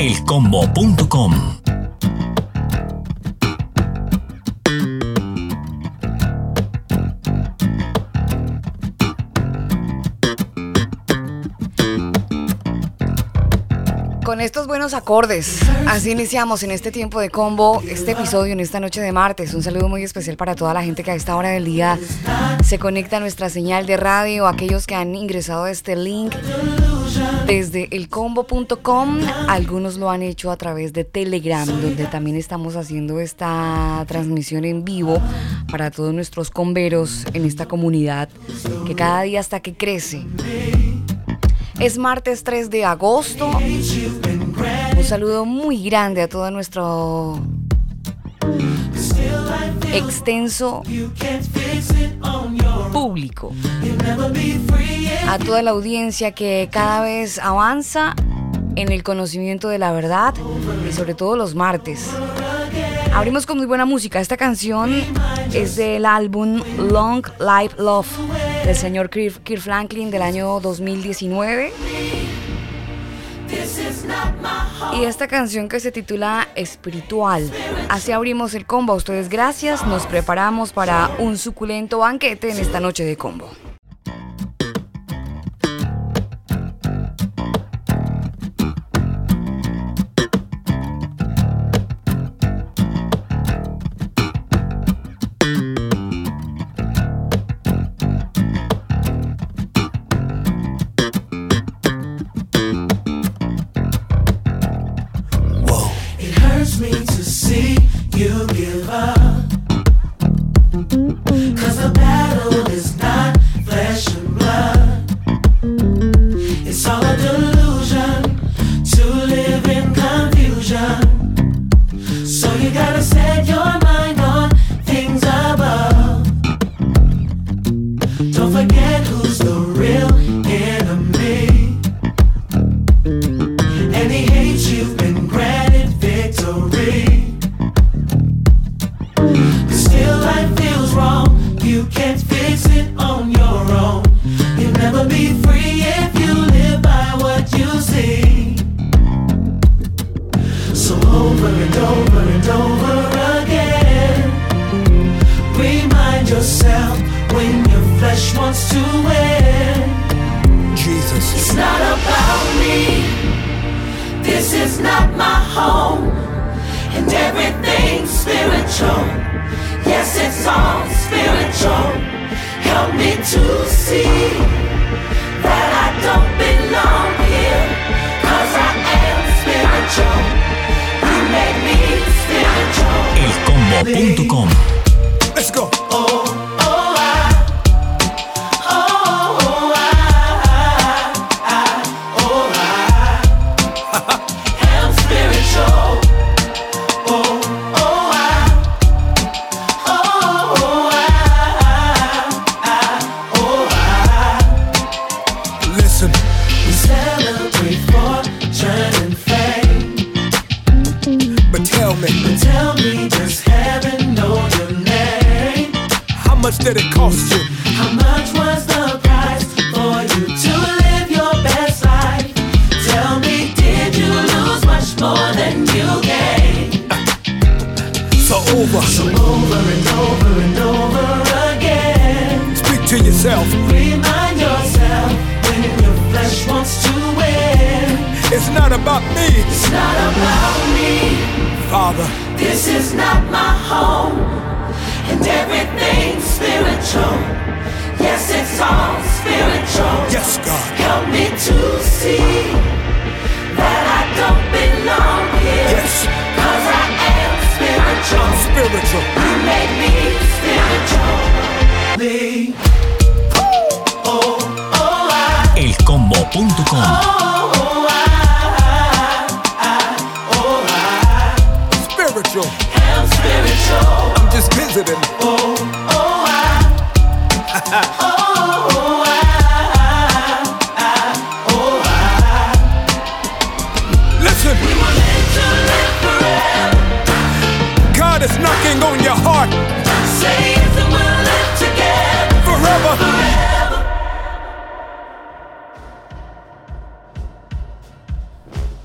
elcombo.com Con estos buenos acordes, así iniciamos en este tiempo de combo, este episodio en esta noche de martes. Un saludo muy especial para toda la gente que a esta hora del día se conecta a nuestra señal de radio, aquellos que han ingresado a este link desde elcombo.com. Algunos lo han hecho a través de Telegram, donde también estamos haciendo esta transmisión en vivo para todos nuestros comberos en esta comunidad que cada día hasta que crece. Es martes 3 de agosto. Un saludo muy grande a todo nuestro extenso público. A toda la audiencia que cada vez avanza en el conocimiento de la verdad y sobre todo los martes. Abrimos con muy buena música. Esta canción es del álbum Long Life Love del señor Kirk, Franklin del año 2019. Y esta canción que se titula Espiritual. Así abrimos el combo. A ustedes gracias. Nos preparamos para un suculento banquete en esta noche de combo.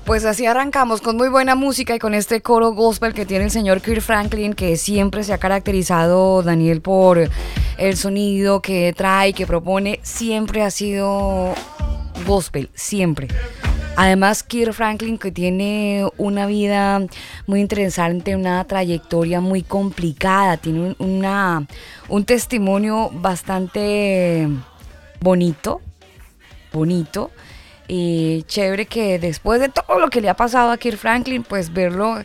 Pues así arrancamos con muy buena música y con este coro gospel que tiene el señor Kirk Franklin, que siempre se ha caracterizado, Daniel, por el sonido que trae, que propone, siempre ha sido gospel, siempre. Además, Kirk Franklin, que tiene una vida muy interesante, una trayectoria muy complicada, tiene un, testimonio bastante bonito, bonito. Y chévere que después de todo lo que le ha pasado a Kirk Franklin, pues verlo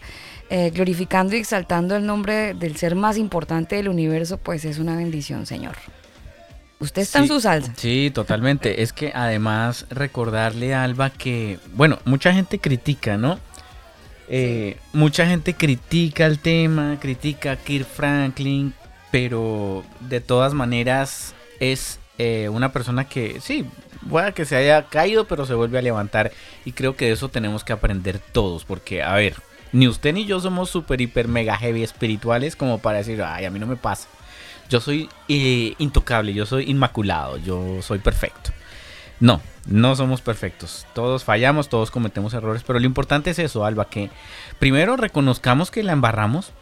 eh, glorificando y exaltando el nombre del ser más importante del universo, pues es una bendición, Señor. Usted está en su salsa. Sí, totalmente. Es que además recordarle a Alba que, bueno, mucha gente critica, ¿no? Eh, Mucha gente critica el tema, critica a Kirk Franklin, pero de todas maneras es eh, una persona que, sí, pueda que se haya caído, pero se vuelve a levantar. Y creo que de eso tenemos que aprender todos, porque, a ver, ni usted ni yo somos super, hiper, mega heavy espirituales como para decir, ay, a mí no me pasa. Yo soy eh, intocable, yo soy inmaculado, yo soy perfecto. No, no somos perfectos. Todos fallamos, todos cometemos errores, pero lo importante es eso, Alba, que primero reconozcamos que la embarramos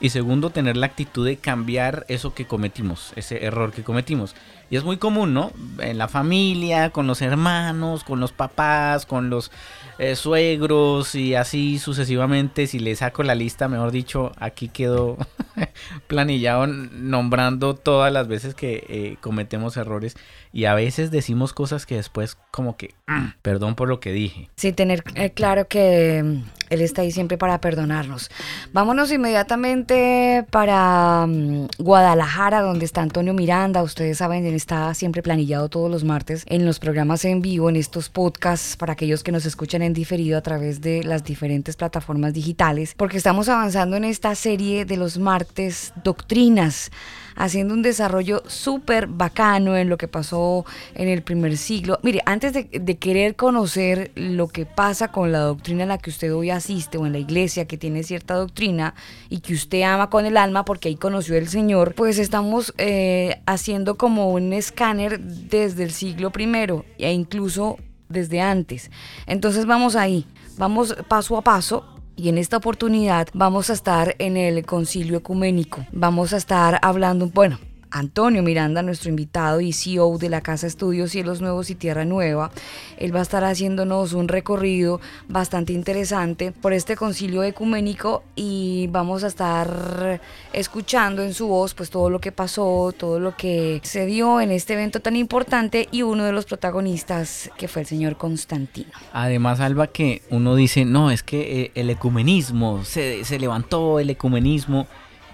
y segundo tener la actitud de cambiar eso que cometimos, ese error que cometimos. Y es muy común, ¿no? En la familia, con los hermanos, con los papás, con los eh, suegros y así sucesivamente. Si le saco la lista, mejor dicho, aquí quedó planillado nombrando todas las veces que eh, cometemos errores y a veces decimos cosas que después como que, "Mm, perdón por lo que dije. Sí, tener eh, claro que mm, Él está ahí siempre para perdonarnos. Vámonos inmediatamente para mm, Guadalajara, donde está Antonio Miranda. Ustedes saben, él está siempre planillado todos los martes en los programas en vivo, en estos podcasts, para aquellos que nos escuchan en diferido a través de las diferentes plataformas digitales, porque estamos avanzando en esta serie de los martes Doctrinas haciendo un desarrollo súper bacano en lo que pasó en el primer siglo. Mire, antes de, querer conocer lo que pasa con la doctrina a la que usted hoy asiste o en la iglesia que tiene cierta doctrina y que usted ama con el alma porque ahí conoció el Señor, pues estamos eh, haciendo como un escáner desde el siglo primero e incluso desde antes. Entonces vamos ahí, vamos paso a paso y en esta oportunidad vamos a estar en el concilio ecuménico. Vamos a estar hablando, bueno, Antonio Miranda, nuestro invitado y CEO de la Casa Estudios Cielos Nuevos y Tierra Nueva. Él va a estar haciéndonos un recorrido bastante interesante por este concilio ecuménico y vamos a estar escuchando en su voz pues todo lo que pasó, todo lo que se dio en este evento tan importante y uno de los protagonistas que fue el señor Constantino. Además, Alba, que uno dice, no, es que eh, el ecumenismo, se, se levantó el ecumenismo.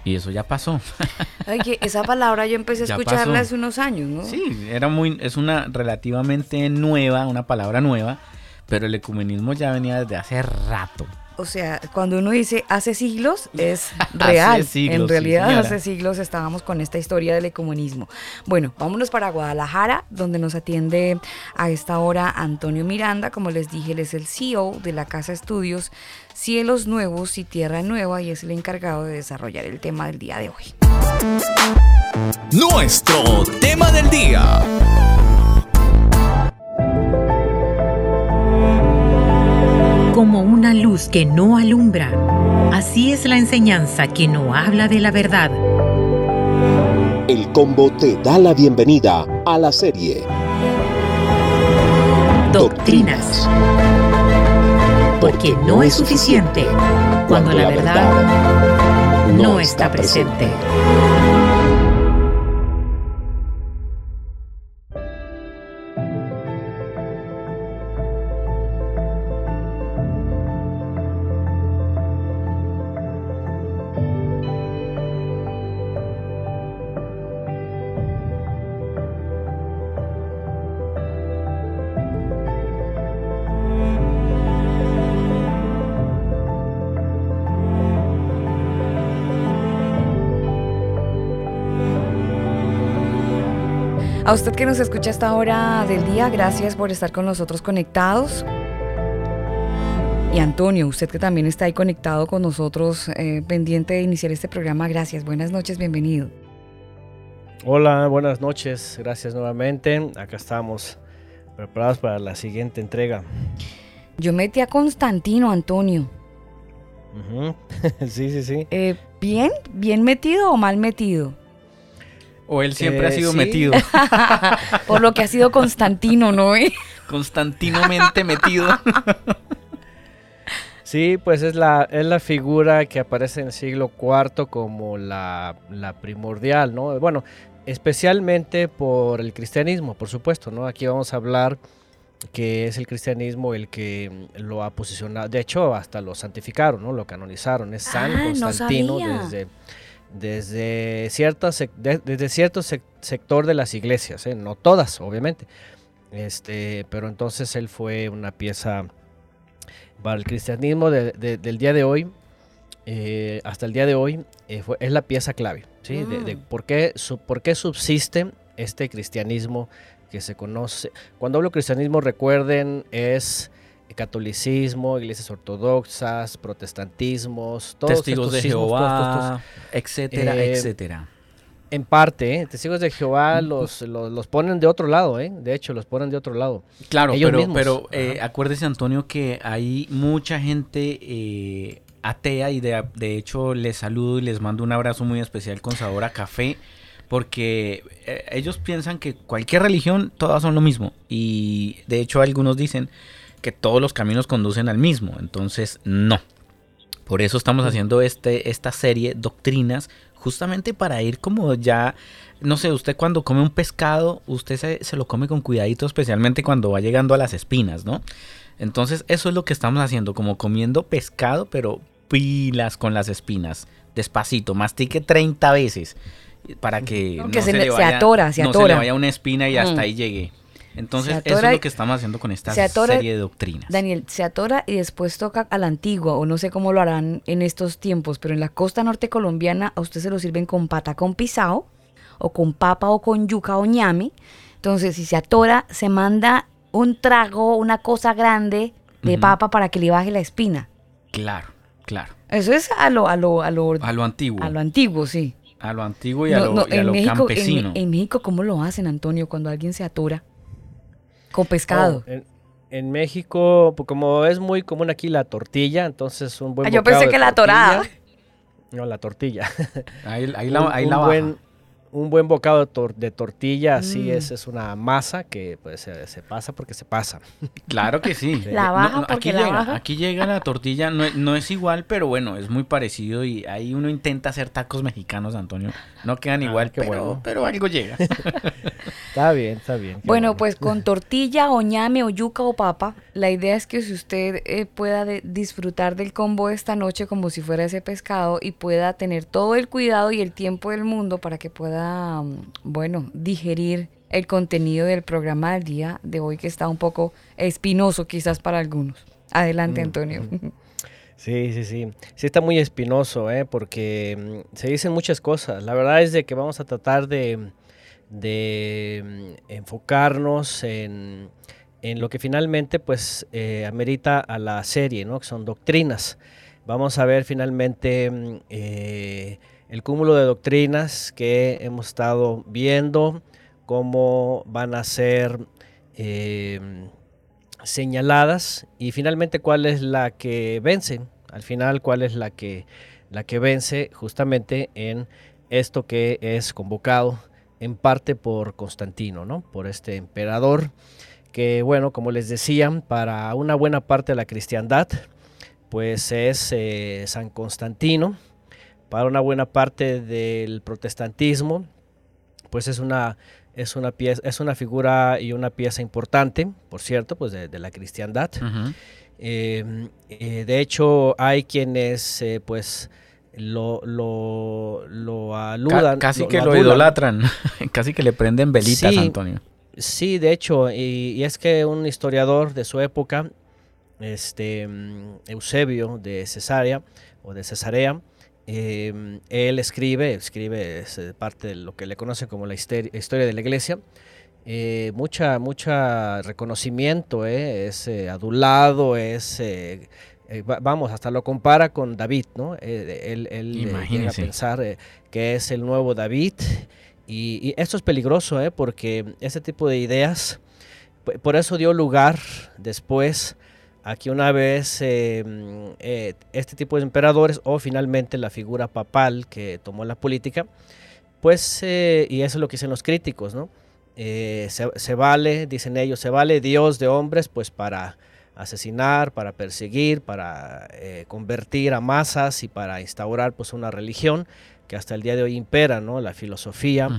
Y eso ya pasó. Oye, esa palabra yo empecé a escucharla hace unos años, ¿no? Sí, era muy, es una relativamente nueva, una palabra nueva, pero el ecumenismo ya venía desde hace rato. O sea, cuando uno dice hace siglos, es real. Hace siglos, en realidad, sí, hace siglos estábamos con esta historia del ecumenismo. Bueno, vámonos para Guadalajara, donde nos atiende a esta hora Antonio Miranda. Como les dije, él es el CEO de la Casa Estudios Cielos Nuevos y Tierra Nueva y es el encargado de desarrollar el tema del día de hoy. Nuestro tema del día. Como una luz que no alumbra, así es la enseñanza que no habla de la verdad. El combo te da la bienvenida a la serie Doctrinas. Porque no es suficiente cuando la verdad no está presente. Usted que nos escucha a esta hora del día, gracias por estar con nosotros conectados. Y Antonio, usted que también está ahí conectado con nosotros, eh, pendiente de iniciar este programa, gracias. Buenas noches, bienvenido. Hola, buenas noches, gracias nuevamente. Acá estamos preparados para la siguiente entrega. Yo metí a Constantino, Antonio. Sí, sí, sí. Eh, ¿Bien? ¿Bien metido o mal metido? O él siempre Eh, ha sido sí. metido, Por lo que ha sido Constantino, ¿no? eh? constantinamente metido. Sí, pues es la, es la figura que aparece en el siglo IV como la, la primordial, ¿no? Bueno, especialmente por el cristianismo, por supuesto, ¿no? Aquí vamos a hablar que es el cristianismo el que lo ha posicionado, de hecho hasta lo santificaron, ¿no? Lo canonizaron, es San Ah, no Constantino sabía. desde, desde, cierta de- desde cierto sec- sector de las iglesias, ¿eh? no todas, obviamente, este, pero entonces él fue una pieza para el cristianismo de- de- del día de hoy, eh, hasta el día de hoy, eh, fue- es la pieza clave. ¿sí? De, de Mm. por, qué, su- por qué subsiste este cristianismo que se conoce. Cuando hablo cristianismo, recuerden, es catolicismo, iglesias ortodoxas, protestantismos, todos Testigos de sismos, estos- Jehová, etcétera, Eh, etcétera. en parte, ¿eh? testigos de Jehová los, los, los ponen de otro lado, ¿eh? de hecho, los ponen de otro lado. Claro, ellos pero, mismos. pero eh, acuérdese, Antonio, que hay mucha gente atea y de, de hecho les saludo y les mando un abrazo muy especial con sabor a café, porque ellos piensan que cualquier religión, todas son lo mismo. Y de hecho algunos dicen que todos los caminos conducen al mismo, entonces no. Por eso estamos haciendo este, esta serie, Doctrinas, justamente para ir como ya, no sé, usted cuando come un pescado, usted se, se lo come con cuidadito, especialmente cuando va llegando a las espinas, ¿no? Entonces eso es lo que estamos haciendo, como comiendo pescado, pero pilas con las espinas, despacito, mastique 30 veces para que Aunque se le- se atora, se no se atora. le vaya una espina y hasta Mm. ahí llegue. Entonces eso es lo que estamos haciendo con esta se atora- serie de doctrinas. Daniel, se atora y después toca a la antigua, o no sé cómo lo harán en estos tiempos, pero en la costa norte colombiana a usted se lo sirven con patacón pisado, o con papa o con yuca o ñame. Entonces, si se atora, se manda un trago, una cosa grande de papa para que le baje la espina. Claro, claro. Eso es a lo, a lo, a lo, A lo antiguo. a lo antiguo, sí. A lo antiguo y a lo, no, y a en, lo México, en, campesino. en México, ¿cómo lo hacen, Antonio, cuando alguien se atora? Con pescado. Oh, en, en México, pues, como es muy común aquí la tortilla, entonces un buen Ah, yo pensé que la tortilla- torada. No, la tortilla. ahí ahí la, un, ahí un la baja. buen, un buen bocado de, tor- de tortilla, así Mm. es, es una masa que pues, se, se pasa porque se pasa. Claro que sí. La baja porque aquí, la llega, baja. aquí llega la tortilla, no, no es igual, pero bueno, es muy parecido y ahí uno intenta hacer tacos mexicanos, Antonio. No quedan Ah, igual, qué pero, bueno. pero algo llega. Está bien, está bien. Bueno, pues con tortilla o ñame o yuca o papa, la idea es que si usted eh, pueda de- disfrutar del combo esta noche como si fuera ese pescado y pueda tener todo el cuidado y el tiempo del mundo para que pueda, mm, bueno, digerir el contenido del programa del día de hoy que está un poco espinoso quizás para algunos. Adelante, Mm, Antonio. Sí, sí, sí. Sí está muy espinoso, ¿eh? porque mm, se dicen muchas cosas. La verdad es de que vamos a tratar de, de mm, enfocarnos en, en lo que finalmente pues eh, amerita a la serie, ¿no? Que son doctrinas. Vamos a ver finalmente mm, eh, el cúmulo de doctrinas que hemos estado viendo, cómo van a ser eh, señaladas y finalmente cuál es la que vence. Al final, cuál es la que, la que vence justamente en esto que es convocado en parte por Constantino, ¿no? Por este emperador que, bueno, como les decía, para una buena parte de la cristiandad, pues es eh, San Constantino. Para una buena parte del protestantismo, pues es una, es una, pieza, es una figura y una pieza importante, por cierto, pues de, de la cristiandad. Ujú. Eh, eh, de hecho, hay quienes, eh, pues, lo, lo, aludan. casi que lo, idolatran, casi que le prenden velitas, Sí. Antonio. Sí, de hecho, y, y es que un historiador de su época, este mm, Eusebio de Cesarea o de Cesarea, Em, él escribe, escribe es eh, parte de lo que le conoce como la historia de la iglesia. Eh, mucha, mucha reconocimiento, eh, es adulado, es, vamos, hasta lo compara con David, ¿no? él él llega a pensar que es el nuevo David y, esto es peligroso, porque ese tipo de ideas, por eso dio lugar después Aquí una vez em, eh, este tipo de emperadores o finalmente la figura papal que tomó la política, pues, eh, y eso es lo que dicen los críticos, ¿no? Eh, se, vale, dicen ellos, se vale Dios de hombres pues para asesinar, para perseguir, para convertir a masas y para instaurar pues una religión que hasta el día de hoy impera, ¿no? La filosofía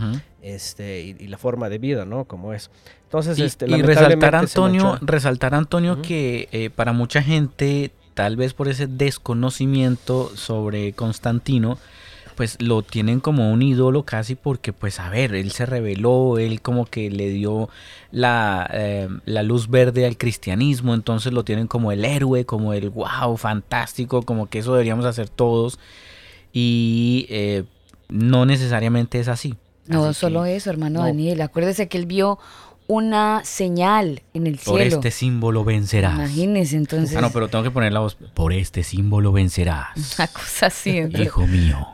este, y, la forma de vida, ¿no? Como es. Entonces, y, este, y resaltar Antonio, resaltar Antonio que eh, para mucha gente, tal vez por ese desconocimiento sobre Constantino, pues lo tienen como un ídolo casi porque, pues a ver, él se reveló, él como que le dio la, eh, la, luz verde al cristianismo, entonces lo tienen como el héroe, como el wow, fantástico, como que eso deberíamos hacer todos. Y eh, no necesariamente es así. No, solo eso, hermano Daniel. Acuérdese que él vio una señal en el cielo. Por este símbolo vencerás. Imagínese entonces. Ah, no, pero tengo que poner la voz. Por este símbolo vencerás. Una cosa así. Hijo mío.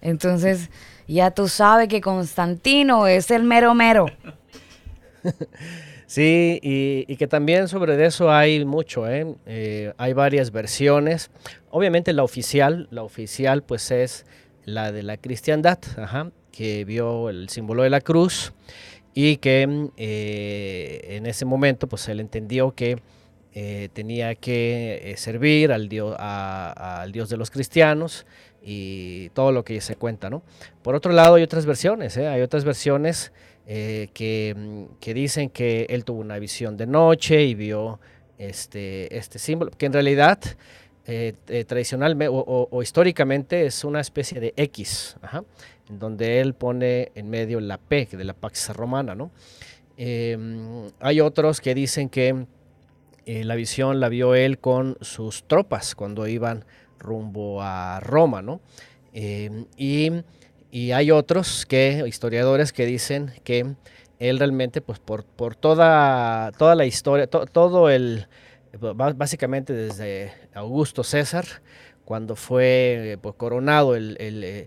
Entonces, ya tú sabes que Constantino es el mero mero. Sí, y, que también sobre eso hay mucho, ¿eh? ¿eh? hay varias versiones. Obviamente la oficial, la oficial pues es la de la cristiandad, que vio el símbolo de la cruz y que eh, en ese momento pues él entendió que eh, tenía que servir al dios, al dios de los cristianos y todo lo que se cuenta, ¿no? Por otro lado hay otras versiones, hay otras versiones eh, mm, que, dicen que él tuvo una visión de noche y vio este, este símbolo, que en realidad eh, eh, tradicionalmente o, históricamente es una especie de X, donde él pone en medio la P de la Pax Romana. ¿no? Em, hay otros que dicen que la visión la vio él con sus tropas cuando iban rumbo a Roma. ¿no? Em, y y hay otros que, historiadores que dicen que él realmente, pues por, por toda, toda la historia, todo el, básicamente desde Augusto César, cuando fue pues, coronado el, el,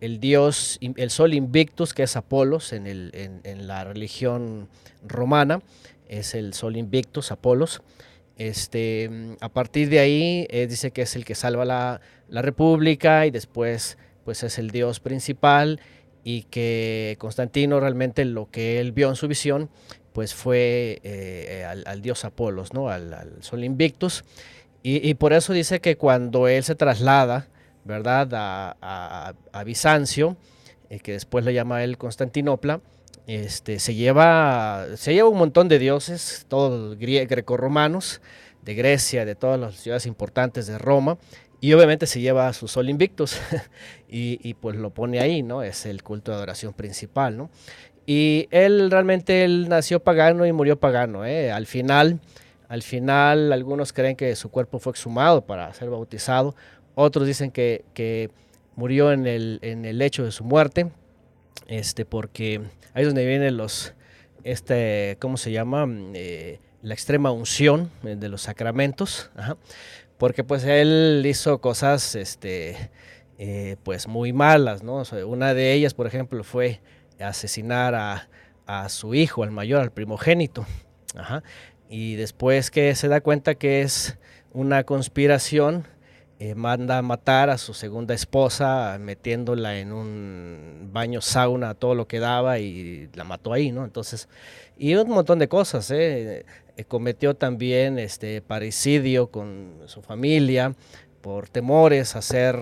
el, dios, el sol invictus, que es Apolos en, en, en la religión romana, es el sol invictus, Apolos. Este, a partir de ahí, eh, dice que es el que salva la, la república y después pues es el dios principal y que Constantino realmente lo que él vio en su visión pues fue eh, al, dios Apolos, ¿no? al, sol Invictus. Y, por eso dice que cuando él se traslada, ¿verdad?, a, Bizancio, eh, que después le llama él Constantinopla, este, se, lleva, se lleva un montón de dioses, todos greco-romanos, de Grecia, de todas las ciudades importantes de Roma, y obviamente se lleva a su sol invictus y, pues lo pone ahí, ¿no? Es el culto de adoración principal, ¿no? Y él realmente él nació pagano y murió pagano, ¿eh? Al final, al final algunos creen que su cuerpo fue exhumado para ser bautizado, otros dicen que, que murió en el, en el hecho de su muerte, este, porque ahí es donde vienen los, este, ¿cómo se llama? Eh, la extrema unción de los sacramentos. Porque pues él hizo cosas este, eh, pues muy malas, ¿no? una de ellas, por ejemplo, fue asesinar a, su hijo, al mayor, al primogénito. Y después que se da cuenta que es una conspiración, eh, manda a matar a su segunda esposa metiéndola en un baño sauna, todo lo que daba y la mató ahí, ¿no? Entonces, y un montón de cosas, ¿eh? Eh, cometió también este parricidio con su familia por temores a ser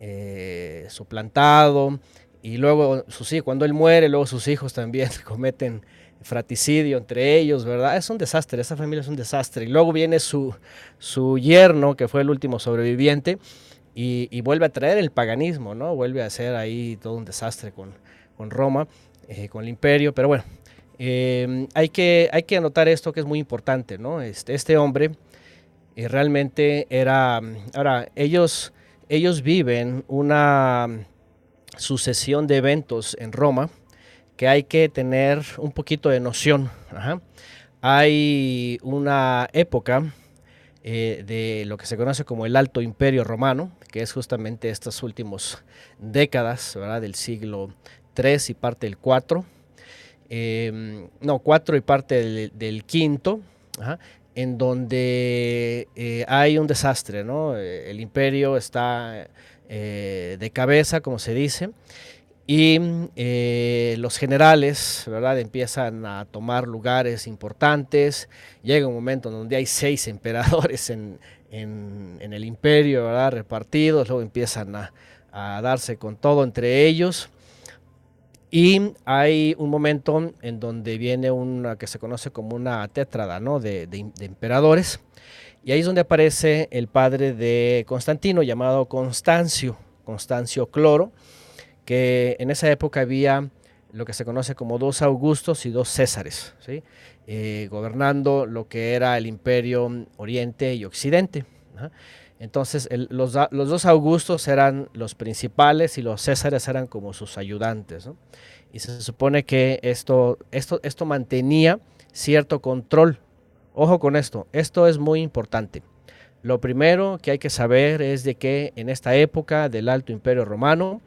eh, suplantado y luego sus hijos, cuando él muere, luego sus hijos también cometen fraticidio entre ellos, ¿verdad? Es un desastre, esa familia es un desastre. Y luego viene su, su yerno, que fue el último sobreviviente, y, vuelve a traer el paganismo, ¿no? Vuelve a hacer ahí todo un desastre con, con Roma, con el imperio, pero bueno, Em, hay, que, hay que anotar esto que es muy importante, ¿no? Este, este hombre eh, realmente era, ahora, ellos ellos viven una sucesión de eventos en Roma que hay que tener un poquito de noción. Hay una época eh, de lo que se conoce como el Alto Imperio Romano, que es justamente estas últimas décadas del siglo III y parte del IV, em, no, 4 y parte del, quinto, en donde eh, hay un desastre, ¿no? El imperio está de cabeza, como se dice, y los generales, ¿verdad? Empiezan a tomar lugares importantes. Llega un momento donde hay seis emperadores en, el imperio, ¿verdad? Repartidos. Luego empiezan a, darse con todo entre ellos. Y hay un momento en donde viene una que se conoce como una tétrada, ¿no? De, de emperadores. Y ahí es donde aparece el padre de Constantino, llamado Constancio, Constancio Cloro que en esa época había lo que se conoce como dos Augustos y dos Césares, ¿sí? Eh, gobernando lo que era el imperio Oriente y Occidente. Entonces los, dos Augustos eran los principales y los Césares eran como sus ayudantes. Y se supone que esto, esto, esto mantenía cierto control. Ojo con esto, esto es muy importante. Lo primero que hay que saber es de que en esta época del Alto Imperio Romano,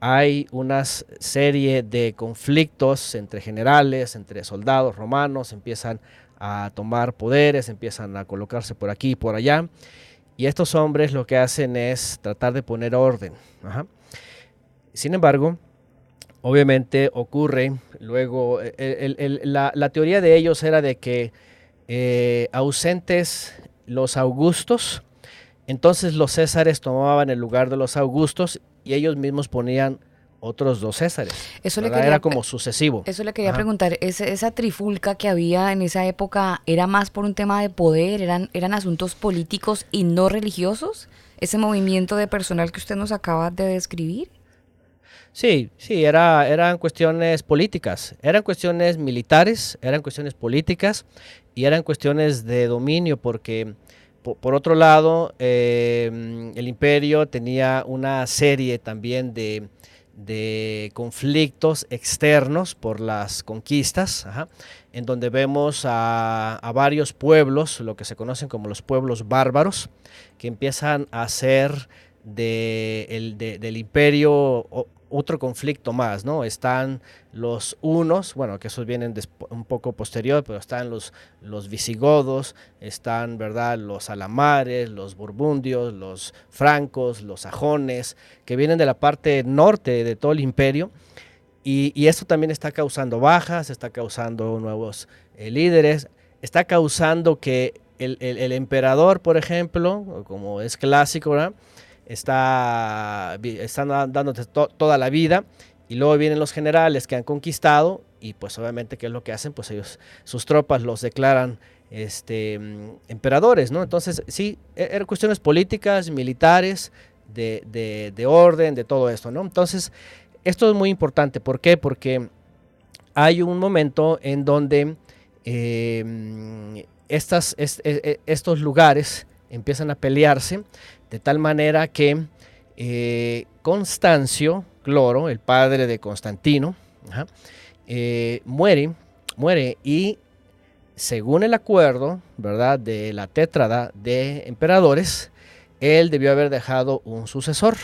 hay una serie de conflictos entre generales, entre soldados romanos, empiezan a tomar poderes, empiezan a colocarse por aquí y por allá. Y estos hombres lo que hacen es tratar de poner orden. Sin embargo, obviamente ocurre luego, la, teoría de ellos era de que eh, ausentes los augustos, entonces los césares tomaban el lugar de los augustos y ellos mismos ponían otros dos Césares. Eso le quería, era como sucesivo. Eso le quería preguntar, esa trifulca que había en esa época era más por un tema de poder, eran, eran asuntos políticos y no religiosos, ese movimiento de personal que usted nos acaba de describir. Sí, sí, era, eran cuestiones políticas, eran cuestiones militares, eran cuestiones políticas y eran cuestiones de dominio porque por, otro lado, eh, el imperio tenía una serie también de, conflictos externos por las conquistas, en donde vemos a, varios pueblos, lo que se conocen como los pueblos bárbaros, que empiezan a ser del imperio otro conflicto más, ¿no? Están los unos, bueno, que esos vienen un poco posterior, pero están los, los visigodos, están, ¿verdad?, los alamares, los burbundios, los francos, los sajones, que vienen de la parte norte de todo el imperio. Y, esto también está causando bajas, está causando nuevos eh, líderes, está causando que el, el, emperador, por ejemplo, como es clásico, ¿verdad? Está, están dándote toda la vida y luego vienen los generales que han conquistado y pues obviamente qué es lo que hacen, pues ellos, sus tropas los declaran este, mm, emperadores, ¿no? Entonces sí, e, eran cuestiones políticas, militares, de, de, orden, de todo esto, ¿no? Entonces, esto es muy importante, ¿por qué? Porque hay un momento en donde eh, mm, estas, e, e, estos lugares empiezan a pelearse de tal manera que eh, Constancio Cloro, el padre de Constantino, eh, muere, muere y según el acuerdo, ¿verdad?, de la tétrada de emperadores, él debió haber dejado un sucesor.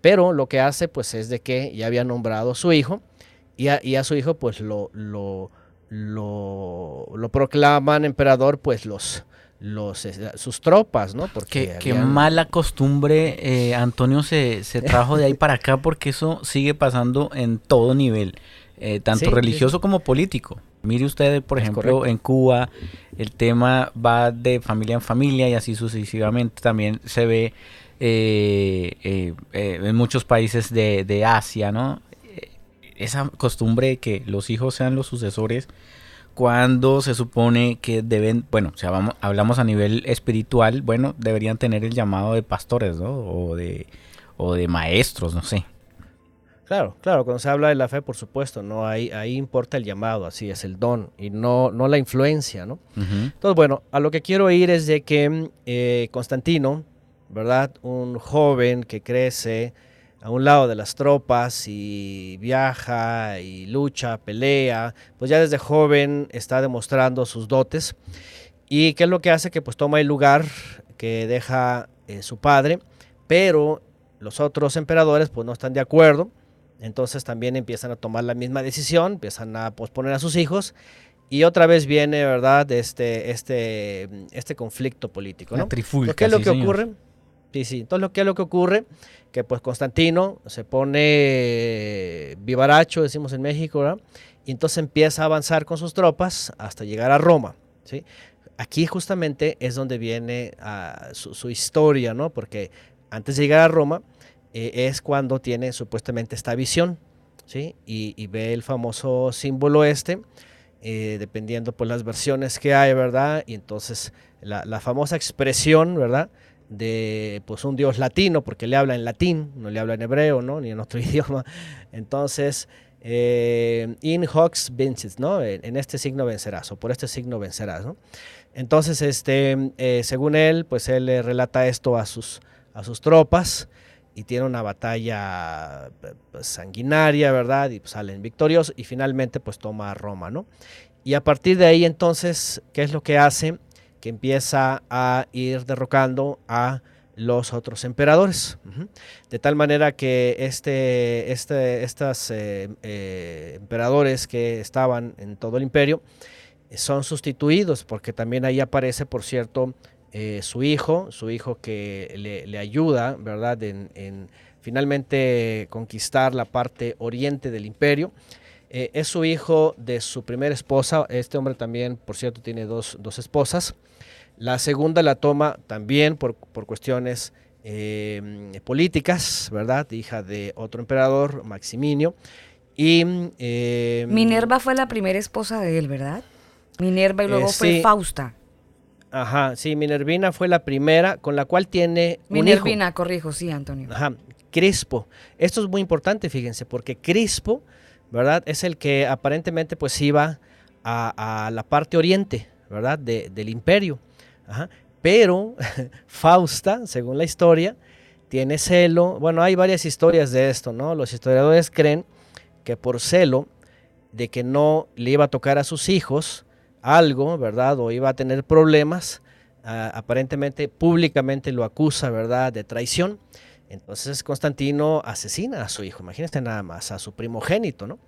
Pero lo que hace, pues, es de que ya había nombrado a su hijo y a, su hijo, pues, lo, lo, lo proclaman emperador, pues, los, los, eh, sus tropas, ¿no? Porque qué, mala costumbre, eh, Antonio se, se, trajo de ahí para acá porque eso sigue pasando en todo nivel, eh, tanto religioso como político. Mire usted, por ejemplo, en Cuba el tema va de familia en familia y así sucesivamente también se ve en muchos países de, de Asia, ¿no? Esa costumbre de que los hijos sean los sucesores cuando se supone que deben, bueno, si hablamos a nivel espiritual, bueno, deberían tener el llamado de pastores, ¿no? O de, o de maestros, no sé. Claro, claro, cuando se habla de la fe, por supuesto, ¿no? Ahí, ahí importa el llamado, así es, el don, y no, no la influencia, ¿no? Entonces, bueno, a lo que quiero ir es de que eh, Constantino ¿verdad? Un joven que crece a un lado de las tropas y viaja y lucha, pelea, pues ya desde joven está demostrando sus dotes. ¿Y qué es lo que hace? Que pues toma el lugar que deja eh, su padre, pero los otros emperadores pues no están de acuerdo, entonces también empiezan a tomar la misma decisión, empiezan a posponer a sus hijos y otra vez viene, ¿verdad?, este, este, este conflicto político. ¿no? ¿Qué es lo que ocurre? Sí, sí. Entonces, que es lo que ocurre, que pues Constantino se pone vivaracho, decimos en México, ¿verdad? Y entonces empieza a avanzar con sus tropas hasta llegar a Roma, ¿sí? Aquí justamente es donde viene ah, su, historia, ¿no? Porque antes de llegar a Roma eh, es cuando tiene supuestamente esta visión, ¿sí? Y, ve el famoso símbolo este, eh, dependiendo por las versiones que hay, ¿verdad? Y entonces la famosa expresión, ¿verdad? De pues un dios latino, porque le habla en latín, no le habla en hebreo, ¿no? ni en otro idioma. Entonces, eh, in hox vinces, ¿no? En, este signo vencerás, o por este signo vencerás, ¿no? Entonces, este, eh, según él, pues él le relata esto a sus, a sus tropas y tiene una batalla pues, sanguinaria, ¿verdad? Y salen victoriosos y finalmente pues toma Roma, ¿no? Y a partir de ahí entonces, ¿qué es lo que hace? Que empieza a ir derrocando a los otros emperadores. De tal manera que este, este, estos eh, eh, emperadores que estaban en todo el imperio eh, son sustituidos, porque también ahí aparece, por cierto, su hijo, su hijo que le, ayuda, ¿verdad?, en, finalmente conquistar la parte oriente del imperio. Es su hijo de su primera esposa. Este hombre también, por cierto, tiene dos, dos esposas. La segunda la toma también por, cuestiones eh, políticas, ¿verdad? Hija de otro emperador, Maximinio. Y, eh, Minerva fue la primera esposa de él, ¿verdad? Minerva y luego eh, fue Fausta. Ajá, sí, Minervina fue la primera con la cual tiene Minervina, corrijo, sí, Antonio. Ajá, Crispo. Esto es muy importante, fíjense, porque Crispo, ¿verdad? Es el que aparentemente pues iba a, la parte oriente, ¿verdad? del imperio. Pero Fausta, según la historia, tiene celo. Bueno, hay varias historias de esto, ¿no? Los historiadores creen que por celo de que no le iba a tocar a sus hijos algo, ¿verdad? O iba a tener problemas, ah, aparentemente públicamente lo acusa, ¿verdad? De traición. Entonces Constantino asesina a su hijo, imagínense nada más, a su primogénito, ¿no?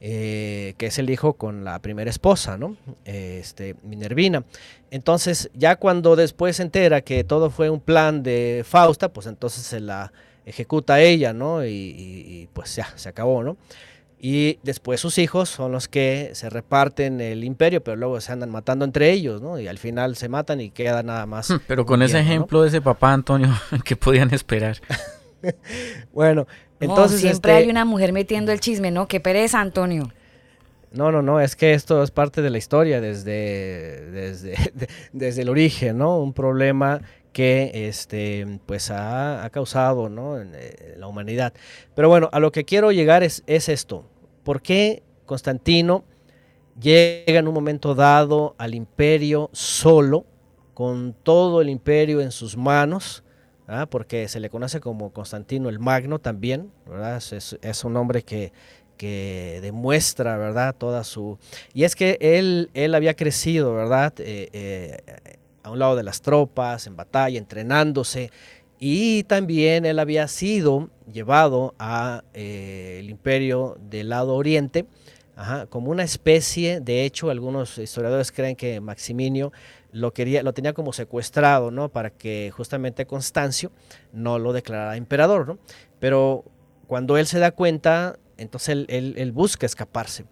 Eh, que es el hijo con la primera esposa, ¿no? Este, Minervina. Entonces, ya cuando después se entera que todo fue un plan de Fausta, pues entonces se la ejecuta ella, ¿no? Y, pues ya, se acabó, ¿no? Y después sus hijos son los que se reparten el imperio, pero luego se andan matando entre ellos, ¿no? Y al final se matan y queda nada más. Pero con ese ejemplo de ese papá Antonio, ¿qué podían esperar? bueno, entonces, siempre hay este una mujer metiendo el chisme, ¿no? Qué pereza, Antonio. No, no, no, es que esto es parte de la historia desde, desde, desde el origen, ¿no? Un problema que este, pues ha, causado ¿no? en, eh, la humanidad. Pero bueno, a lo que quiero llegar es, es esto. ¿Por qué Constantino llega en un momento dado al imperio solo, con todo el imperio en sus manos? ¿ah? porque se le conoce como Constantino el Magno también, ¿verdad? Es, un hombre que, demuestra, ¿verdad? Toda su... Y es que él, él había crecido, ¿verdad? Eh, eh, a un lado de las tropas, en batalla, entrenándose, y también él había sido llevado al eh, el imperio del lado oriente, como una especie, de hecho algunos historiadores creen que Maximinio lo, quería, lo tenía como secuestrado, ¿no? Para que justamente Constancio no lo declarara emperador, ¿no? Pero cuando él se da cuenta, entonces él, busca escaparse.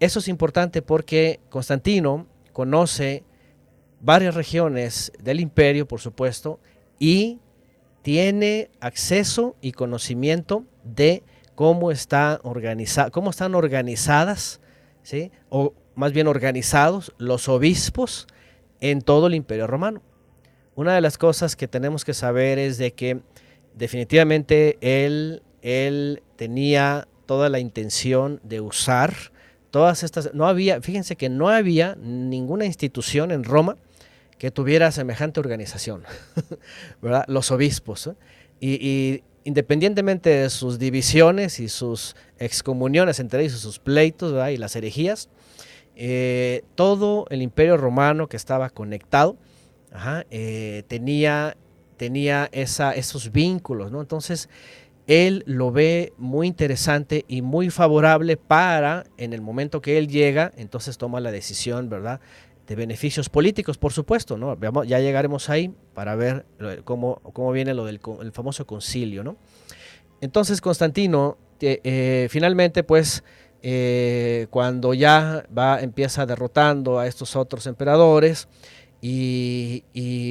Eso es importante porque Constantino conoce varias regiones del imperio, por supuesto, y tiene acceso y conocimiento de cómo, está organiza cómo están organizadas, ¿sí? o más bien organizados los obispos en todo el imperio romano. Una de las cosas que tenemos que saber es de que definitivamente él, él tenía toda la intención de usar todas estas, no había, fíjense que no había ninguna institución en Roma que tuviera semejante organización, ¿verdad? Los obispos. Y, independientemente de sus divisiones y sus excomuniones entre ellos, sus pleitos y las herejías, eh, todo el imperio romano que estaba conectado eh, tenía, tenía esos vínculos, ¿no? Entonces, él lo ve muy interesante y muy favorable para, en el momento que él llega, entonces toma la decisión, ¿verdad? De beneficios políticos, por supuesto, ¿no? Ya llegaremos ahí para ver cómo, cómo viene lo del el famoso concilio, ¿no? Entonces Constantino, eh, eh, finalmente, pues, eh, cuando ya va, empieza derrotando a estos otros emperadores y,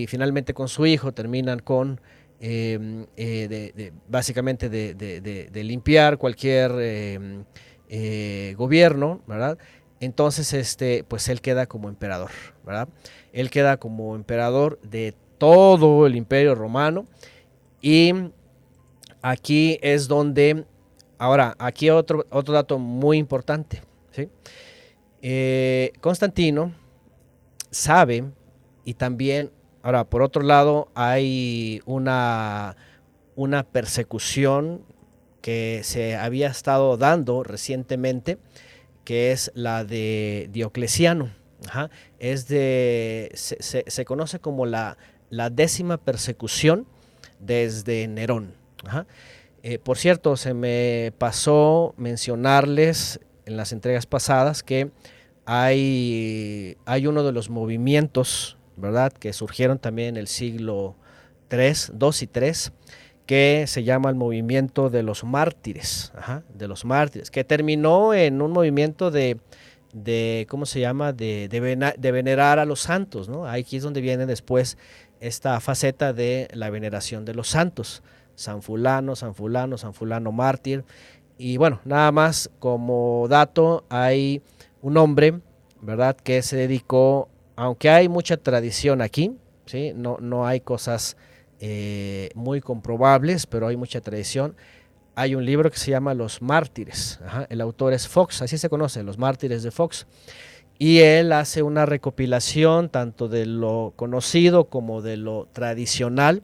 finalmente con su hijo terminan con Em, eh, de, básicamente de, limpiar cualquier em, gobierno, ¿verdad? Entonces, este, pues él queda como emperador, ¿verdad? Él queda como emperador de todo el imperio romano y aquí es donde, ahora, aquí otro, otro dato muy importante. Eh, Constantino sabe y también Ahora, por otro lado, hay una, una persecución que se había estado dando recientemente, que es la de Diocleciano. Es de, se, conoce como la, la, décima persecución desde Nerón. Eh, por cierto, se me pasó mencionarles en las entregas pasadas que hay, hay uno de los movimientos ¿verdad? Que surgieron también en el siglo 3, 2 y 3, que se llama el movimiento de los mártires, de los mártires, que terminó en un movimiento de, de ¿cómo se llama?, de, de, venerar a los santos, ¿no? Aquí es donde viene después esta faceta de la veneración de los santos, San Fulano, San Fulano, San Fulano mártir, y bueno, nada más como dato, hay un hombre, ¿verdad?, que se dedicó aunque hay mucha tradición aquí, ¿sí? no, no hay cosas eh, muy comprobables, pero hay mucha tradición. Hay un libro que se llama Los Mártires, el autor es Fox, así se conoce, Los Mártires de Fox, y él hace una recopilación tanto de lo conocido como de lo tradicional,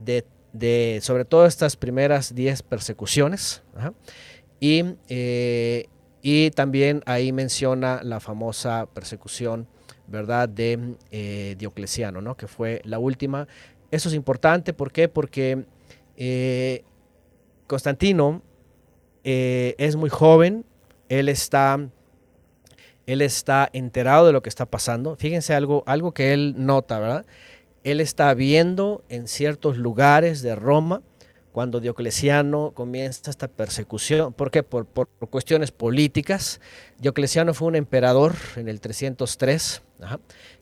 de, sobre todo estas primeras 10 persecuciones, y, eh, y también ahí menciona la famosa persecución ¿verdad? De eh, Diocleciano, ¿no? Que fue la última. Eso es importante, ¿por qué? Porque eh, Constantino eh, es muy joven, él está, él está enterado de lo que está pasando. Fíjense algo, algo que él nota, ¿verdad? Él está viendo en ciertos lugares de Roma cuando Diocleciano comienza esta persecución. ¿Por qué? Por, por, cuestiones políticas. Diocleciano fue un emperador en el 303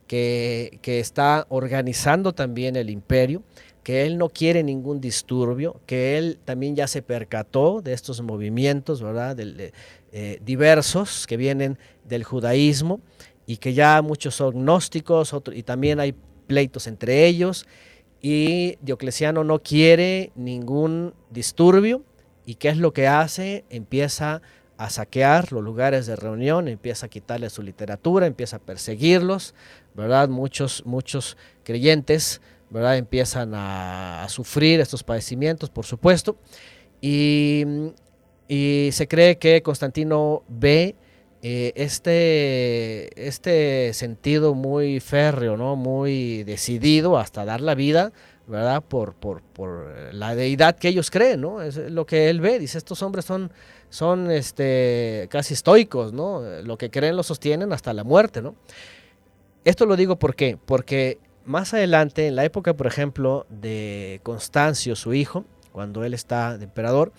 que, está organizando también el imperio que él no quiere ningún disturbio, que él también ya se percató de estos movimientos, ¿verdad? Eh, diversos que vienen del judaísmo y que ya muchos son gnósticos y también hay pleitos entre ellos y Diocleciano no quiere ningún disturbio y qué es lo que hace, empieza a saquear los lugares de reunión, empieza a quitarle su literatura, empieza a perseguirlos, ¿verdad? Muchos, muchos creyentes, ¿verdad? Empiezan a, sufrir estos padecimientos, por supuesto, y, y se cree que Constantino ve eh, este, este sentido muy férreo, ¿no? muy decidido hasta dar la vida, ¿verdad? Por, por, por, la deidad que ellos creen, ¿no? Es lo que él ve, dice, estos hombres son, son este, casi estoicos, ¿no? Lo que creen lo sostienen hasta la muerte, ¿no? Esto lo digo porque más adelante, en la época, por ejemplo, de Constancio, su hijo, cuando él está de emperador,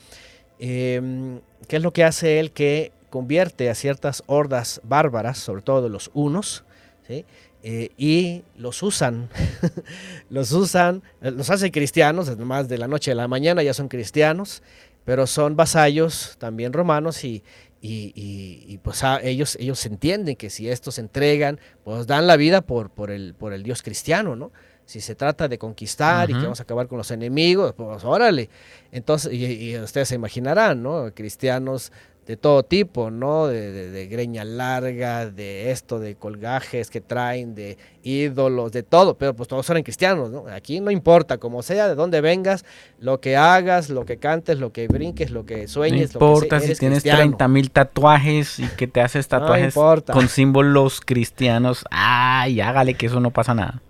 em, ¿qué es lo que hace él? Que convierte a ciertas hordas bárbaras, sobre todo los unos, eh, y los usan, los usan, eh, los hace cristianos, además de la noche a la mañana ya son cristianos, pero son vasallos también romanos y, y, pues ah, ellos, ellos entienden que si estos se entregan, pues dan la vida por, por, el, por el Dios cristiano, ¿no? Si se trata de conquistar y que vamos a acabar con los enemigos, pues órale. Entonces, y, ustedes se imaginarán, ¿no? Cristianos de todo tipo, ¿no? De, greña larga, de esto, de colgajes que traen, de ídolos, de todo, pero pues todos eran cristianos, ¿no? Aquí no importa, como sea, de dónde vengas, lo que hagas, lo que cantes, lo que brinques, lo que sueñes. No importa si tienes 30 mil tatuajes y que te haces tatuajes con símbolos cristianos, ay, hágale que eso no pasa nada.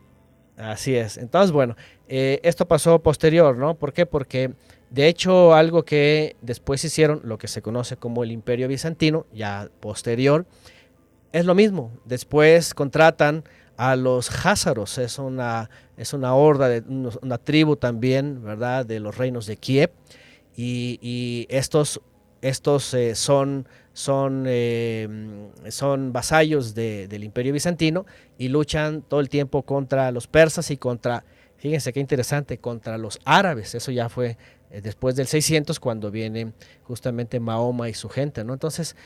Así es. Entonces, bueno, eh, esto pasó posterior, ¿no? ¿Por qué? Porque de hecho, algo que después hicieron, lo que se conoce como el Imperio Bizantino, ya posterior, es lo mismo. Después contratan a los házaros, es una, es una horda, de, una tribu también, ¿verdad?, de los reinos de Kiev. Y, estos, estos eh, son, son, eh, son vasallos del Imperio Bizantino y luchan todo el tiempo contra los persas y contra, fíjense qué interesante, contra los árabes. Eso ya fue eh, después del 600 cuando viene justamente Mahoma y su gente, ¿no? Entonces,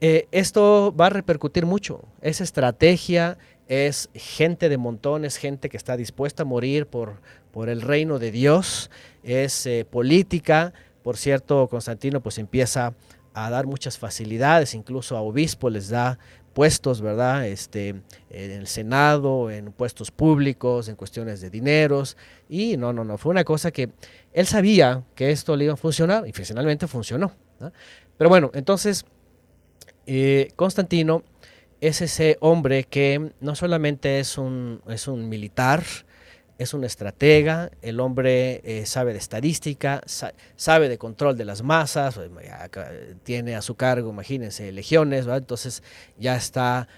eh, esto va a repercutir mucho. Es estrategia, es gente de montones, gente que está dispuesta a morir por, por el reino de Dios, es eh, política. Por cierto, Constantino pues empieza a dar muchas facilidades, incluso a obispos les da puestos, ¿verdad? Este, en el Senado, en puestos públicos, en cuestiones de dineros. Y no, no, no, fue una cosa que él sabía que esto le iba a funcionar y finalmente funcionó. Pero bueno, entonces, eh, Constantino es ese hombre que no solamente es un, es un militar, es un estratega, el hombre eh, sabe de estadística, sabe de control de las masas, eh, tiene a su cargo, imagínense, legiones, entonces ya está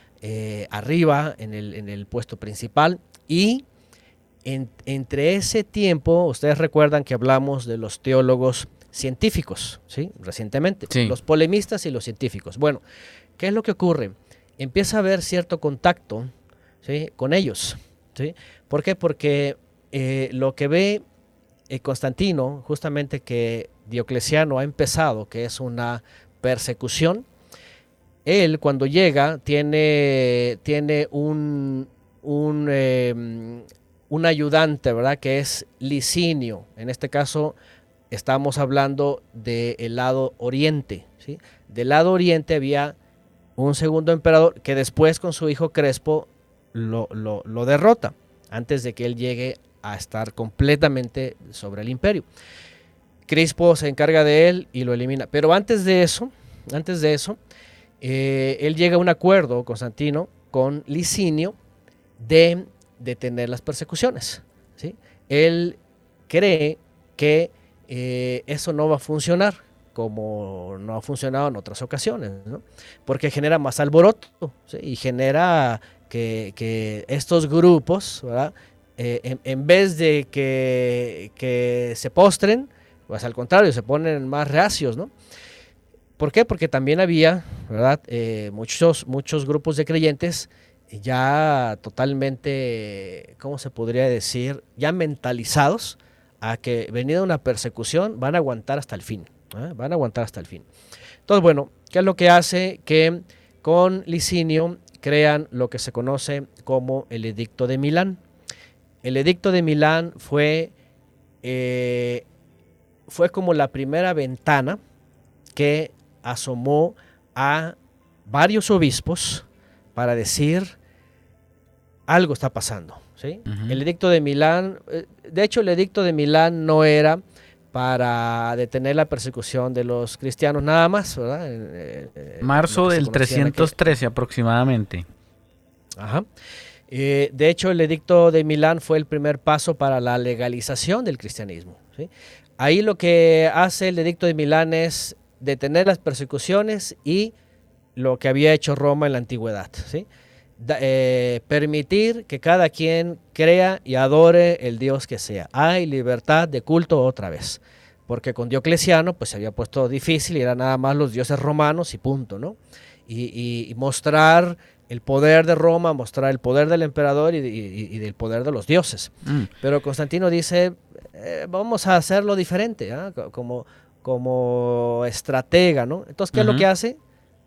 arriba en el, puesto principal y entre ese tiempo, ustedes recuerdan que hablamos de los teólogos científicos, ¿sí? Recientemente, los polemistas y los científicos. Bueno, ¿qué es lo que ocurre? Empieza a haber cierto contacto ¿sí? con ellos. ¿sí? ¿Por qué? Porque eh, lo que ve eh, Constantino, justamente que Diocleciano ha empezado, que es una persecución, él cuando llega tiene, tiene un, un, em, un ayudante, ¿verdad? Que es Licinio. En este caso estamos hablando del lado oriente. ¿sí? Del lado oriente había un segundo emperador que después con su hijo Crespo lo, lo derrota antes de que él llegue a estar completamente sobre el imperio. Crispo se encarga de él y lo elimina. Pero antes de eso, antes de eso, eh, él llega a un acuerdo, Constantino, con Licinio de detener las persecuciones. ¿sí? Él cree que eh, eso no va a funcionar como no ha funcionado en otras ocasiones, porque genera más alboroto y genera que, que estos grupos ¿verdad? Eh, en, vez de que, se postren, pues al contrario, se ponen más reacios, ¿no? ¿Por qué? Porque también había, ¿verdad? Eh, muchos, muchos grupos de creyentes ya totalmente, ¿cómo se podría decir? Ya mentalizados a que venida una persecución van a aguantar hasta el fin, ¿eh? van a aguantar hasta el fin. Entonces, bueno, ¿qué es lo que hace que con Licinio crean lo que se conoce como el Edicto de Milán? El edicto de Milán fue, eh, fue como la primera ventana que asomó a varios obispos para decir algo está pasando. ¿sí? El edicto de Milán, eh, de hecho el edicto de Milán no era para detener la persecución de los cristianos nada más, ¿verdad? Marzo del 313 aproximadamente. Ajá. Eh, de hecho, el edicto de Milán fue el primer paso para la legalización del cristianismo. Ahí lo que hace el edicto de Milán es detener las persecuciones y lo que había hecho Roma en la antigüedad. Eh, permitir que cada quien crea y adore el Dios que sea. Hay libertad de culto otra vez. Porque con Diocleciano pues se había puesto difícil y era nada más los dioses romanos y punto, ¿no? y mostrar el poder de Roma, mostrar el poder del emperador y, del poder de los dioses. Mm. Pero Constantino dice, eh, vamos a hacerlo diferente, ¿ah? como, como estratega, ¿no? Entonces, ¿qué es lo que hace?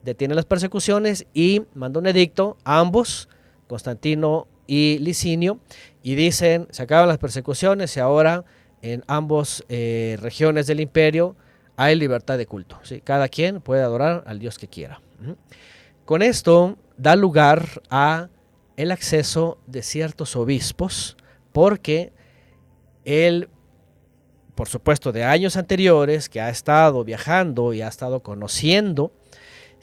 Detiene las persecuciones y manda un edicto a ambos, Constantino y Licinio, y dicen, se acaban las persecuciones y ahora en ambas eh, regiones del imperio hay libertad de culto. Cada quien puede adorar al Dios que quiera. Con esto da lugar a el acceso de ciertos obispos porque él, por supuesto, de años anteriores, que ha estado viajando y ha estado conociendo,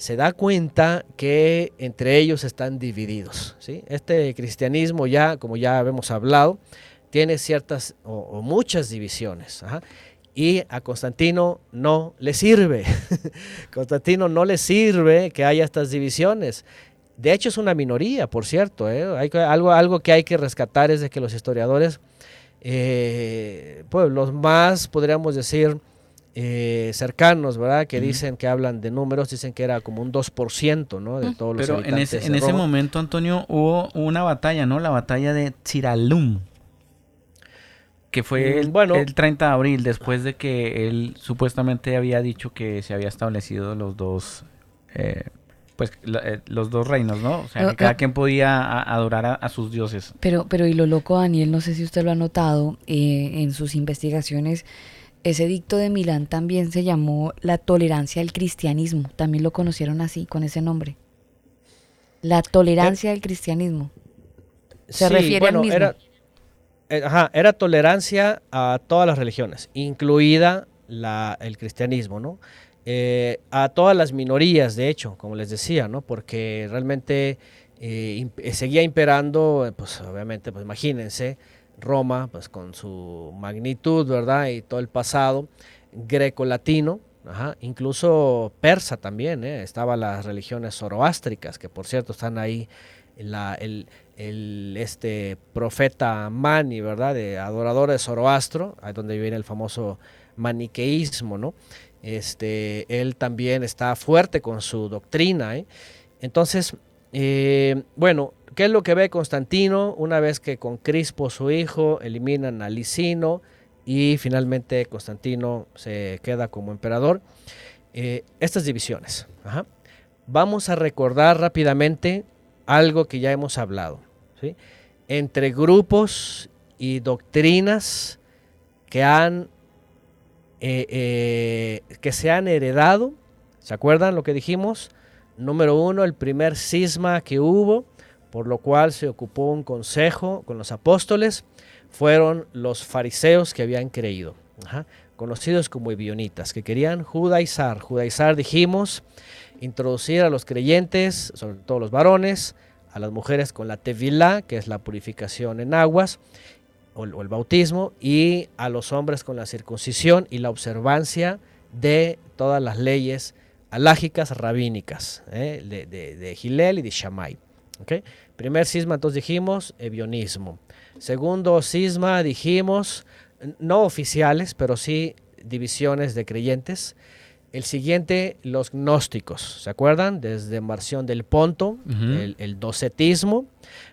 se da cuenta que entre ellos están divididos. ¿sí? Este cristianismo ya, como ya hemos hablado, tiene ciertas o, muchas divisiones. Y a Constantino no le sirve. Constantino no le sirve que haya estas divisiones. De hecho es una minoría, por cierto. ¿eh? Hay, algo, algo que hay que rescatar es de que los historiadores, eh, pues los más, podríamos decir, eh, cercanos, ¿verdad? Que dicen que hablan de números, dicen que era como un 2%, ¿no? De todos los Pero en ese, en ese momento, Antonio, hubo una batalla, ¿no? La batalla de Tiralum. Que fue el, mm, bueno, el 30 de abril, después de que él supuestamente había dicho que se había establecido los dos eh, pues eh, los dos reinos, ¿no? O sea, que cada quien podía adorar a, sus dioses. Pero, pero y lo loco, Daniel, no sé si usted lo ha notado eh, en sus investigaciones, ese dicto de Milán también se llamó la tolerancia al cristianismo, también lo conocieron así, con ese nombre. La tolerancia al cristianismo. Se refiere al mismo. Era, eh, ajá, era tolerancia a todas las religiones, incluida la, el cristianismo, ¿no? Eh, a todas las minorías, de hecho, como les decía, ¿no? Porque realmente eh, eh, seguía imperando, pues obviamente, pues imagínense, Roma, pues con su magnitud, ¿verdad? Y todo el pasado greco-latino, incluso persa también, ¿eh? estaban las religiones zoroástricas, que por cierto están ahí, el, este profeta Mani, ¿verdad? De adorador de Zoroastro, ahí donde viene el famoso maniqueísmo, ¿no? Este, él también está fuerte con su doctrina. ¿eh? Entonces, eh, bueno, ¿qué es lo que ve Constantino una vez que con Crispo, su hijo, eliminan a Licino y finalmente Constantino se queda como emperador? Eh, estas divisiones. Vamos a recordar rápidamente algo que ya hemos hablado. Entre grupos y doctrinas que han eh, eh, que se han heredado. ¿Se acuerdan lo que dijimos? Número uno, el primer cisma que hubo, por lo cual se ocupó un consejo con los apóstoles, fueron los fariseos que habían creído, conocidos como ebionitas, que querían judaizar. Judaizar, dijimos, introducir a los creyentes, sobre todo los varones, a las mujeres con la tevilá, que es la purificación en aguas, o, el bautismo y a los hombres con la circuncisión y la observancia de todas las leyes alágicas rabínicas ¿eh? de, Gilel y de Shammai. ¿okay? Primer cisma, entonces dijimos, ebionismo. Segundo cisma, dijimos, no oficiales, pero sí divisiones de creyentes. El siguiente, los gnósticos, ¿se acuerdan? Desde Marción del Ponto, el, el docetismo,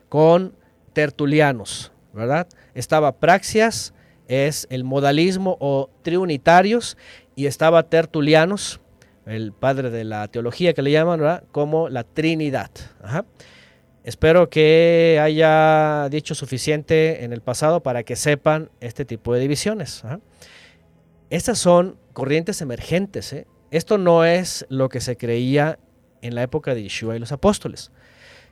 con tertulianos, ¿verdad? Estaba Praxias, es el modalismo o triunitarios, y estaba Tertulianos, el padre de la teología que le llaman, ¿verdad? Como la Trinidad. Espero que haya dicho suficiente en el pasado para que sepan este tipo de divisiones. Estas son corrientes emergentes. ¿eh? Esto no es lo que se creía en la época de Yeshua y los apóstoles.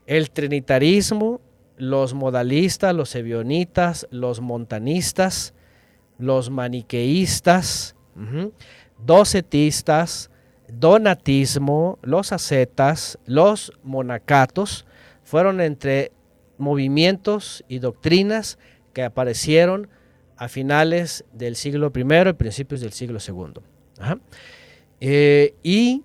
El trinitarismo los modalistas, los ebionitas, los montanistas, los maniqueístas, docetistas, donatismo, los ascetas, los monacatos, fueron entre movimientos y doctrinas que aparecieron a finales del siglo I y principios del siglo II. Eh, y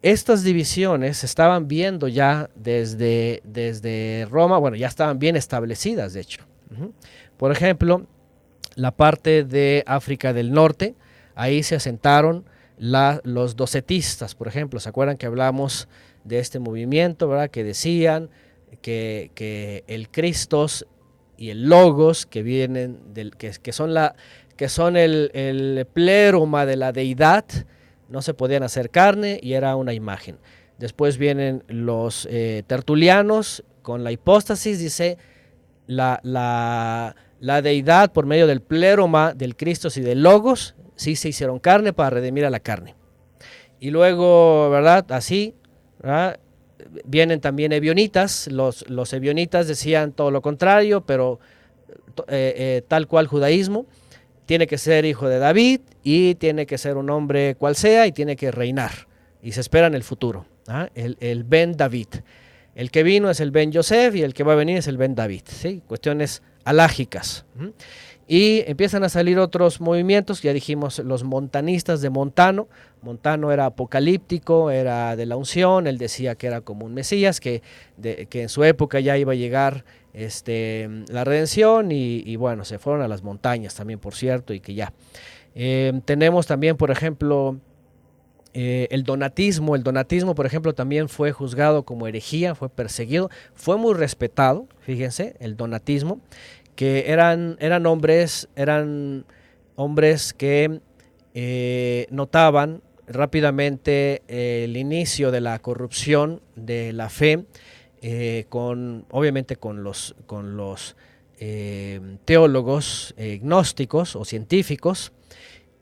estas divisiones se estaban viendo ya desde, desde Roma, bueno, ya estaban bien establecidas, de hecho. Por ejemplo, la parte de África del Norte, ahí se asentaron los docetistas, por ejemplo. ¿Se acuerdan que hablamos de este movimiento, verdad? Que decían que, que el Cristos y el Logos, que vienen del, que, que son, la, que son el, el pleroma de la deidad, no se podían hacer carne y era una imagen. Después vienen los eh, tertulianos con la hipóstasis, dice la, la, deidad por medio del pleroma del Cristo y del Logos, sí se hicieron carne para redimir a la carne. Y luego, ¿verdad? Así, vienen también ebionitas. Los, los ebionitas decían todo lo contrario, pero eh, eh, tal cual judaísmo. Tiene que ser hijo de David y tiene que ser un hombre cual sea y tiene que reinar. Y se espera en el futuro. ¿ah? El, el, Ben David. El que vino es el Ben Joseph y el que va a venir es el Ben David. ¿sí? Cuestiones alágicas. Y empiezan a salir otros movimientos, ya dijimos los montanistas de Montano. Montano era apocalíptico, era de la unción, él decía que era como un Mesías, que, que en su época ya iba a llegar este, la redención y, bueno, se fueron a las montañas también, por cierto, y que ya. Em, tenemos también, por ejemplo, eh, el donatismo. El donatismo, por ejemplo, también fue juzgado como herejía, fue perseguido, fue muy respetado, fíjense, el donatismo que eran, eran hombres, eran hombres que eh, notaban rápidamente el inicio de la corrupción de la fe, eh, con, obviamente con los, con los eh, teólogos gnósticos o científicos,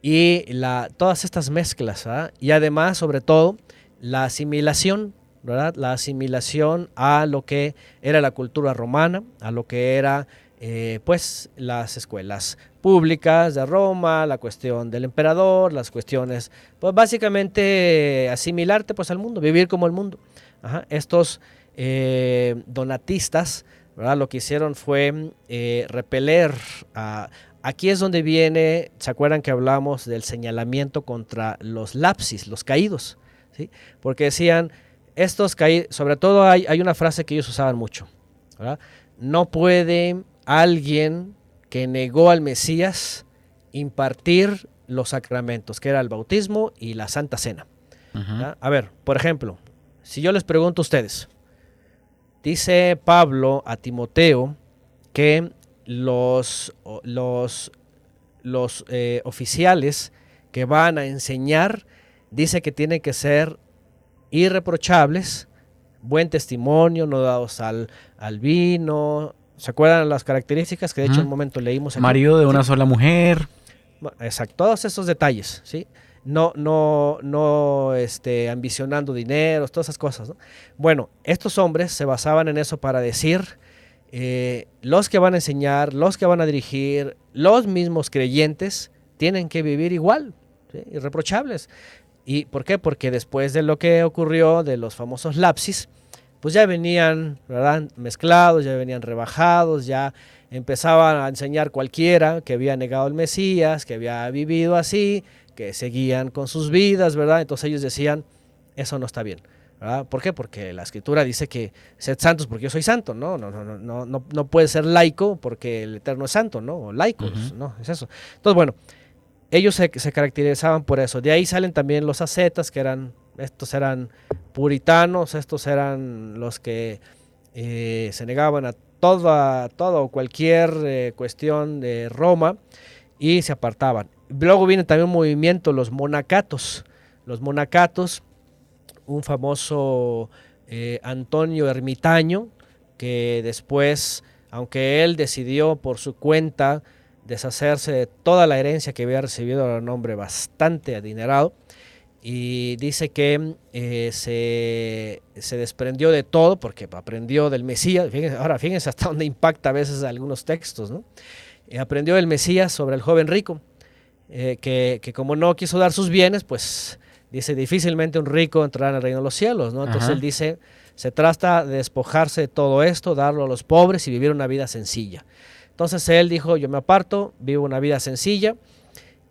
y la, todas estas mezclas, ¿ah? y además, sobre todo, la asimilación, ¿verdad? La asimilación a lo que era la cultura romana, a lo que era eh, pues las escuelas públicas de Roma, la cuestión del emperador, las cuestiones, pues básicamente asimilarte pues al mundo, vivir como el mundo. Estos eh, donatistas. Lo que hicieron fue eh, repeler Aquí es donde viene, ¿se acuerdan que hablamos del señalamiento contra los lapsis, los caídos? ¿sí? Porque decían, estos caídos, sobre todo hay, hay una frase que ellos usaban mucho. No puede alguien que negó al Mesías impartir los sacramentos, que era el bautismo y la Santa Cena. A ver, por ejemplo, si yo les pregunto a ustedes, dice Pablo a Timoteo que los, los, los eh, oficiales que van a enseñar, dice que tienen que ser irreprochables, buen testimonio, no dados al, al vino, ¿Se acuerdan las características que de hecho en un momento leímos? Aquí? Marido de una sola mujer. Exacto, todos esos detalles, ¿sí? No, no, no este, ambicionando dinero, todas esas cosas. Bueno, estos hombres se basaban en eso para decir, eh, los que van a enseñar, los que van a dirigir, los mismos creyentes, tienen que vivir igual, irreprochables. ¿Y por qué? Porque después de lo que ocurrió, de los famosos lapsis, pues ya venían mezclados, ya venían rebajados, ya empezaban a enseñar cualquiera que había negado al Mesías, que había vivido así, que seguían con sus vidas, ¿verdad? Entonces ellos decían, eso no está bien. ¿verdad? ¿Por qué? Porque la escritura dice que sed santos porque yo soy santo, ¿no? No, no, no, no, no puede ser laico porque el Eterno es santo, ¿no? O laicos, ¿no? Es eso. Entonces, bueno, ellos se, se, caracterizaban por eso. De ahí salen también los ascetas, que eran estos eran puritanos, estos eran los que eh, se negaban a toda, toda o cualquier eh, cuestión de Roma y se apartaban. Luego viene también un movimiento, los monacatos. Los monacatos, un famoso eh, Antonio Ermitaño, que después, aunque él decidió por su cuenta deshacerse de toda la herencia que había recibido, era un hombre bastante adinerado, y dice que eh, se, desprendió de todo porque aprendió del Mesías. ahora fíjense hasta dónde impacta a veces algunos textos. ¿no? Eh, aprendió del Mesías sobre el joven rico, eh, que, como no quiso dar sus bienes, pues dice difícilmente un rico entrará en el reino de los cielos. ¿no? Entonces él dice, se trata de despojarse de todo esto, darlo a los pobres y vivir una vida sencilla. Entonces él dijo, yo me aparto, vivo una vida sencilla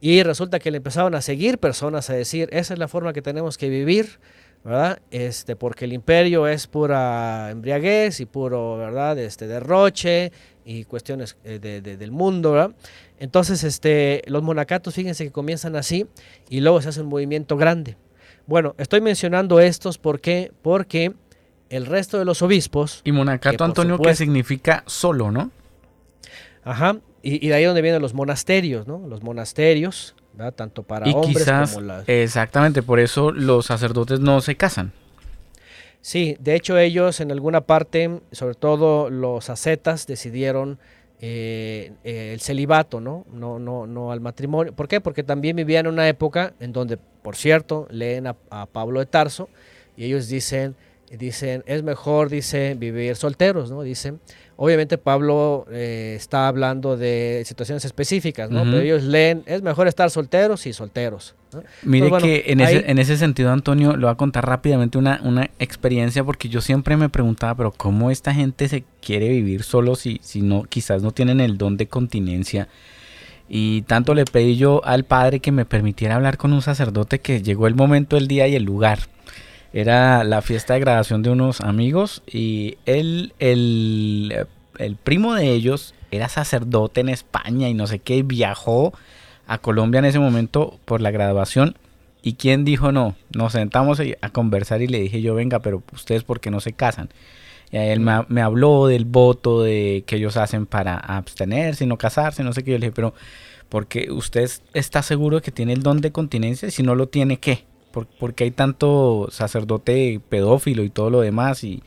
y resulta que le empezaron a seguir personas a decir, esa es la forma que tenemos que vivir, ¿verdad? Este, porque el imperio es pura embriaguez y puro, ¿verdad? Este, derroche y cuestiones eh, del mundo, ¿verdad? Entonces, este, los monacatos, fíjense que comienzan así y luego se hace un movimiento grande. Bueno, estoy mencionando estos porque, porque el resto de los obispos... Y monacato, Antonio, que significa solo, ¿no? Ajá, y, de ahí donde vienen los monasterios, ¿no? Los monasterios, ¿verdad? Tanto para y hombres quizás, como las... Exactamente, por eso los sacerdotes no se casan. Sí, de hecho ellos en alguna parte, sobre todo los ascetas, decidieron eh, eh, el celibato, ¿no? No, no, no al matrimonio. ¿Por qué? Porque también vivían en una época en donde, por cierto, leen a, a Pablo de Tarso y ellos dicen, dicen, es mejor, dice, vivir solteros, ¿no? Dicen, obviamente Pablo eh, está hablando de situaciones específicas, ¿no? Pero ellos leen, es mejor estar solteros y solteros. ¿no? Mire bueno, que en, ahí- ese, en ese sentido, Antonio, le voy a contar rápidamente una, una experiencia porque yo siempre me preguntaba, pero ¿cómo esta gente se quiere vivir solo si, si no, quizás no tienen el don de continencia? Y tanto le pedí yo al padre que me permitiera hablar con un sacerdote que llegó el momento, el día y el lugar. Era la fiesta de graduación de unos amigos y él, el, el primo de ellos era sacerdote en España y no sé qué, y viajó a Colombia en ese momento por la graduación. ¿Y quién dijo no? Nos sentamos a conversar y le dije yo, venga, pero ustedes por qué no se casan? Y él me, ha- me habló del voto de que ellos hacen para abstenerse no casarse, no sé qué. Yo le dije, pero porque usted está seguro de que tiene el don de continencia? Si no lo tiene, ¿qué? ¿Por, porque hay tanto sacerdote pedófilo y todo lo demás? Y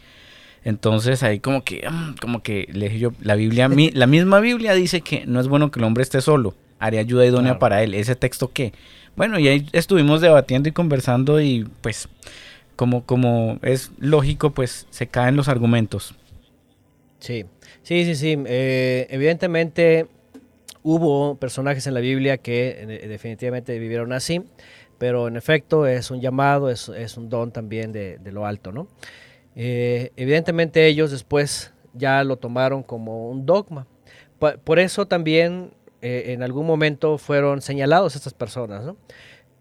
entonces ahí como que, mm, como que le yo, la Biblia, la misma Biblia dice que no es bueno que el hombre esté solo, haré ayuda idónea Claro. para él. ¿Ese texto qué? Bueno, y ahí estuvimos debatiendo y conversando y pues como, como es lógico, pues se caen los argumentos. Sí, sí, sí, sí. Eh, evidentemente hubo personajes en la Biblia que definitivamente vivieron así, pero en efecto es un llamado, es, es un don también de, de lo alto, ¿no? Eh, evidentemente ellos después ya lo tomaron como un dogma. Por eso también eh, en algún momento fueron señalados estas personas, ¿no?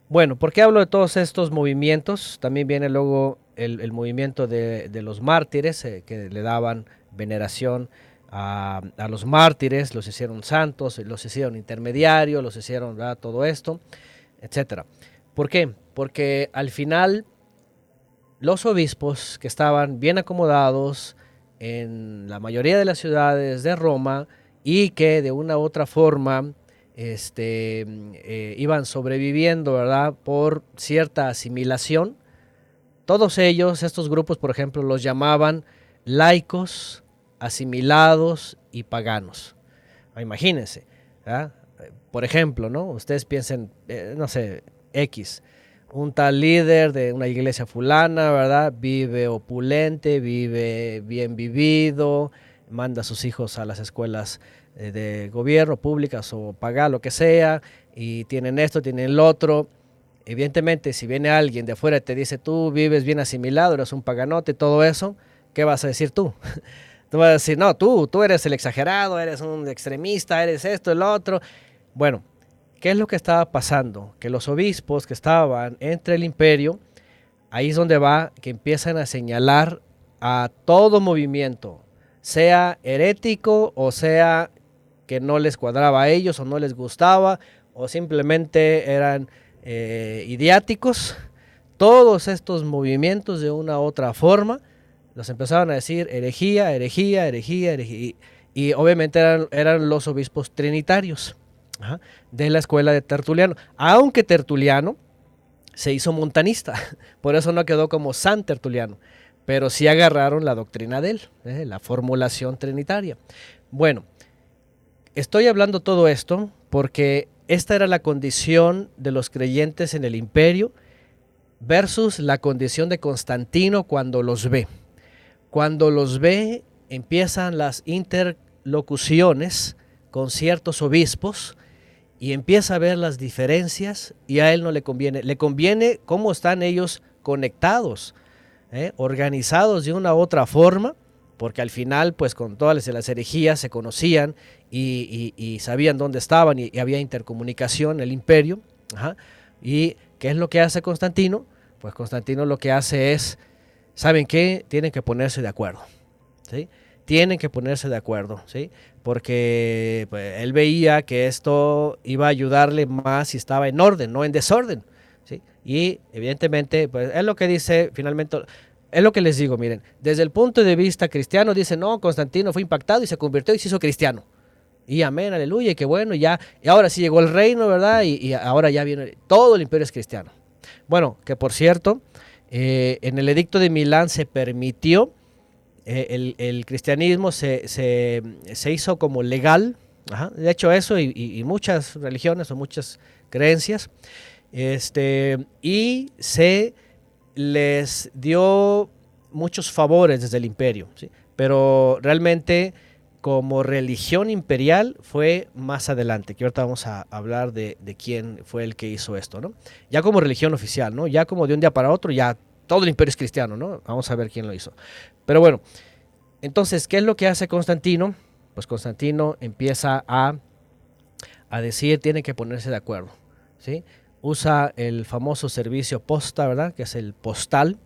Bueno, ¿por qué hablo de todos estos movimientos? También viene luego el, el movimiento de, de los mártires, eh, que le daban veneración a, a los mártires, los hicieron santos, los hicieron intermediarios, los hicieron todo esto, etcétera. ¿Por qué? Porque al final los obispos que estaban bien acomodados en la mayoría de las ciudades de Roma y que de una u otra forma este, eh, iban sobreviviendo, ¿verdad? Por cierta asimilación. Todos ellos, estos grupos, por ejemplo, los llamaban laicos, asimilados y paganos. Imagínense, ¿verdad? Por ejemplo, ¿no? Ustedes piensen, eh, no sé, X, un tal líder de una iglesia fulana, ¿verdad? Vive opulente, vive bien vivido, manda a sus hijos a las escuelas eh, de gobierno, públicas o pagar lo que sea, y tienen esto, tienen lo otro. Evidentemente, si viene alguien de afuera y te dice, tú vives bien asimilado, eres un paganote, todo eso, ¿qué vas a decir tú? tú vas a decir, no, tú, tú eres el exagerado, eres un extremista, eres esto, el otro. Bueno, ¿qué es lo que estaba pasando? Que los obispos que estaban entre el imperio, ahí es donde va, que empiezan a señalar a todo movimiento, sea herético o sea que no les cuadraba a ellos o no les gustaba o simplemente eran eh, idiáticos. Todos estos movimientos de una u otra forma los empezaban a decir herejía, herejía, herejía, herejía. Y, obviamente eran los obispos trinitarios de la escuela de Tertuliano. Aunque Tertuliano se hizo montanista, por eso no quedó como San Tertuliano, pero sí agarraron la doctrina de él, eh, la formulación trinitaria. Bueno, estoy hablando todo esto porque esta era la condición de los creyentes en el imperio versus la condición de Constantino cuando los ve. Cuando los ve, empiezan las interlocuciones con ciertos obispos y empieza a ver las diferencias y a él no le conviene. Le conviene cómo están ellos conectados, ¿eh? organizados de una u otra forma, porque al final, pues con todas las herejías se conocían y, y, sabían dónde estaban y, había intercomunicación el imperio. ¿Y qué es lo que hace Constantino? Pues Constantino lo que hace es, ¿saben qué? Tienen que ponerse de acuerdo. ¿sí? Tienen que ponerse de acuerdo, ¿sí? Porque pues, él veía que esto iba a ayudarle más si estaba en orden, no en desorden. ¿sí? Y evidentemente, pues es lo que dice finalmente, es lo que les digo, miren, desde el punto de vista cristiano, dice, no, Constantino fue impactado y se convirtió y se hizo cristiano. Y amén, aleluya, y que bueno, ya, y ahora sí llegó el reino, ¿verdad? Y, y ahora ya viene, todo el imperio es cristiano. Bueno, que por cierto, eh, en el edicto de Milán se permitió eh, el, cristianismo se, hizo como legal, de hecho eso y, muchas religiones o muchas creencias, este, y se les dio muchos favores desde el imperio, pero realmente como religión imperial fue más adelante, que ahorita vamos a hablar de, quién fue el que hizo esto, ¿no? Ya como religión oficial, ¿no? Ya como de un día para otro, ya todo el imperio es cristiano, ¿no? Vamos a ver quién lo hizo. Pero bueno, entonces, ¿qué es lo que hace Constantino? Pues Constantino empieza a, a decir, tiene que ponerse de acuerdo, ¿sí? Usa el famoso servicio posta, ¿verdad? Que es el postal,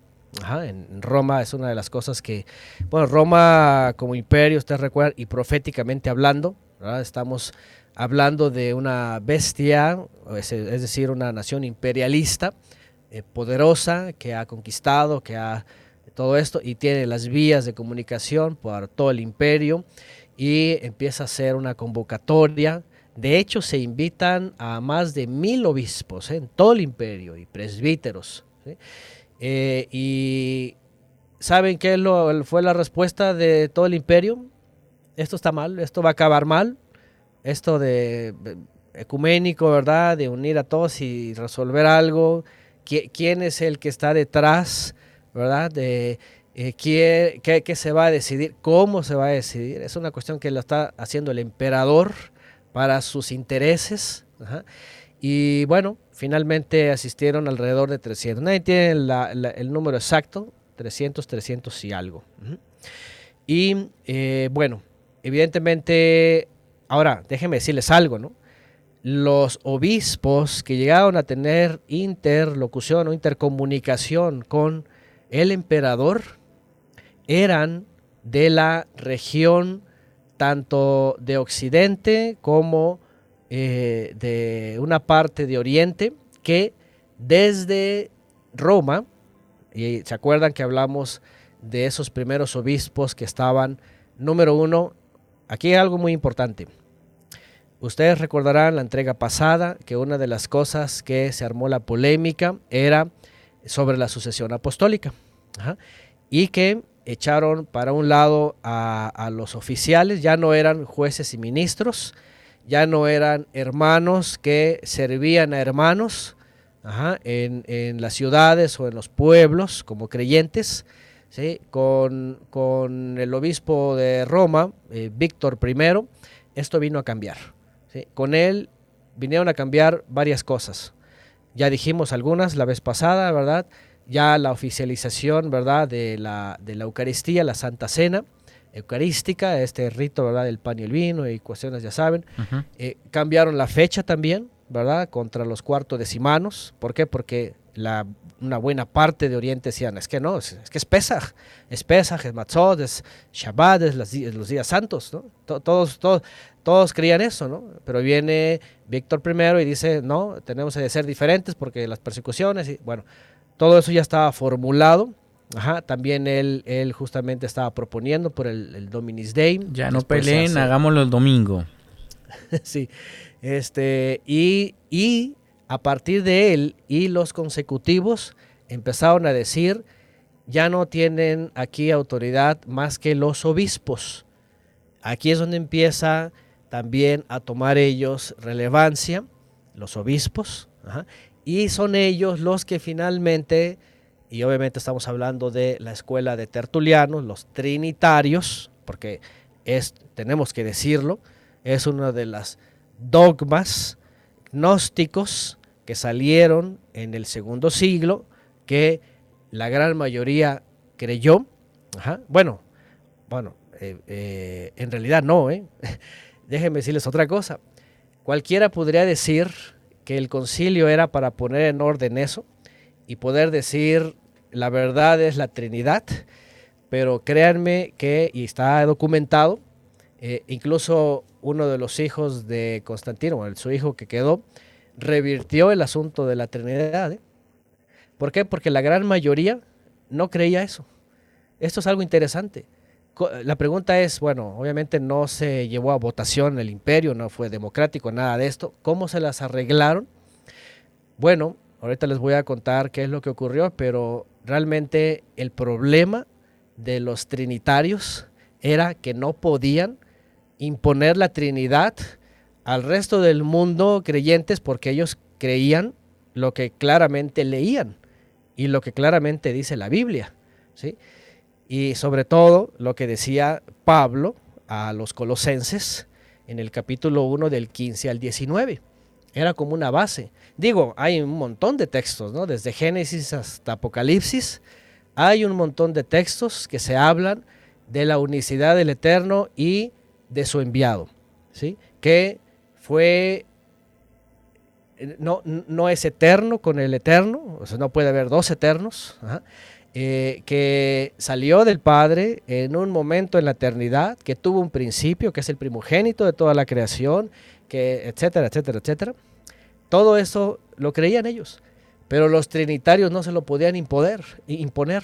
en Roma es una de las cosas que, bueno, Roma como imperio, usted recuerda, y proféticamente hablando, estamos hablando de una bestia, es, decir, una nación imperialista, eh, poderosa, que ha conquistado, que ha todo esto, y tiene las vías de comunicación por todo el imperio, y empieza a hacer una convocatoria. De hecho, se invitan a más de mil obispos en todo el imperio y presbíteros. Eh, y ¿saben qué lo, fue la respuesta de todo el imperio? Esto está mal, esto va a acabar mal. Esto de ecuménico, ¿verdad? De unir a todos y resolver algo. ¿Quién es el que está detrás, ¿verdad? De eh, ¿qué, se va a decidir, cómo se va a decidir. Es una cuestión que lo está haciendo el emperador para sus intereses. Y bueno, finalmente asistieron alrededor de 300. Nadie tiene el número exacto, 300, 300 y algo. Y eh, bueno, evidentemente, ahora déjenme decirles algo, ¿no? Los obispos que llegaron a tener interlocución o intercomunicación con el emperador eran de la región tanto de Occidente como eh, de una parte de Oriente que desde Roma, y se acuerdan que hablamos de esos primeros obispos que estaban, número uno, aquí hay algo muy importante. Ustedes recordarán la entrega pasada que una de las cosas que se armó la polémica era sobre la sucesión apostólica y que echaron para un lado a, los oficiales, ya no eran jueces y ministros, ya no eran hermanos que servían a hermanos en, las ciudades o en los pueblos como creyentes. ¿sí? Con, el obispo de Roma, eh, Víctor I, esto vino a cambiar. Con él vinieron a cambiar varias cosas. Ya dijimos algunas la vez pasada, ¿verdad? Ya la oficialización, ¿verdad? De la, de la Eucaristía, la Santa Cena eucarística, este rito, ¿verdad? Del pan y el vino y cuestiones, ya saben. Eh, cambiaron la fecha también, ¿verdad? Contra los cuartos decimanos. ¿Por qué? Porque la, una buena parte de Oriente decían, es que no, es, que es Pesach, es Pesach, es Matzot, es Shabbat, es los, días santos, ¿no? Todos, todos, todos creían eso, ¿no? Pero viene Víctor I y dice, no, tenemos que ser diferentes porque las persecuciones, y bueno, todo eso ya estaba formulado Ajá, también él, él justamente estaba proponiendo por el, el Dominis Day. Ya no peleen, hagámoslo el domingo. sí, este, y, y a partir de él y los consecutivos empezaron a decir, ya no tienen aquí autoridad más que los obispos. Aquí es donde empieza también a tomar ellos relevancia, los obispos, y son ellos los que finalmente y obviamente estamos hablando de la escuela de tertulianos, los trinitarios, porque es, tenemos que decirlo, es uno de las dogmas gnósticos que salieron en el segundo siglo, que la gran mayoría creyó. Bueno, bueno, eh, eh, en realidad no, ¿eh? déjenme decirles otra cosa. Cualquiera podría decir que el concilio era para poner en orden eso y poder decir la verdad es la Trinidad, pero créanme que, y está documentado, eh, incluso uno de los hijos de Constantino, su hijo que quedó, revirtió el asunto de la Trinidad. ¿eh? ¿Por qué? Porque la gran mayoría no creía eso. Esto es algo interesante. La pregunta es, bueno, obviamente no se llevó a votación el imperio, no fue democrático, nada de esto. ¿Cómo se las arreglaron? Bueno, ahorita les voy a contar qué es lo que ocurrió, pero realmente el problema de los trinitarios era que no podían imponer la Trinidad al resto del mundo creyentes porque ellos creían lo que claramente leían y lo que claramente dice la Biblia. ¿sí? Y sobre todo lo que decía Pablo a los colosenses en el capítulo 1 del 15 al 19. Era como una base. Digo, hay un montón de textos, ¿no? Desde Génesis hasta Apocalipsis, hay un montón de textos que se hablan de la unicidad del Eterno y de su enviado, ¿sí? Que fue no, no es eterno con el eterno, o sea, no puede haber dos eternos, eh, que salió del Padre en un momento en la eternidad, que tuvo un principio, que es el primogénito de toda la creación, que etcétera, etcétera, etcétera. Todo eso lo creían ellos, pero los trinitarios no se lo podían imponer. imponer.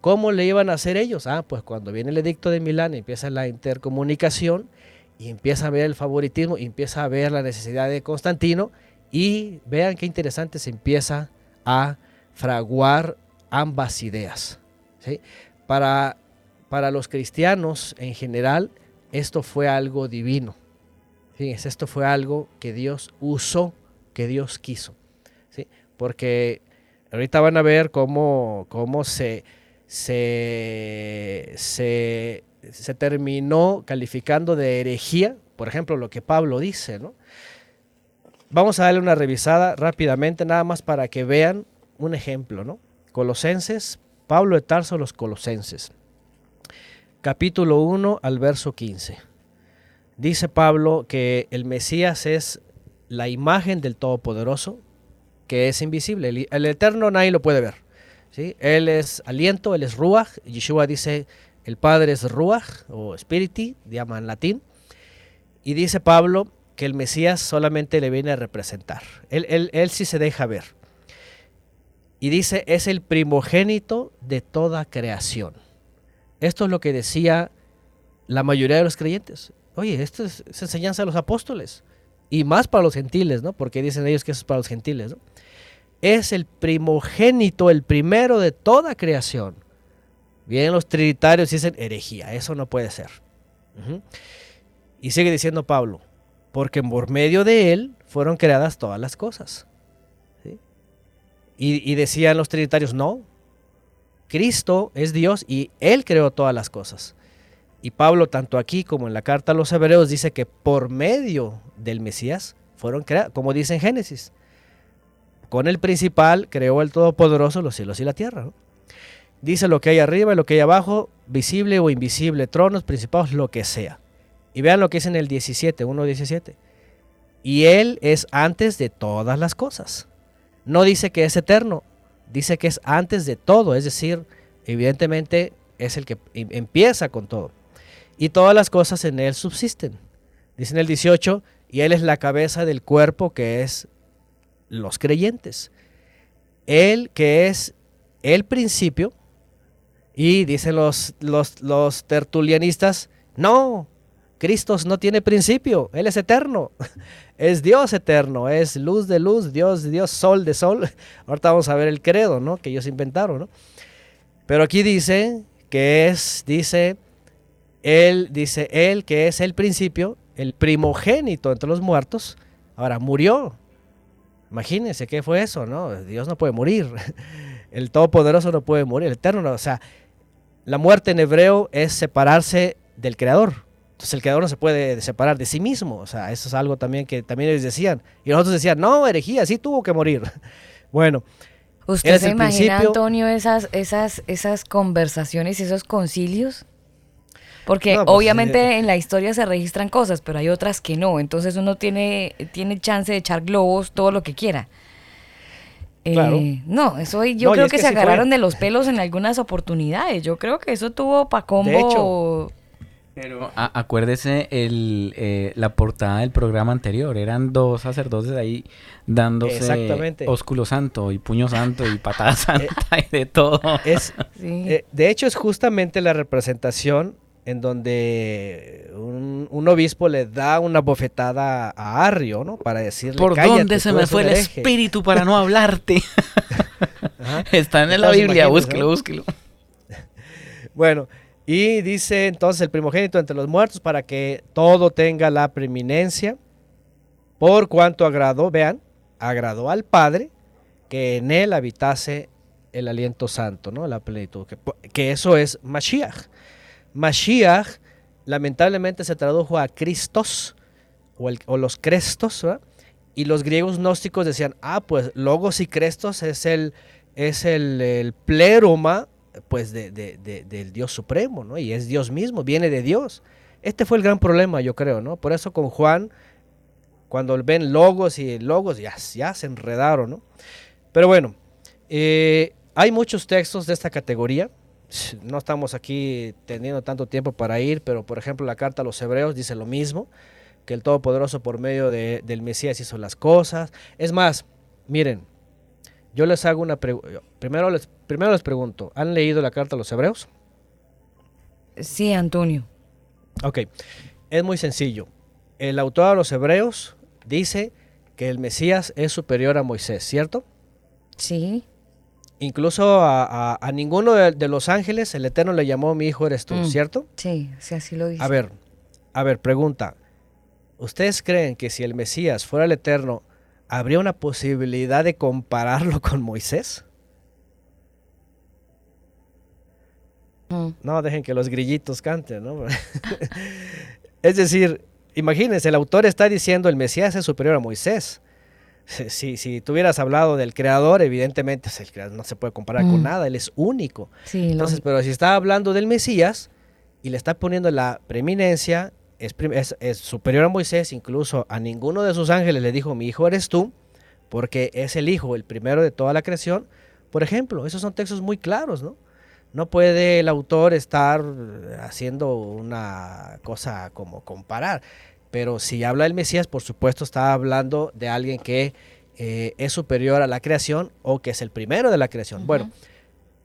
¿Cómo le iban a hacer ellos? Ah, pues cuando viene el edicto de Milán empieza la intercomunicación, y empieza a ver el favoritismo, y empieza a ver la necesidad de Constantino y vean qué interesante se empieza a fraguar ambas ideas. Para, para los cristianos en general, esto fue algo divino. Esto fue algo que Dios usó, que Dios quiso. ¿sí? Porque ahorita van a ver cómo, cómo se, se, se se terminó calificando de herejía, por ejemplo, lo que Pablo dice, ¿no? Vamos a darle una revisada rápidamente, nada más para que vean un ejemplo, ¿no? Colosenses, Pablo de Tarso, los Colosenses, capítulo 1 al verso 15. Dice Pablo que el Mesías es la imagen del Todopoderoso, que es invisible. El, Eterno nadie lo puede ver. Él es aliento, él es Ruach. Yeshua dice el Padre es Ruach o Spiriti, llama en latín. Y dice Pablo que el Mesías solamente le viene a representar. Él, él, sí se deja ver. Y dice, es el primogénito de toda creación. Esto es lo que decía la mayoría de los creyentes. Oye, esto es, enseñanza de los apóstoles. Y más para los gentiles, ¿no? Porque dicen ellos que eso es para los gentiles, ¿no? Es el primogénito, el primero de toda creación. Vienen los trinitarios y dicen herejía, eso no puede ser. Y sigue diciendo Pablo, porque por medio de él fueron creadas todas las cosas. Y, decían los trinitarios, no, Cristo es Dios y Él creó todas las cosas. Y Pablo, tanto aquí como en la carta a los hebreos, dice que por medio del Mesías fueron creadas, como dice en Génesis. Con el principal creó el Todopoderoso los cielos y la tierra. Dice lo que hay arriba y lo que hay abajo, visible o invisible, tronos, principados, lo que sea. Y vean lo que es en el 17, 1.17. Y Él es antes de todas las cosas. No dice que es eterno, dice que es antes de todo, es decir, evidentemente es el que em, empieza con todo. Y todas las cosas en Él subsisten. Dice en el 18, y Él es la cabeza del cuerpo que es los creyentes. Él que es el principio, y dicen los, los, tertulianistas, no, Cristo no tiene principio, Él es eterno, es Dios eterno, es luz de luz, Dios de Dios, sol de sol. Ahorita vamos a ver el credo, ¿no? Que ellos inventaron, ¿no? Pero aquí dice que es, dice, Él, dice Él que es el principio, el primogénito entre los muertos, ahora murió. Imagínense qué fue eso, ¿no? Dios no puede morir. El Todopoderoso no puede morir, el Eterno no. O sea, la muerte en hebreo es separarse del Creador. Entonces el Creador no se puede separar de sí mismo. O sea, eso es algo también que también ellos decían. Y nosotros decían, no, herejía, sí tuvo que morir. bueno. ¿Usted se imagina, Antonio, esas, esas, esas conversaciones y esos concilios? Porque pues, obviamente eh, en la historia se registran cosas, pero hay otras que no. Entonces uno tiene, tiene chance de echar globos todo lo que quiera. Eh, no, eso yo creo que, se agarraron de los pelos en algunas oportunidades. Yo creo que eso tuvo para combo. pero acuérdese el, eh, la portada del programa anterior. Eran dos sacerdotes ahí dándose ósculo santo y puño santo y patada santa y de todo. Es, eh, de hecho, es justamente la representación en donde un, obispo le da una bofetada a Arrio, ¿no? Para decirle, ¿por dónde se me fue el espíritu para no hablarte? Está en la Biblia, búsquelo, búsquelo. bueno, y dice entonces el primogénito entre los muertos para que todo tenga la preeminencia, por cuanto agradó, vean, agradó al Padre que en él habitase el aliento santo, ¿no? La plenitud, que, eso es Mashiach. Mashiach lamentablemente se tradujo a Cristos o, los Crestos, y los griegos gnósticos decían, ah, pues Logos y Crestos es el, es el, el pleroma pues de, del Dios Supremo, ¿no? Y es Dios mismo, viene de Dios. Este fue el gran problema, yo creo, ¿no? Por eso con Juan, cuando ven logos y logos, ya, ya se enredaron, ¿no? Pero bueno, eh, hay muchos textos de esta categoría. No estamos aquí teniendo tanto tiempo para ir, pero por ejemplo la carta a los hebreos dice lo mismo, que el Todopoderoso por medio del Mesías hizo las cosas. Es más, miren, yo les hago una pregunta. Primero les, primero les pregunto, ¿han leído la carta a los hebreos? Sí, Antonio. Ok, es muy sencillo. El autor de los hebreos dice que el Mesías es superior a Moisés, ¿cierto? Sí. Incluso a, ninguno de, los ángeles el Eterno le llamó mi hijo eres tú, mm. ¿cierto? Sí, sí, así lo dice. A ver, a ver, pregunta. ¿Ustedes creen que si el Mesías fuera el Eterno, ¿habría una posibilidad de compararlo con Moisés? Mm. No, dejen que los grillitos canten, ¿no? es decir, imagínense, el autor está diciendo el Mesías es superior a Moisés. Si, si tuvieras hablado del creador, evidentemente pues, el creador no se puede comparar con mm. nada, él es único. Entonces, pero si está hablando del Mesías y le está poniendo la preeminencia, es, superior a Moisés, incluso a ninguno de sus ángeles le dijo, mi hijo eres tú, porque es el hijo, el primero de toda la creación. Por ejemplo, esos son textos muy claros, ¿no? No puede el autor estar haciendo una cosa como comparar, pero si habla del Mesías, por supuesto está hablando de alguien que eh, es superior a la creación o que es el primero de la creación. Bueno,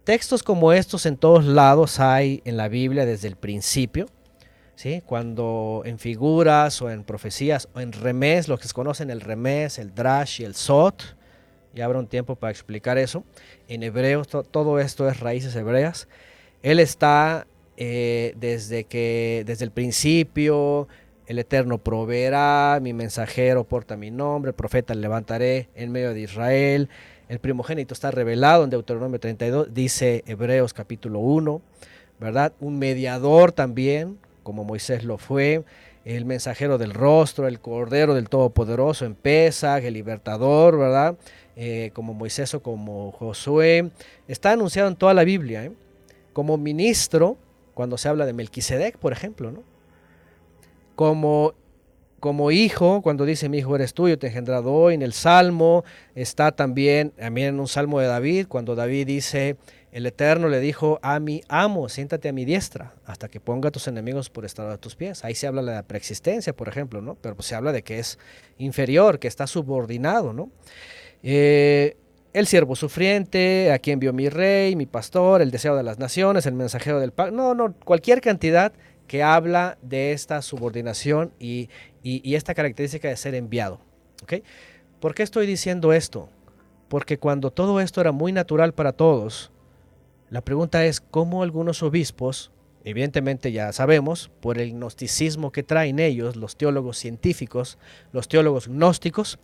textos como estos en todos lados hay en la Biblia desde el principio. Cuando en figuras o en profecías o en remés, los que conocen el remés, el drash y el sot, ya habrá un tiempo para explicar eso. En hebreo, todo esto es raíces hebreas. Él está eh, desde que, desde el principio, el Eterno proveerá, mi mensajero porta mi nombre, el profeta levantaré en medio de Israel. El primogénito está revelado en Deuteronomio 32, dice Hebreos capítulo 1, ¿verdad? Un mediador también, como Moisés lo fue, el mensajero del rostro, el cordero del Todopoderoso en Pesach, el libertador, ¿verdad? Eh, como Moisés o como Josué. Está anunciado en toda la Biblia, ¿eh? Como ministro, cuando se habla de Melquisedec, por ejemplo, ¿no? Como como hijo, cuando dice mi hijo eres tuyo, te engendrado hoy, en el Salmo está también, también en un Salmo de David, cuando David dice, el Eterno le dijo a mi amo, siéntate a mi diestra hasta que ponga a tus enemigos por estado a tus pies. Ahí se habla de la preexistencia, por ejemplo, ¿no? Pero se habla de que es inferior, que está subordinado, ¿no? Eh, el siervo sufriente, a quien vio mi rey, mi pastor, el deseo de las naciones, el mensajero del pacto. No, no, cualquier cantidad que habla de esta subordinación y, y, esta característica de ser enviado. ¿ok? ¿Por qué estoy diciendo esto? Porque cuando todo esto era muy natural para todos, la pregunta es cómo algunos obispos, evidentemente ya sabemos, por el gnosticismo que traen ellos, los teólogos científicos, los teólogos gnósticos,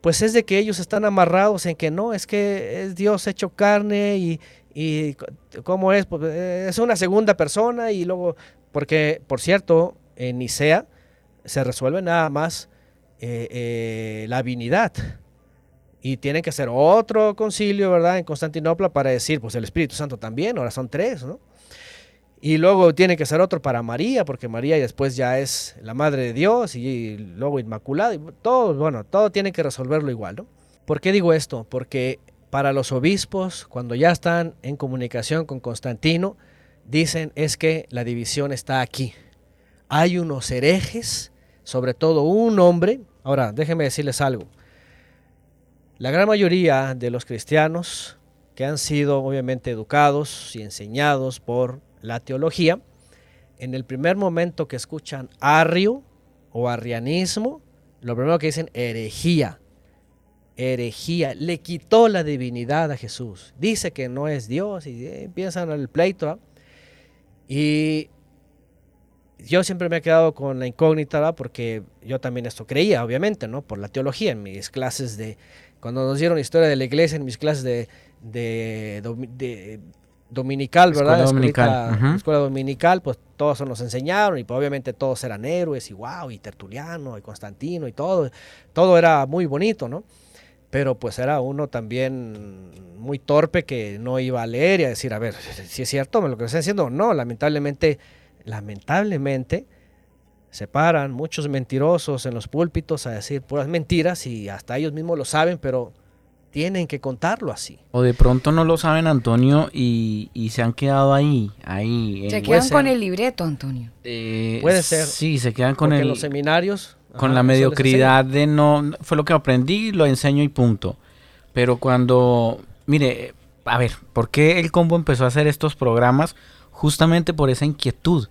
pues es de que ellos están amarrados en que no, es que es Dios hecho carne y, y cómo es, pues, es una segunda persona y luego, porque por cierto, en Nicea se resuelve nada más eh, eh, la divinidad y tienen que hacer otro concilio, ¿verdad? En Constantinopla para decir, pues el Espíritu Santo también, ahora son tres, ¿no? Y luego tiene que ser otro para María, porque María después ya es la Madre de Dios y luego Inmaculada. Y todo, bueno, todo tiene que resolverlo igual, ¿no? ¿Por qué digo esto? Porque para los obispos, cuando ya están en comunicación con Constantino, dicen es que la división está aquí. Hay unos herejes, sobre todo un hombre. Ahora, déjenme decirles algo. La gran mayoría de los cristianos que han sido obviamente educados y enseñados por la teología, en el primer momento que escuchan arrio o arrianismo, lo primero que dicen herejía. Herejía. Le quitó la divinidad a Jesús. Dice que no es Dios y empiezan el pleito. Y yo siempre me he quedado con la incógnita, ¿verdad? porque yo también esto creía, obviamente, ¿no? Por la teología, en mis clases de, cuando nos dieron historia de la iglesia, en mis clases de, de, de dominical, ¿verdad? Escuela dominical. Escuela, escuela dominical, pues todos nos enseñaron y pues, obviamente todos eran héroes y wow, y Tertuliano y Constantino y todo, todo era muy bonito, ¿no? Pero pues era uno también muy torpe que no iba a leer y a decir, a ver, si es cierto lo que estoy haciendo, no, lamentablemente, lamentablemente se paran muchos mentirosos en los púlpitos a decir puras mentiras y hasta ellos mismos lo saben, pero tienen que contarlo así. O de pronto no lo saben, Antonio, y, y se han quedado ahí, ahí. Se quedan con el libreto, Antonio. eh, puede ser. Sí, se quedan con Porque el... en los seminarios... con la mediocridad de no, fue lo que aprendí, lo enseño y punto. Pero cuando, mire, a ver, ¿por qué el combo empezó a hacer estos programas? Justamente por esa inquietud,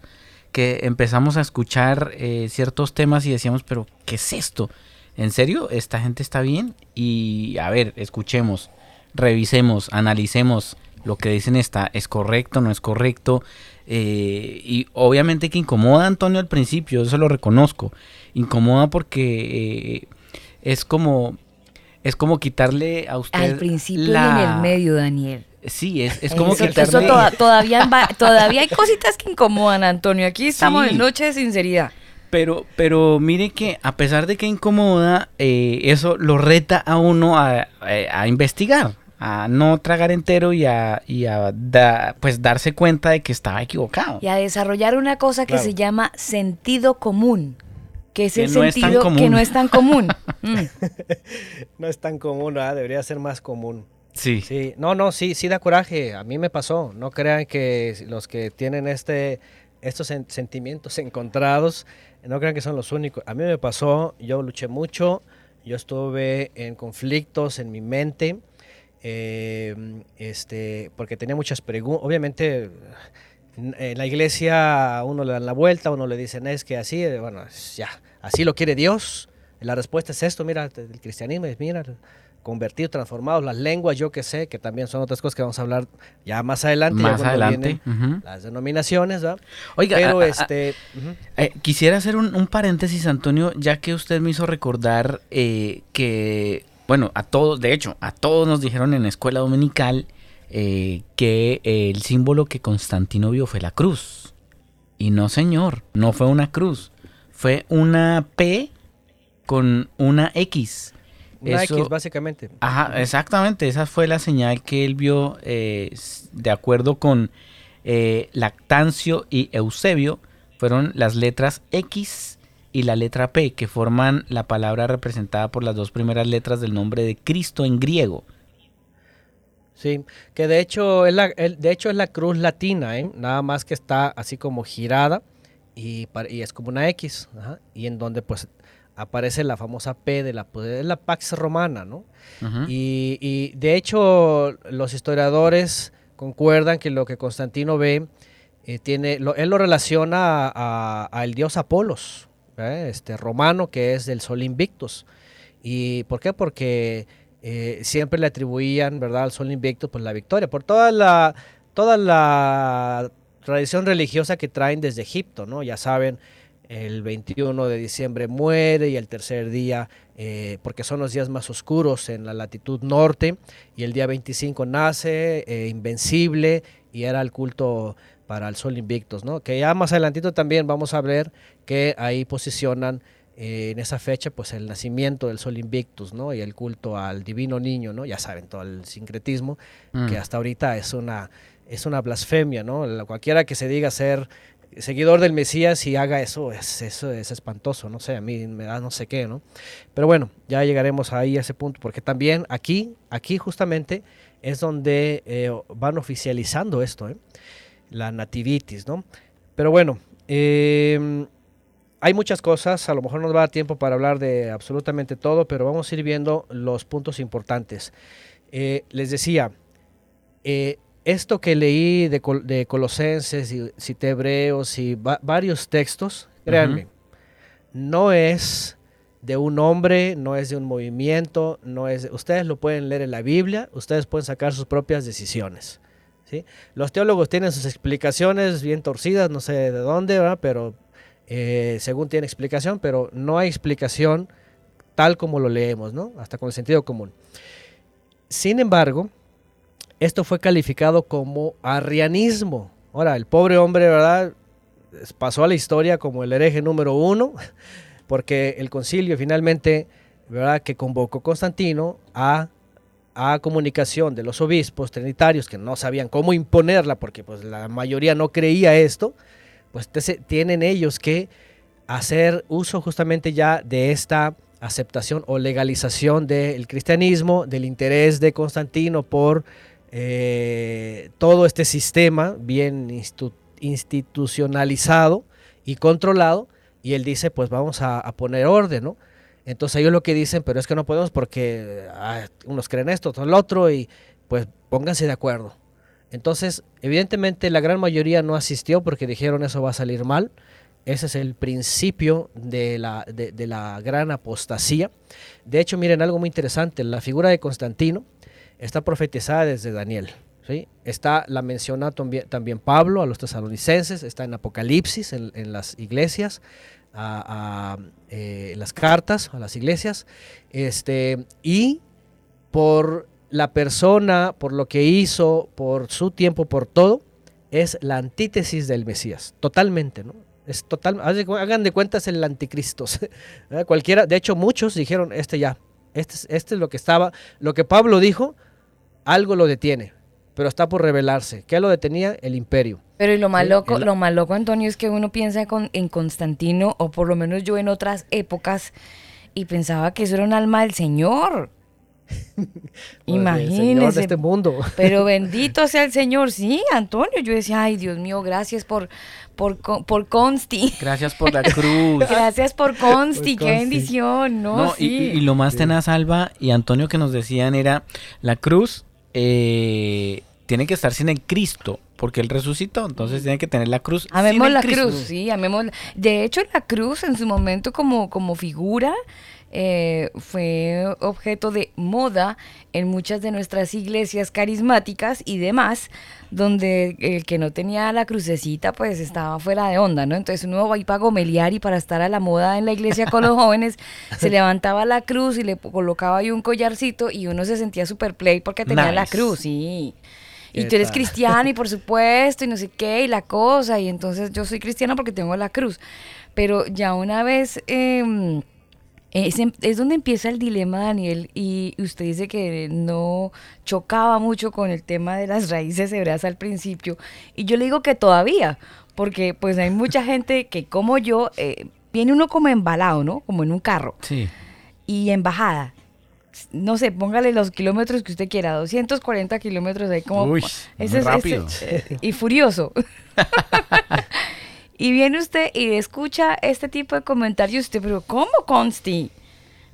que empezamos a escuchar eh, ciertos temas y decíamos, pero ¿qué es esto? ¿En serio? ¿Esta gente está bien? Y a ver, escuchemos, revisemos, analicemos lo que dicen está, ¿es correcto, no es correcto? Eh, y obviamente que incomoda a Antonio al principio, eso lo reconozco. Incomoda porque eh, es como es como quitarle a usted Al principio la- y en el medio, Daniel. Sí, es, es como eso, quitarle eso toda- todavía, todavía hay cositas que incomodan, Antonio. Aquí estamos Sí. en noche de sinceridad. Pero, pero mire que a pesar de que incomoda, eh, eso lo reta a uno a, a- a investigar, a no tragar entero y a, y a da- pues darse cuenta de que estaba equivocado. Y a desarrollar una cosa que Claro. se llama sentido común. Que es Que el no es tan sentido que común. no es tan común. Mm. No es tan común, ¿verdad? Debería ser más común. Sí. Sí, no, no, sí, sí da coraje. A mí me pasó. No crean que los que tienen este, estos sen- sentimientos encontrados, no crean que son los únicos. A mí me pasó, yo luché mucho, yo estuve en conflictos en mi mente, eh, este, porque tenía muchas preguntas. Obviamente, en la iglesia uno le dan la vuelta, uno le dicen es que así, eh, bueno, ya, así lo quiere Dios. La respuesta es esto, mira, el cristianismo es, mira, convertidos, transformados, las lenguas, yo que sé, que también son otras cosas que vamos a hablar ya más adelante. Más adelante. Las denominaciones, ¿verdad? Oiga, Pero a- a- este... Eh, quisiera hacer un, un paréntesis, Antonio, ya que usted me hizo recordar eh, que, bueno, a todos, de hecho, a todos nos dijeron en la escuela dominical eh, que el símbolo que Constantino vio fue la cruz. Y no, señor, no fue una cruz, fue una P con una X. Una Eso- X, básicamente. Ajá, exactamente, esa fue la señal que él vio eh, de acuerdo con eh, Lactancio y Eusebio, fueron las letras X y la letra P, que forman la palabra representada por las dos primeras letras del nombre de Cristo en griego. Sí, que de hecho es la, el- de hecho es la cruz latina, ¿eh? nada más que está así como girada y, es como una X, ajá, y en donde pues aparece la famosa P de la, pues, es la Pax Romana, ¿no? Y, y, de hecho los historiadores concuerdan que lo que Constantino ve eh, tiene, lo- él lo relaciona a- a- al dios Apolos, ¿eh? este romano que es del Sol Invictus. ¿Y por qué? Porque eh, siempre le atribuían, ¿verdad?, al Sol Invictus pues la victoria por toda la toda la tradición religiosa que traen desde Egipto, ¿no? Ya saben, el 21 de diciembre muere y el tercer día, eh, porque son los días más oscuros en la latitud norte, y el día 25 nace, eh, invencible, y era el culto para el sol invictus, ¿no? Que ya más adelantito también vamos a ver que ahí posicionan eh, en esa fecha pues el nacimiento del sol invictus, ¿no? Y el culto al divino niño, ¿no? Ya saben todo el sincretismo Mm. que hasta ahorita es una es una blasfemia, ¿no? La- Cualquiera que se diga ser seguidor del Mesías y haga eso, es, eso es espantoso, no sé, a mí me da no sé qué, ¿no? Pero bueno, ya llegaremos ahí a ese punto, porque también aquí, aquí justamente es donde eh, van oficializando esto, ¿eh? la nativitis, ¿no? Pero bueno, eh, hay muchas cosas, a lo mejor no nos va a dar tiempo para hablar de absolutamente todo, pero vamos a ir viendo los puntos importantes. Eh, les decía, eh, esto que leí de, Col- de Colosenses y cité Hebreos y va- varios textos, créanme, no es de un hombre, no es de un movimiento, no es. Ustedes lo pueden leer en la Biblia, ustedes pueden sacar sus propias decisiones. ¿sí? Los teólogos tienen sus explicaciones bien torcidas, no sé de dónde, ¿verdad? pero eh, según tiene explicación, pero no hay explicación tal como lo leemos, ¿no? hasta con el sentido común. Sin embargo, esto fue calificado como arrianismo. Ahora, el pobre hombre, ¿verdad? Pasó a la historia como el hereje número uno, porque el concilio finalmente, ¿verdad? Que convocó Constantino a, a comunicación de los obispos trinitarios que no sabían cómo imponerla, porque pues la mayoría no creía esto, pues tienen ellos que hacer uso justamente ya de esta aceptación o legalización del cristianismo, del interés de Constantino por eh, todo este sistema bien institucionalizado y controlado, y él dice, pues vamos a, poner orden, ¿no? Entonces ellos lo que dicen, pero es que no podemos porque ah, unos creen esto, otros lo otro, y pues pónganse de acuerdo. Entonces, evidentemente la gran mayoría no asistió porque dijeron eso va a salir mal. Ese es el principio de la, de, la gran apostasía. De hecho, miren algo muy interesante, la figura de Constantino está profetizada desde Daniel. ¿sí? Está, la menciona también, Pablo a los tesalonicenses, está en Apocalipsis, en, las iglesias, a, eh, las cartas a las iglesias, este, y por la persona, por lo que hizo, por su tiempo, por todo, es la antítesis del Mesías, totalmente, ¿no? Es total, hagan de cuentas el anticristo. Cualquiera, de hecho, muchos dijeron, este ya, este, este es lo que estaba, lo que Pablo dijo, algo lo detiene, pero está por revelarse. ¿Qué lo detenía? El imperio. Pero y lo más loco, lo más loco, Antonio, es que uno piensa en Constantino, o por lo menos yo en otras épocas, y pensaba que eso era un alma del Señor. Imagínese. de este mundo. Pero bendito sea el Señor, sí, Antonio. Yo decía, ay, Dios mío, gracias por, por, por Consti. Gracias por la cruz. gracias por Consti, qué bendición, ¿no? y, lo más tenaz, Alba y Antonio, que nos decían era, la cruz eh, tiene que estar sin el Cristo, porque él resucitó, entonces tiene que tener la cruz. Amemos la cruz, sí, amemos. De hecho, la cruz en su momento como, como figura eh, fue objeto de moda en muchas de nuestras iglesias carismáticas y demás, donde el que no tenía la crucecita pues estaba fuera de onda, ¿no? Entonces uno va para gomeliar y para estar a la moda en la iglesia con los jóvenes, se levantaba la cruz y le colocaba ahí un collarcito y uno se sentía super play porque tenía la cruz, sí. Y tú eres cristiano y por supuesto y no sé qué y la cosa y entonces yo soy cristiano porque tengo la cruz. Pero ya una vez... Eh, es, es, donde empieza el dilema, Daniel, y usted dice que no chocaba mucho con el tema de las raíces hebreas al principio, y yo le digo que todavía, porque pues hay mucha gente que como yo, eh, viene uno como embalado, ¿no? Como en un carro. Sí. Y en bajada. No sé, póngale los kilómetros que usted quiera, 240 kilómetros ahí como... Uy, ese es, rápido. Eh, y furioso. Y viene usted y escucha este tipo de comentarios, usted, pero ¿cómo, Consti?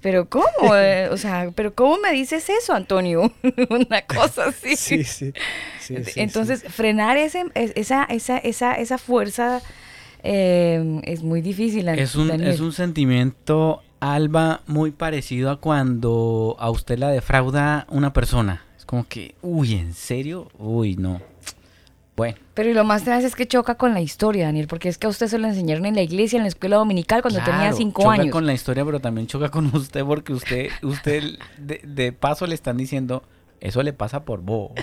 Pero ¿cómo? Eh, o sea, pero ¿cómo me dices eso, Antonio? Una cosa así. Sí, sí. Entonces, frenar ese, esa, esa, esa, esa fuerza eh, es muy difícil. Es un, es un sentimiento, Alba, muy parecido a cuando a usted la defrauda una persona. Es como que, uy, ¿en serio? Uy, no. Bueno. Pero lo más triste es que choca con la historia, Daniel, porque es que a usted se lo enseñaron en la iglesia, en la escuela dominical, cuando tenía cinco años. Choca con la historia, pero también choca con usted, porque usted, usted de, paso le están diciendo, eso le pasa por bobo.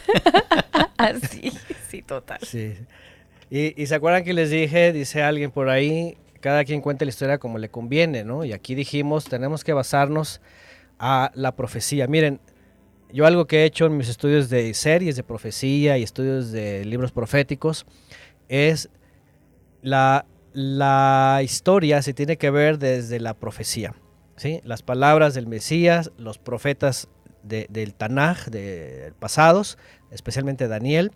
Así, sí, total. Sí. Y, y se acuerdan que les dije, dice alguien por ahí, cada quien cuenta la historia como le conviene, ¿no? Y aquí dijimos, tenemos que basarnos a la profecía. Miren, yo algo que he hecho en mis estudios de series de profecía y estudios de libros proféticos es la, la historia se tiene que ver desde la profecía. ¿sí? Las palabras del Mesías, los profetas del Tanaj, de pasados, especialmente Daniel,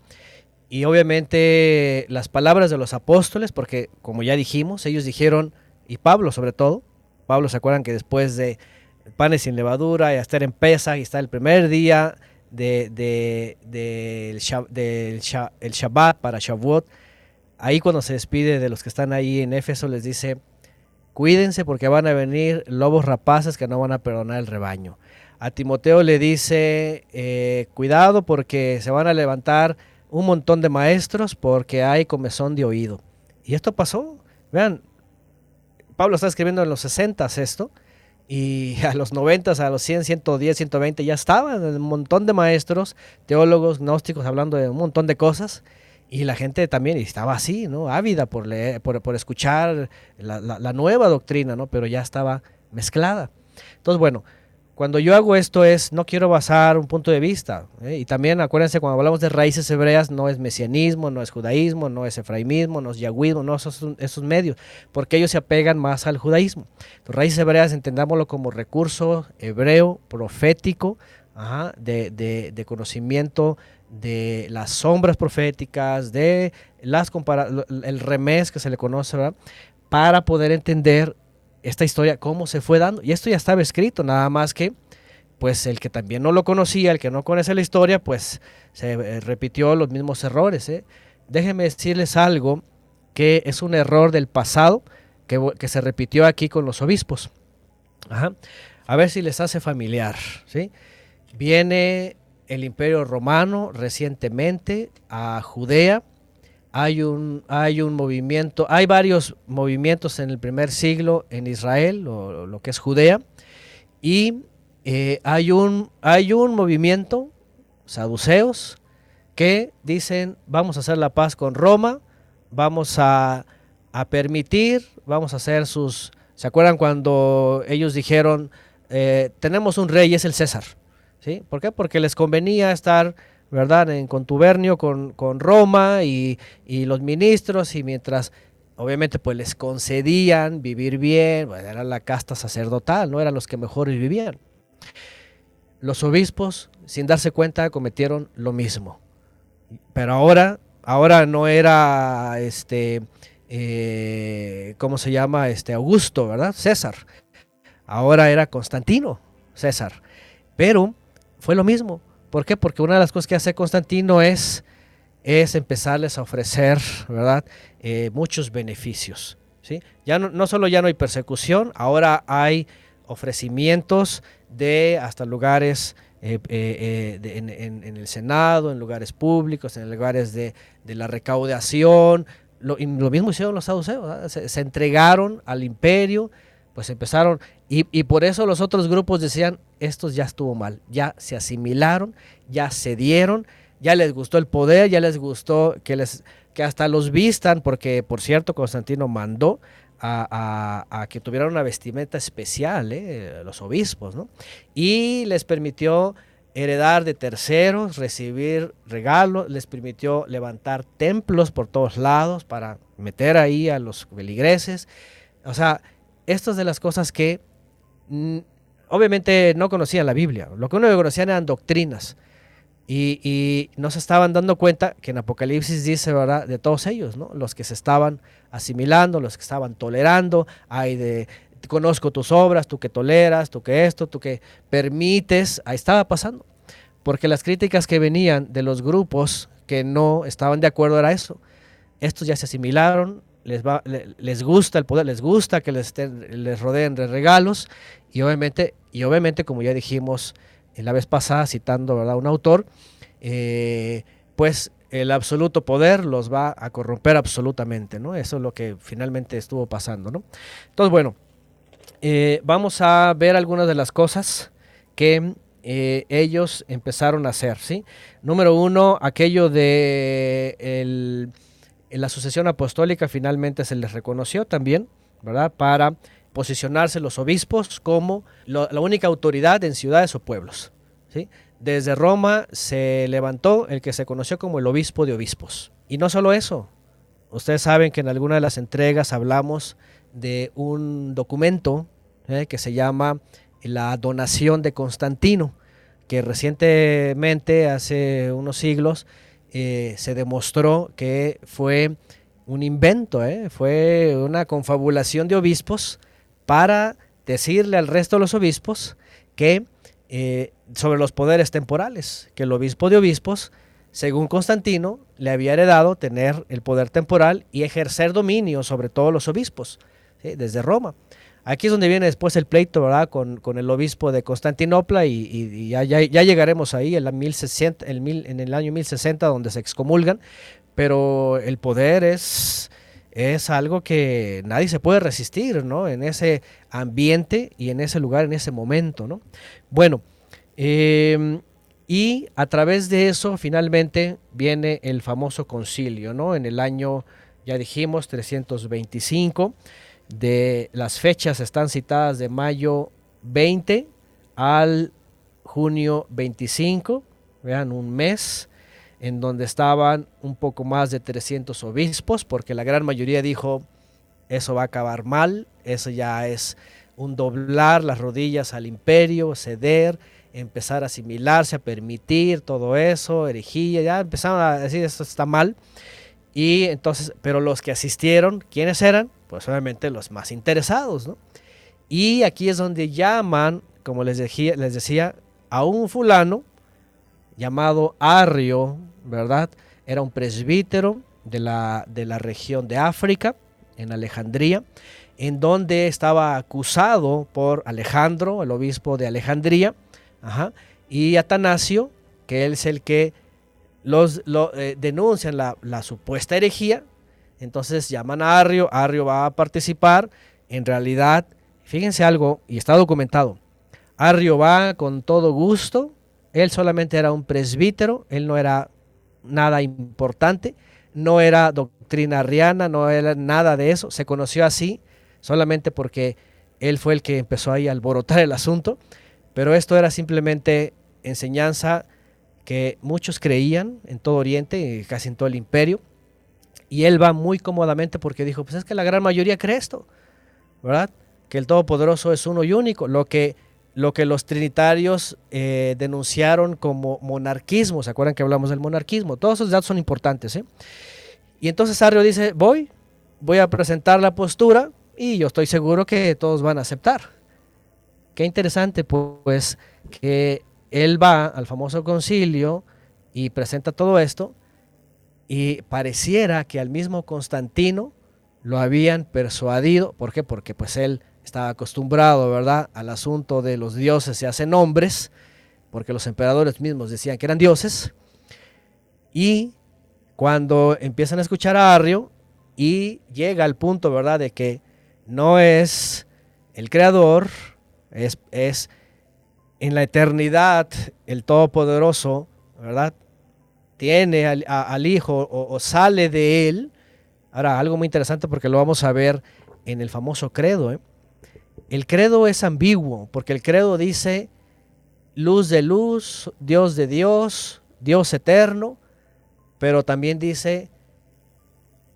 y obviamente las palabras de los apóstoles, porque como ya dijimos, ellos dijeron, y Pablo sobre todo, Pablo se acuerdan que después de panes sin levadura y estar en Pesach y está el primer día de, de, del el Shabbat para Shavuot. Ahí cuando se despide de los que están ahí en Éfeso les dice, cuídense porque van a venir lobos rapaces que no van a perdonar el rebaño. A Timoteo le dice, eh, cuidado porque se van a levantar un montón de maestros porque hay comezón de oído. Y esto pasó. Vean, Pablo está escribiendo en los 60 esto, y a los 90, a los 100, 110, 120 ya estaban un montón de maestros, teólogos, gnósticos hablando de un montón de cosas. Y la gente también estaba así, ¿no? Ávida por, leer, por, por escuchar la, la, nueva doctrina, ¿no? Pero ya estaba mezclada. Entonces, bueno, cuando yo hago esto es, no quiero basar un punto de vista. ¿eh? Y también acuérdense, cuando hablamos de raíces hebreas, no es mesianismo, no es judaísmo, no es efraimismo, no es yagüismo, no son esos medios, porque ellos se apegan más al judaísmo. raíces hebreas entendámoslo como recurso hebreo, profético, de, de, conocimiento de las sombras proféticas, de las el remés que se le conoce, para poder entender esta historia, cómo se fue dando. Y esto ya estaba escrito, nada más que, pues el que también no lo conocía, el que no conoce la historia, pues se eh, repitió los mismos errores. ¿eh? Déjenme decirles algo que es un error del pasado que, se repitió aquí con los obispos. A ver si les hace familiar. ¿sí? Viene el imperio romano recientemente a Judea hay un, hay un movimiento, hay varios movimientos en el primer siglo en Israel, lo, lo que es Judea, y eh, hay, un, hay un movimiento, saduceos, que dicen, vamos a hacer la paz con Roma, vamos a, a permitir, vamos a hacer sus... ¿Se acuerdan cuando ellos dijeron, eh, tenemos un rey, es el César? ¿Sí? ¿Por qué? Porque les convenía estar ¿verdad? En contubernio con, Roma y, los ministros y mientras obviamente pues les concedían vivir bien, bueno, era la casta sacerdotal, no eran los que mejor vivían. Los obispos, sin darse cuenta, cometieron lo mismo. Pero ahora, ahora no era este, eh, ¿cómo se llama? Este Augusto, ¿verdad? César. Ahora era Constantino, César. Pero fue lo mismo ¿Por qué? Porque una de las cosas que hace Constantino es, es empezarles a ofrecer, ¿verdad? Eh, muchos beneficios. ¿sí? Ya no, solo ya no hay persecución, ahora hay ofrecimientos de hasta lugares eh, eh, en, el Senado, en lugares públicos, en lugares de, la recaudación. Lo, mismo hicieron los saduceos, se, entregaron al imperio, pues empezaron, y, por eso los otros grupos decían, estos ya estuvo mal, ya se asimilaron, ya cedieron, ya les gustó el poder, ya les gustó que, les, que hasta los vistan, porque por cierto Constantino mandó a, que tuvieran una vestimenta especial, ¿eh? los obispos, ¿no? y les permitió heredar de terceros, recibir regalos, les permitió levantar templos por todos lados para meter ahí a los beligreses. O sea, estas de las cosas que obviamente no conocían la Biblia, lo que uno conocían eran doctrinas. Y, no se estaban dando cuenta que en Apocalipsis dice, ¿verdad?, de todos ellos, ¿no? Los que se estaban asimilando, los que estaban tolerando, hay de, conozco tus obras, tú que toleras, tú que esto, tú que permites, ahí estaba pasando. Porque las críticas que venían de los grupos que no estaban de acuerdo era eso. Estos ya se asimilaron, les, va, les gusta el poder, les gusta que les, les rodeen de regalos y obviamente, y obviamente como ya dijimos la vez pasada citando ¿verdad? un autor, eh, pues el absoluto poder los va a corromper absolutamente, ¿no? Eso es lo que finalmente estuvo pasando, ¿no? Entonces, bueno, eh, vamos a ver algunas de las cosas que eh, ellos empezaron a hacer, ¿sí? Número uno, aquello de el la sucesión apostólica finalmente se les reconoció también, ¿verdad? Para posicionarse los obispos como la única autoridad en ciudades o pueblos. ¿sí? Desde Roma se levantó el que se conoció como el obispo de obispos. Y no solo eso, ustedes saben que en alguna de las entregas hablamos de un documento ¿eh? que se llama la donación de Constantino, que recientemente, hace unos siglos, eh, se demostró que fue un invento, ¿eh? fue una confabulación de obispos para decirle al resto de los obispos que eh, sobre los poderes temporales, que el obispo de obispos, según Constantino, le había heredado tener el poder temporal y ejercer dominio sobre todos los obispos, desde Roma. Aquí es donde viene después el pleito, ¿verdad? Con, con el obispo de Constantinopla y, y- ya, ya- llegaremos ahí en, la 1060, el mil- en el año 1060 donde se excomulgan, pero el poder es, es algo que nadie se puede resistir, ¿no? En ese ambiente y en ese lugar, en ese momento, ¿no? Bueno, em, y a través de eso finalmente viene el famoso concilio, ¿no? En el año, ya dijimos, 325 de las fechas están citadas de mayo 20 al junio 25, vean, un mes, en donde estaban un poco más de 300 obispos, porque la gran mayoría dijo, eso va a acabar mal, eso ya es un doblar las rodillas al imperio, ceder, empezar a asimilarse, a permitir todo eso, herejía, ya empezaron a decir, esto está mal. Y entonces, pero los que asistieron, ¿quiénes eran? Pues obviamente los más interesados, ¿no? Y aquí es donde llaman, como les decía, les decía a un fulano llamado Arrio, ¿verdad? Era un presbítero de la, de la región de África, en Alejandría, en donde estaba acusado por Alejandro, el obispo de Alejandría, ajá, y Atanasio, que él es el que los lo, eh, denuncian la, la supuesta herejía, entonces llaman a Arrio, Arrio va a participar, en realidad, fíjense algo, y está documentado, Arrio va con todo gusto, él solamente era un presbítero, él no era nada importante, no era doctrina arriana, no era nada de eso, se conoció así solamente porque él fue el que empezó ahí a alborotar el asunto, pero esto era simplemente enseñanza que muchos creían en todo Oriente, casi en todo el imperio, y él va muy cómodamente porque dijo, pues es que la gran mayoría cree esto, ¿verdad? Que el Todopoderoso es uno y único, lo que, lo que los trinitarios eh, denunciaron como monarquismo, ¿se acuerdan que hablamos del monarquismo? Todos esos datos son importantes, ¿eh? Y entonces Arrio dice, voy, voy a presentar la postura y yo estoy seguro que todos van a aceptar. Qué interesante, pues, que él va al famoso concilio y presenta todo esto y pareciera que al mismo Constantino lo habían persuadido, ¿por qué? Porque pues él estaba acostumbrado, ¿verdad?, al asunto de los dioses se hacen hombres, porque los emperadores mismos decían que eran dioses, y cuando empiezan a escuchar a Arrio y llega al punto, ¿verdad?, de que no es el creador, es, es en la eternidad el Todopoderoso, ¿verdad? Tiene al, Hijo o, o, sale de él. Ahora, algo muy interesante porque lo vamos a ver en el famoso credo. ¿eh? El credo es ambiguo porque el credo dice luz de luz, Dios de Dios, Dios eterno, pero también dice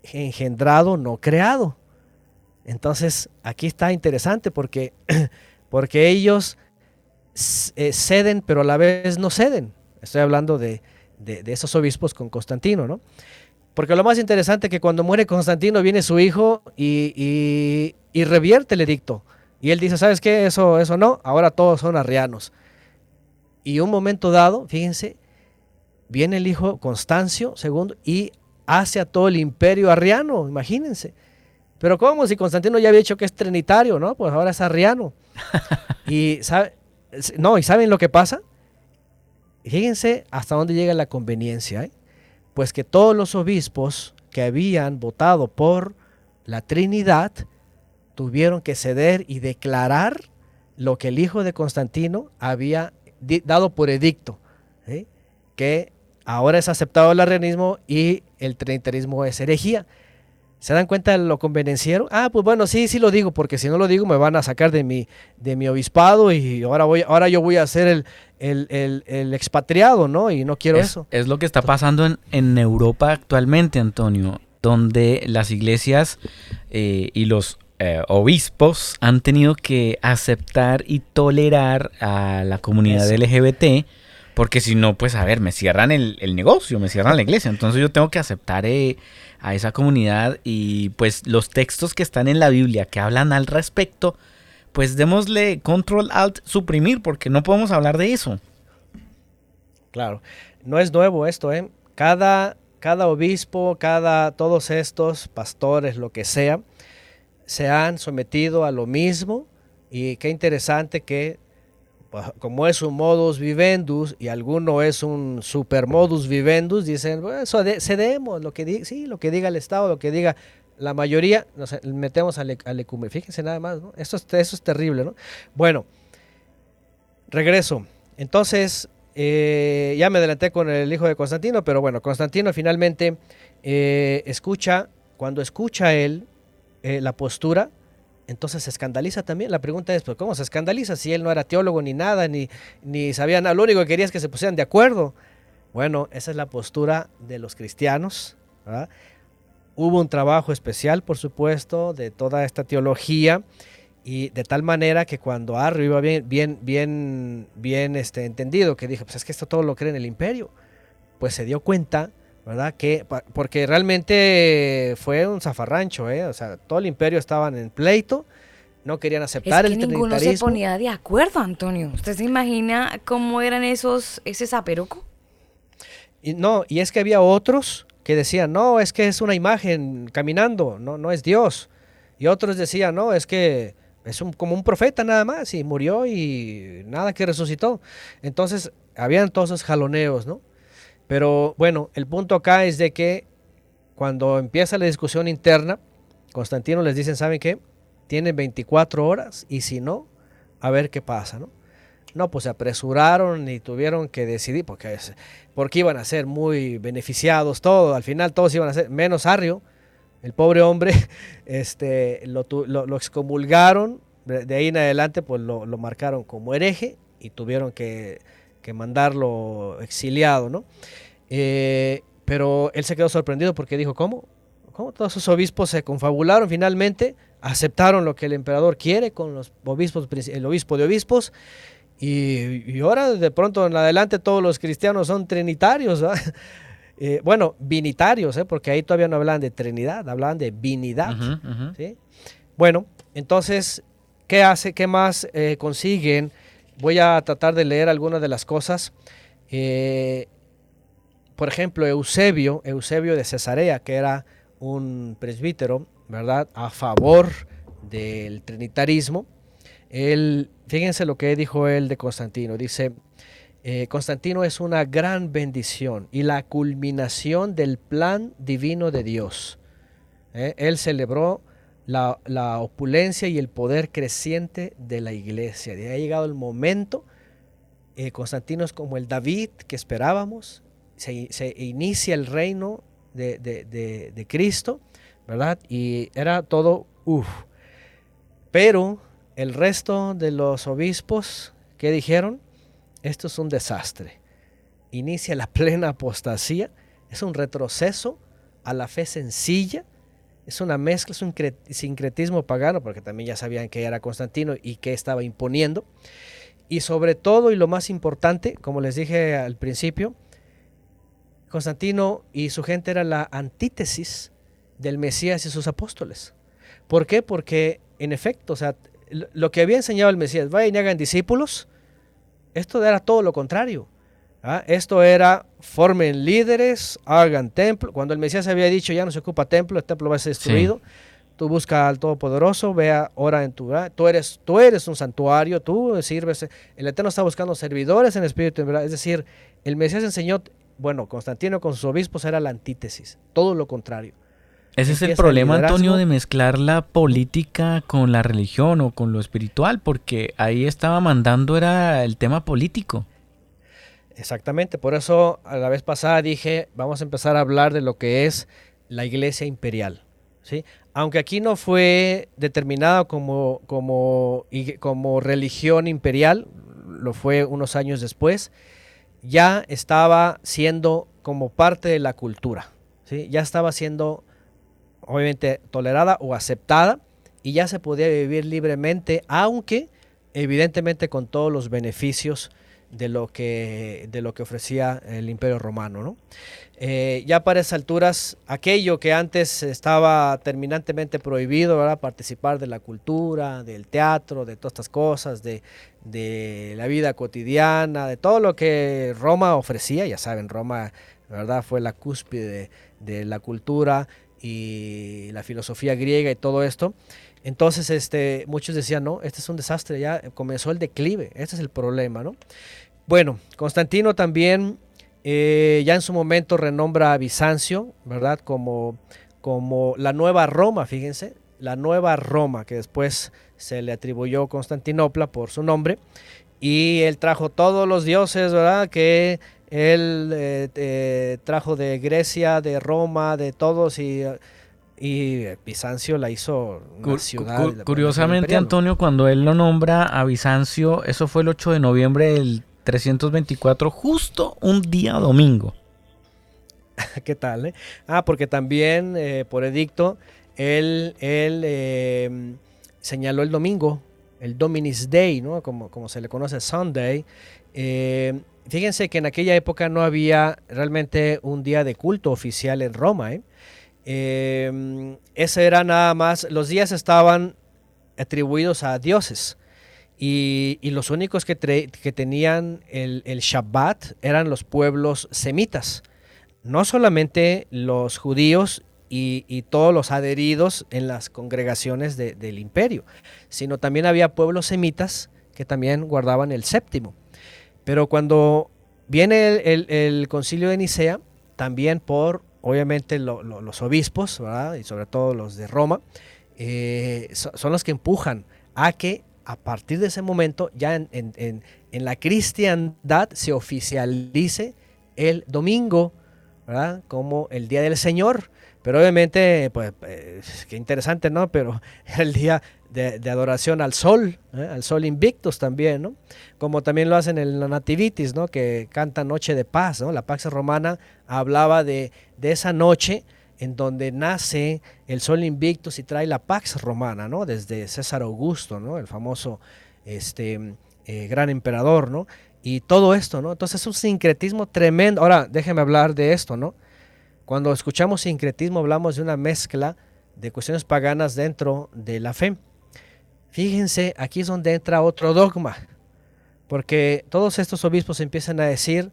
engendrado, no creado. Entonces, aquí está interesante porque, porque ellos eh, ceden, pero a la vez no ceden. Estoy hablando de, de, de, esos obispos con Constantino, ¿no? Porque lo más interesante es que cuando muere Constantino viene su hijo y, y, y revierte el edicto. Y él dice, ¿sabes qué? Eso, eso no, ahora todos son arrianos. Y un momento dado, fíjense, viene el hijo Constancio II y hace a todo el imperio arriano, imagínense. Pero ¿cómo? Si Constantino ya había dicho que es trinitario, ¿no? Pues ahora es arriano. y, ¿sabe? No, ¿y saben lo que pasa? Fíjense hasta dónde llega la conveniencia. ¿eh? Pues que todos los obispos que habían votado por la Trinidad tuvieron que ceder y declarar lo que el hijo de Constantino había dado por edicto, ¿eh? que ahora es aceptado el arrianismo y el trinitarismo es herejía. ¿Se dan cuenta de lo convenenciero? Ah, pues bueno, sí, sí lo digo, porque si no lo digo me van a sacar de mi, de mi obispado y ahora, voy, ahora yo voy a ser el, el, el, el expatriado, ¿no? Y no quiero es, eso. Es lo que está pasando en, en Europa actualmente, Antonio, donde las iglesias eh, y los eh, obispos han tenido que aceptar y tolerar a la comunidad eso. LGBT. Porque si no, pues a ver, me cierran el, el, negocio, me cierran la iglesia. Entonces yo tengo que aceptar eh, a esa comunidad y pues los textos que están en la Biblia que hablan al respecto, pues démosle control alt suprimir porque no podemos hablar de eso. Claro, no es nuevo esto, ¿eh? Cada, cada obispo, cada, todos estos pastores, lo que sea, se han sometido a lo mismo y qué interesante que como es un modus vivendus y alguno es un super modus vivendus, dicen, bueno, cedemos, lo que diga, sí, lo que diga el Estado, lo que diga la mayoría, nos metemos al, al ecumen. Fíjense nada más, ¿no? Eso es, eso es terrible, ¿no? Bueno, regreso. Entonces, eh, ya me adelanté con el hijo de Constantino, pero bueno, Constantino finalmente eh, escucha, cuando escucha él eh, la postura, entonces se escandaliza también. La pregunta es, ¿cómo se escandaliza si él no era teólogo ni nada, ni, ni sabía? Lo único que quería es que se pusieran de acuerdo. Bueno, esa es la postura de los cristianos. Hubo un trabajo especial, por supuesto, de toda esta teología y de tal manera que cuando Arrio iba bien, bien, bien, bien este, entendido, que dijo, pues es que esto todo lo cree en el imperio, pues se dio cuenta, ¿verdad? Que, porque realmente fue un zafarrancho, ¿eh? O sea, todo el imperio estaba en pleito, no querían aceptar es que ninguno se ponía de acuerdo, Antonio. ¿Usted se imagina cómo eran esos, ese zaperoco? Y no, y es que había otros que decían, no, es que es una imagen caminando, no, no es Dios. Y otros decían, no, es que es como un profeta nada más y murió y nada que resucitó. Entonces, habían todos esos jaloneos, ¿no? Pero bueno, el punto acá es de que cuando empieza la discusión interna, Constantino les dice, ¿saben qué? Tienen 24 horas y si no, a ver qué pasa, ¿no? No, pues se apresuraron y tuvieron que decidir porque, porque iban a ser muy beneficiados todos. Al final todos iban a ser, menos Arrio, el pobre hombre este, lo, excomulgaron, de ahí en adelante pues lo, marcaron como hereje y tuvieron que, mandarlo exiliado, ¿no? Eh, pero él se quedó sorprendido porque dijo, ¿cómo? ¿Cómo todos esos obispos se confabularon finalmente? Aceptaron lo que el emperador quiere con los obispos, el obispo de obispos, y, y ahora de pronto en adelante todos los cristianos son trinitarios. Eh, bueno, vinitarios, ¿eh? porque ahí todavía no hablan de Trinidad, hablan de vinidad. Bueno, entonces, ¿qué hace? ¿Qué más eh, consiguen? Voy a tratar de leer algunas de las cosas. por ejemplo, Eusebio, Eusebio de Cesarea, que era un presbítero, ¿verdad? A favor del trinitarismo. Él, fíjense lo que dijo él de Constantino. Dice, eh, Constantino es una gran bendición y la culminación del plan divino de Dios. Eh, él celebró la, opulencia y el poder creciente de la iglesia. De ha llegado el momento. Eh, Constantino es como el David que esperábamos. Se, inicia el reino de, Cristo, ¿verdad? Y era todo, uff. Pero el resto de los obispos, ¿qué dijeron? Esto es un desastre. Inicia la plena apostasía, es un retroceso a la fe sencilla, es una mezcla, es un sincretismo pagano, porque también ya sabían que era Constantino y que estaba imponiendo. Y sobre todo, y lo más importante, como les dije al principio, Constantino y su gente era la antítesis del Mesías y sus apóstoles. ¿Por qué? Porque, en efecto, o sea, lo que había enseñado el Mesías, vayan y hagan discípulos, esto era todo lo contrario. ¿ah? Esto era formen líderes, hagan templo. Cuando el Mesías había dicho ya no se ocupa templo, el templo va a ser destruido. Tú busca al Todopoderoso, vea, ora en tu tú eres, tú eres un santuario, tú sirves. El Eterno está buscando servidores en espíritu verdad. Es decir, el Mesías enseñó, bueno, Constantino con sus obispos era la antítesis, todo lo contrario. Ese es el problema, Antonio, de mezclar la política con la religión o con lo espiritual, porque ahí estaba mandando era el tema político. Exactamente, por eso a la vez pasada dije, vamos a empezar a hablar de lo que es la iglesia imperial. ¿sí? Aunque aquí no fue determinada como, como, como religión imperial, lo fue unos años después, ya estaba siendo como parte de la cultura. ¿sí? Ya estaba siendo obviamente tolerada o aceptada y ya se podía vivir libremente, aunque evidentemente con todos los beneficios de lo que, de lo que ofrecía el Imperio Romano. ¿no? Eh, ya para esas alturas, aquello que antes estaba terminantemente prohibido, ¿verdad? participar de la cultura, del teatro, de todas estas cosas, de, de la vida cotidiana, de todo lo que Roma ofrecía, ya saben, Roma ¿verdad? fue la cúspide de, de la cultura, y la filosofía griega y todo esto, Entonces, este, muchos decían, no, este es un desastre, ya comenzó el declive, este es el problema, ¿no? Bueno, Constantino también eh, ya en su momento renombra a Bizancio, ¿verdad? Como, como la nueva Roma, fíjense, la nueva Roma, que después se le atribuyó Constantinopla por su nombre, y él trajo todos los dioses, ¿verdad? Que él eh, eh, trajo de Grecia, de Roma, de todos, y y Bizancio la hizo una ciudad. curiosamente, Antonio, cuando él lo nombra a Bizancio, eso fue el 8 de noviembre del 324, justo un día domingo. ¿Qué tal? Eh? Ah, porque también eh, por edicto, él, él eh, señaló el domingo, el Dominis Day, ¿no? como, como se le conoce Sunday. fíjense que en aquella época no había realmente un día de culto oficial en Roma. ¿eh? Eh, ese era nada más, los días estaban atribuidos a dioses. Y, los únicos que, tenían el, Shabbat eran los pueblos semitas. No solamente los judíos y, todos los adheridos en las congregaciones del imperio, sino también había pueblos semitas que también guardaban el séptimo. Pero cuando viene el, el concilio de Nicea, también por obviamente los obispos, y sobre todo los de Roma, eh, son los que empujan a que a partir de ese momento ya en, la cristiandad se oficialice el domingo como el día del Señor. Pero obviamente, pues, pues, qué interesante, ¿no? Pero el día de, adoración al sol, ¿eh? al sol invictus también, ¿no? Como también lo hacen en la Nativitis, ¿no? Que canta Noche de Paz, ¿no? La Pax Romana hablaba de, esa noche en donde nace el sol invictus y trae la Pax Romana, ¿no? Desde César Augusto, ¿no? El famoso este, eh, gran emperador, ¿no? Y todo esto, ¿no? Entonces es un sincretismo tremendo. Ahora, déjeme hablar de esto, ¿no? Cuando escuchamos sincretismo hablamos de una mezcla de cuestiones paganas dentro de la fe. Fíjense, aquí es donde entra otro dogma, porque todos estos obispos empiezan a decir,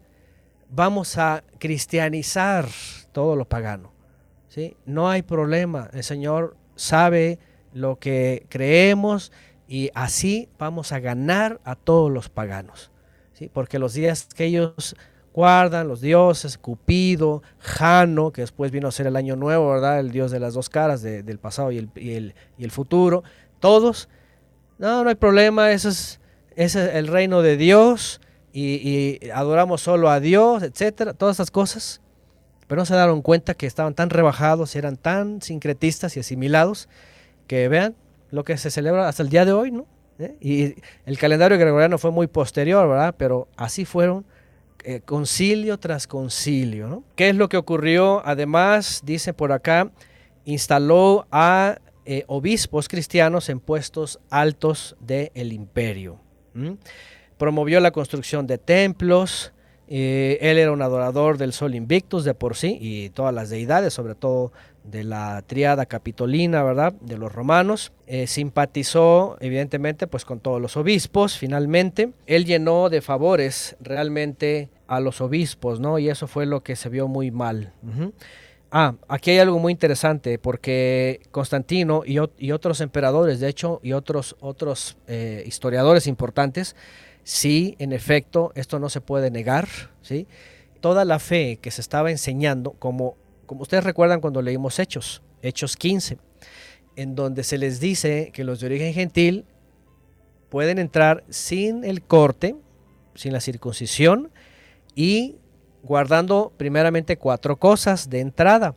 vamos a cristianizar todo lo pagano. ¿sí? No hay problema, el Señor sabe lo que creemos y así vamos a ganar a todos los paganos. ¿sí? Porque los días que ellos guardan, los dioses, Cupido, Jano, que después vino a ser el año nuevo, ¿verdad? El dios de las dos caras, del pasado y el, y el futuro, todos no, no hay problema, ese es, es el reino de Dios y, adoramos solo a Dios, etcétera, todas esas cosas. Pero no se dieron cuenta que estaban tan rebajados, eran tan sincretistas y asimilados, que vean lo que se celebra hasta el día de hoy, ¿no? ¿Eh? Y el calendario gregoriano fue muy posterior, ¿verdad? Pero así fueron eh, concilio tras concilio, ¿no? ¿Qué es lo que ocurrió? Además, dice por acá, instaló a eh, obispos cristianos en puestos altos del imperio. Promovió la construcción de templos. Eh, él era un adorador del sol invictus de por sí y todas las deidades, sobre todo de la triada capitolina, ¿verdad? De los romanos. Eh, simpatizó, evidentemente, pues con todos los obispos. Finalmente, él llenó de favores realmente a los obispos, ¿no? Y eso fue lo que se vio muy mal. Ah, aquí hay algo muy interesante porque Constantino y, otros emperadores, de hecho, y otros, otros eh, historiadores importantes, sí, en efecto, esto no se puede negar, ¿sí? Toda la fe que se estaba enseñando, como, como ustedes recuerdan cuando leímos Hechos, Hechos 15, en donde se les dice que los de origen gentil pueden entrar sin el corte, sin la circuncisión y guardando primeramente cuatro cosas de entrada.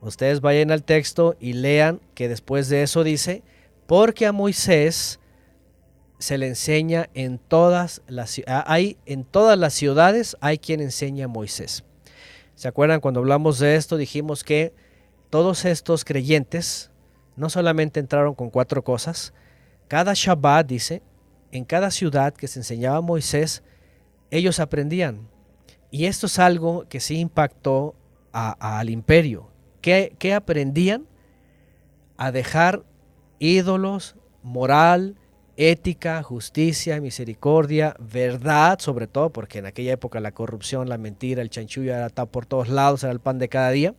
Ustedes vayan al texto y lean que después de eso dice, porque a Moisés se le enseña en todas las ah, hay en todas las ciudades hay quien enseña a Moisés. ¿Se acuerdan cuando hablamos de esto dijimos que todos estos creyentes no solamente entraron con cuatro cosas, cada Shabbat dice, en cada ciudad que se enseñaba a Moisés, ellos aprendían y esto es algo que sí impactó al imperio. ¿Qué, ¿Qué aprendían? A dejar ídolos, moral, ética, justicia, misericordia, verdad, sobre todo, porque en aquella época la corrupción, la mentira, el chanchullo era por todos lados, era el pan de cada día.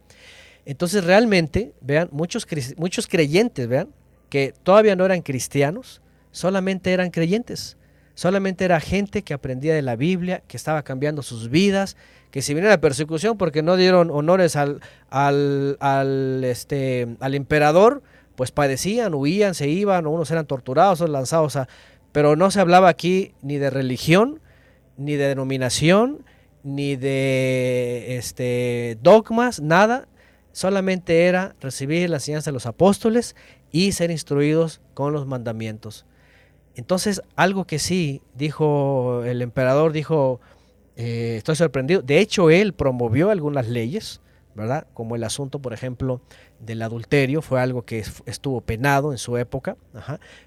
Entonces realmente, vean, muchos, muchos creyentes, vean, que todavía no eran cristianos, solamente eran creyentes. Solamente era gente que aprendía de la Biblia, que estaba cambiando sus vidas, que si viniera la persecución porque no dieron honores al, al, al, este, al emperador, pues padecían, huían, se iban, unos eran torturados, otros lanzados a... Pero no se hablaba aquí ni de religión, ni de denominación, ni de este, dogmas, nada. Solamente era recibir la enseñanza de los apóstoles y ser instruidos con los mandamientos. Entonces, algo que sí dijo el emperador, dijo, eh, estoy sorprendido. De hecho, él promovió algunas leyes, ¿verdad? Como el asunto, por ejemplo, del adulterio, fue algo que estuvo penado en su época.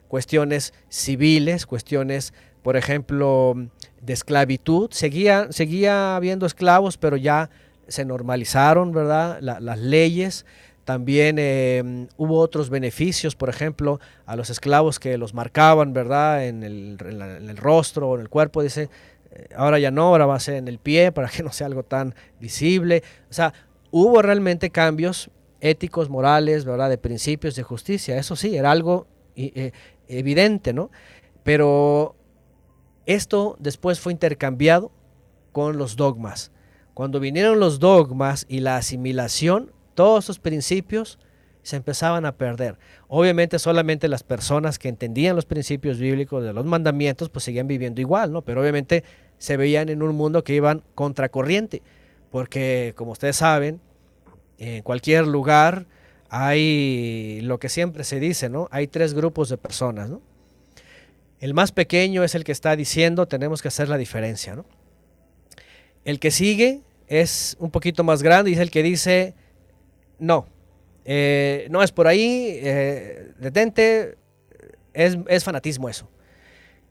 Cuestiones civiles, cuestiones, por ejemplo, de esclavitud. Seguía, seguía habiendo esclavos, pero ya se normalizaron, ¿verdad? las leyes. También eh, hubo otros beneficios, por ejemplo, a los esclavos que los marcaban, ¿verdad? En el, rostro o en el cuerpo, dice, eh, ahora ya no, ahora va a ser en el pie para que no sea algo tan visible. O sea, hubo realmente cambios éticos, morales, ¿verdad? De principios de justicia. Eso sí, era algo eh, evidente, ¿no? Pero esto después fue intercambiado con los dogmas. Cuando vinieron los dogmas y la asimilación, todos esos principios se empezaban a perder. Obviamente solamente las personas que entendían los principios bíblicos de los mandamientos pues seguían viviendo igual, ¿no? Pero obviamente se veían en un mundo que iban contracorriente, porque como ustedes saben, en cualquier lugar hay lo que siempre se dice, ¿no? Hay tres grupos de personas, ¿no? El más pequeño es el que está diciendo tenemos que hacer la diferencia, ¿no? El que sigue es un poquito más grande y es el que dice no, eh, no es por ahí, eh, detente, es, fanatismo eso.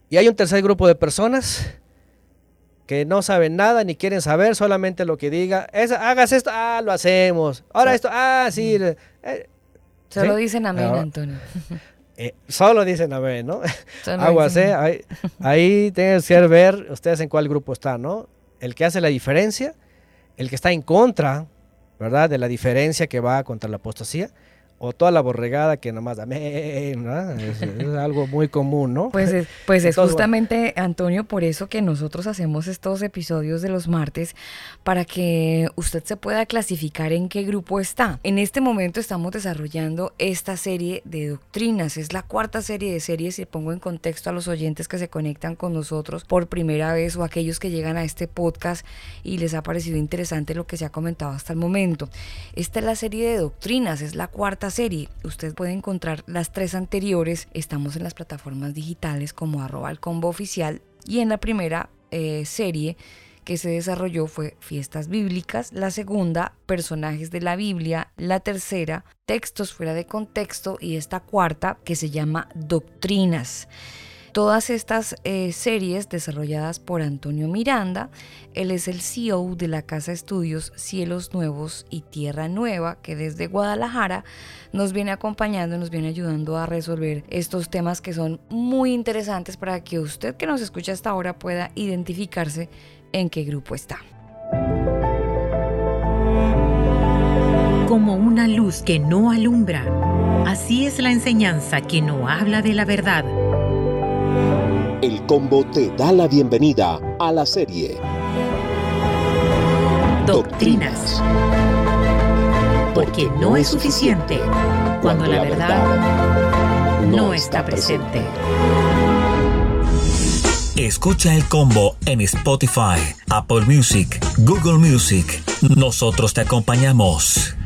Y hay un tercer grupo de personas que no saben nada ni quieren saber, solamente lo que diga, es, hagas esto, ah, lo hacemos, ahora esto, ah, sí. Eh, solo dicen amén, Antonio. solo dicen amén, ¿no? Aguas, Ahí, ahí tienen que ver ustedes en cuál grupo están, ¿no? El que hace la diferencia, el que está en contra ¿verdad? De la diferencia que va contra la apostasía o toda la borregada que nomás amén, es, es, algo muy común, ¿no? Pues es, pues es justamente, Antonio, por eso que nosotros hacemos estos episodios de los martes, para que usted se pueda clasificar en qué grupo está. En este momento estamos desarrollando esta serie de doctrinas, es la cuarta serie de series y pongo en contexto a los oyentes que se conectan con nosotros por primera vez o aquellos que llegan a este podcast y les ha parecido interesante lo que se ha comentado hasta el momento. Esta es la serie de doctrinas, es la cuarta serie. Usted puede encontrar las tres anteriores. Estamos en las plataformas digitales como arroba el combo oficial. Y en la primera eh, serie que se desarrolló fue Fiestas Bíblicas, la segunda, Personajes de la Biblia, la tercera, Textos fuera de contexto y esta cuarta que se llama Doctrinas. Todas estas eh, series desarrolladas por Antonio Miranda, él es el CEO de la Casa Estudios Cielos Nuevos y Tierra Nueva, que desde Guadalajara nos viene acompañando, nos viene ayudando a resolver estos temas que son muy interesantes para que usted que nos escucha hasta ahora pueda identificarse en qué grupo está. Como una luz que no alumbra, así es la enseñanza que no habla de la verdad el combo te da la bienvenida a la serie Doctrinas. Porque no es suficiente cuando la verdad no está presente. Escucha el combo en Spotify, Apple Music, Google Music. Nosotros te acompañamos.